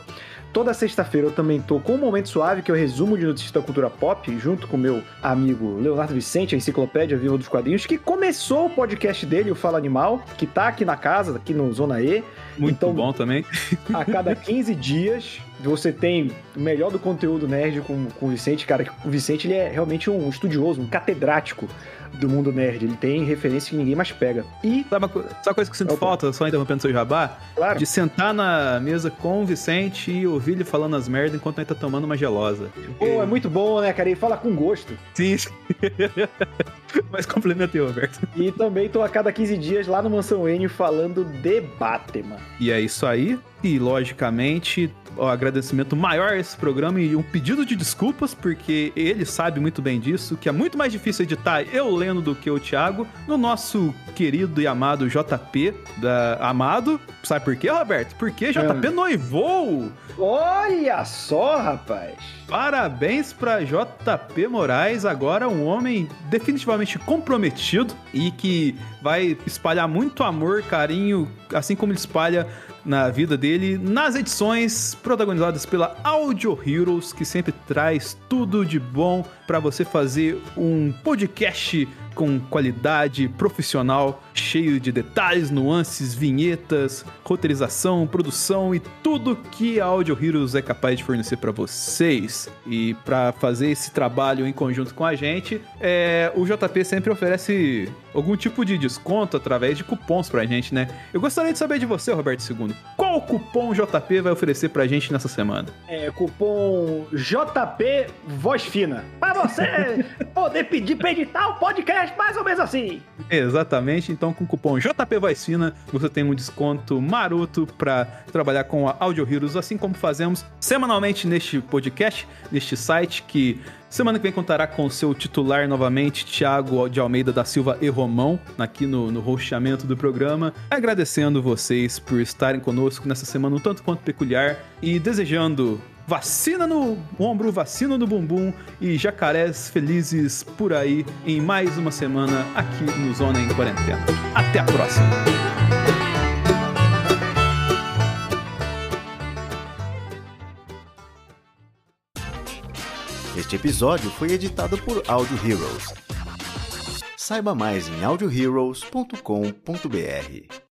Toda sexta-feira eu também tô com o Momento Suave, que é o resumo de notícias da cultura pop, junto com meu amigo Leonardo Vicente, a Enciclopédia Viva dos Quadrinhos, que começou o podcast dele, o Fala Animal, que tá aqui na casa, aqui no Zona E. Muito Então- bom também. A cada 15 dias você tem o melhor do conteúdo nerd com, com o Vicente. Cara, o Vicente ele é realmente um estudioso, um catedrático do mundo nerd. Ele tem referência que ninguém mais pega. E, Sabe uma, co- sabe uma coisa que eu sinto Opa. falta, só interrompendo seu jabá? claro, De sentar na mesa com o Vicente e ouvir ele falando as merdas enquanto ele tá tomando uma gelosa. pô, é muito bom, né, cara? Ele fala com gosto. Sim. sim. Mas complementei, Roberto. E também tô a cada 15 dias lá no Mansão N falando de Batman. E é isso aí. E, logicamente, o agradecimento maior a esse programa e um pedido de desculpas, porque ele sabe muito bem disso, que é muito mais difícil editar eu lendo do que o Thiago, no nosso querido e amado JP da Amado. Sabe por quê, Roberto? Porque JP noivou! Olha só, rapaz! Parabéns pra JP Moraes, agora um homem definitivamente comprometido e que vai espalhar muito amor, carinho, assim como ele espalha na vida dele, nas edições protagonizadas pela Audio Heroes, que sempre traz tudo de bom pra você fazer um podcast com qualidade profissional, cheio de detalhes, nuances, vinhetas, roteirização, produção e tudo que a Audio Heroes é capaz de fornecer para vocês. E para fazer esse trabalho em conjunto com a gente, é, o JP sempre oferece algum tipo de desconto através de cupons pra gente, né? Eu gostaria de saber de você, Roberto II. Qual cupom JP vai oferecer pra gente nessa semana? É, cupom JP Voz Fina. Pra você poder pedir pra editar o podcast mais ou menos assim. Exatamente, então com o cupom JP Voz Fina você tem um desconto maroto para trabalhar com a Audio Heroes, assim como fazemos semanalmente neste podcast, neste site que Semana que vem contará com seu titular novamente, Thiago de Almeida da Silva e Romão, aqui no, no do programa. Agradecendo vocês por estarem conosco nessa semana um tanto quanto peculiar e desejando vacina no ombro, vacina no bumbum e jacarés felizes por aí em mais uma semana aqui no Zona em Quarentena. Até a próxima! Este episódio foi editado por Audio Heroes. Saiba mais em audioheroes.com.br.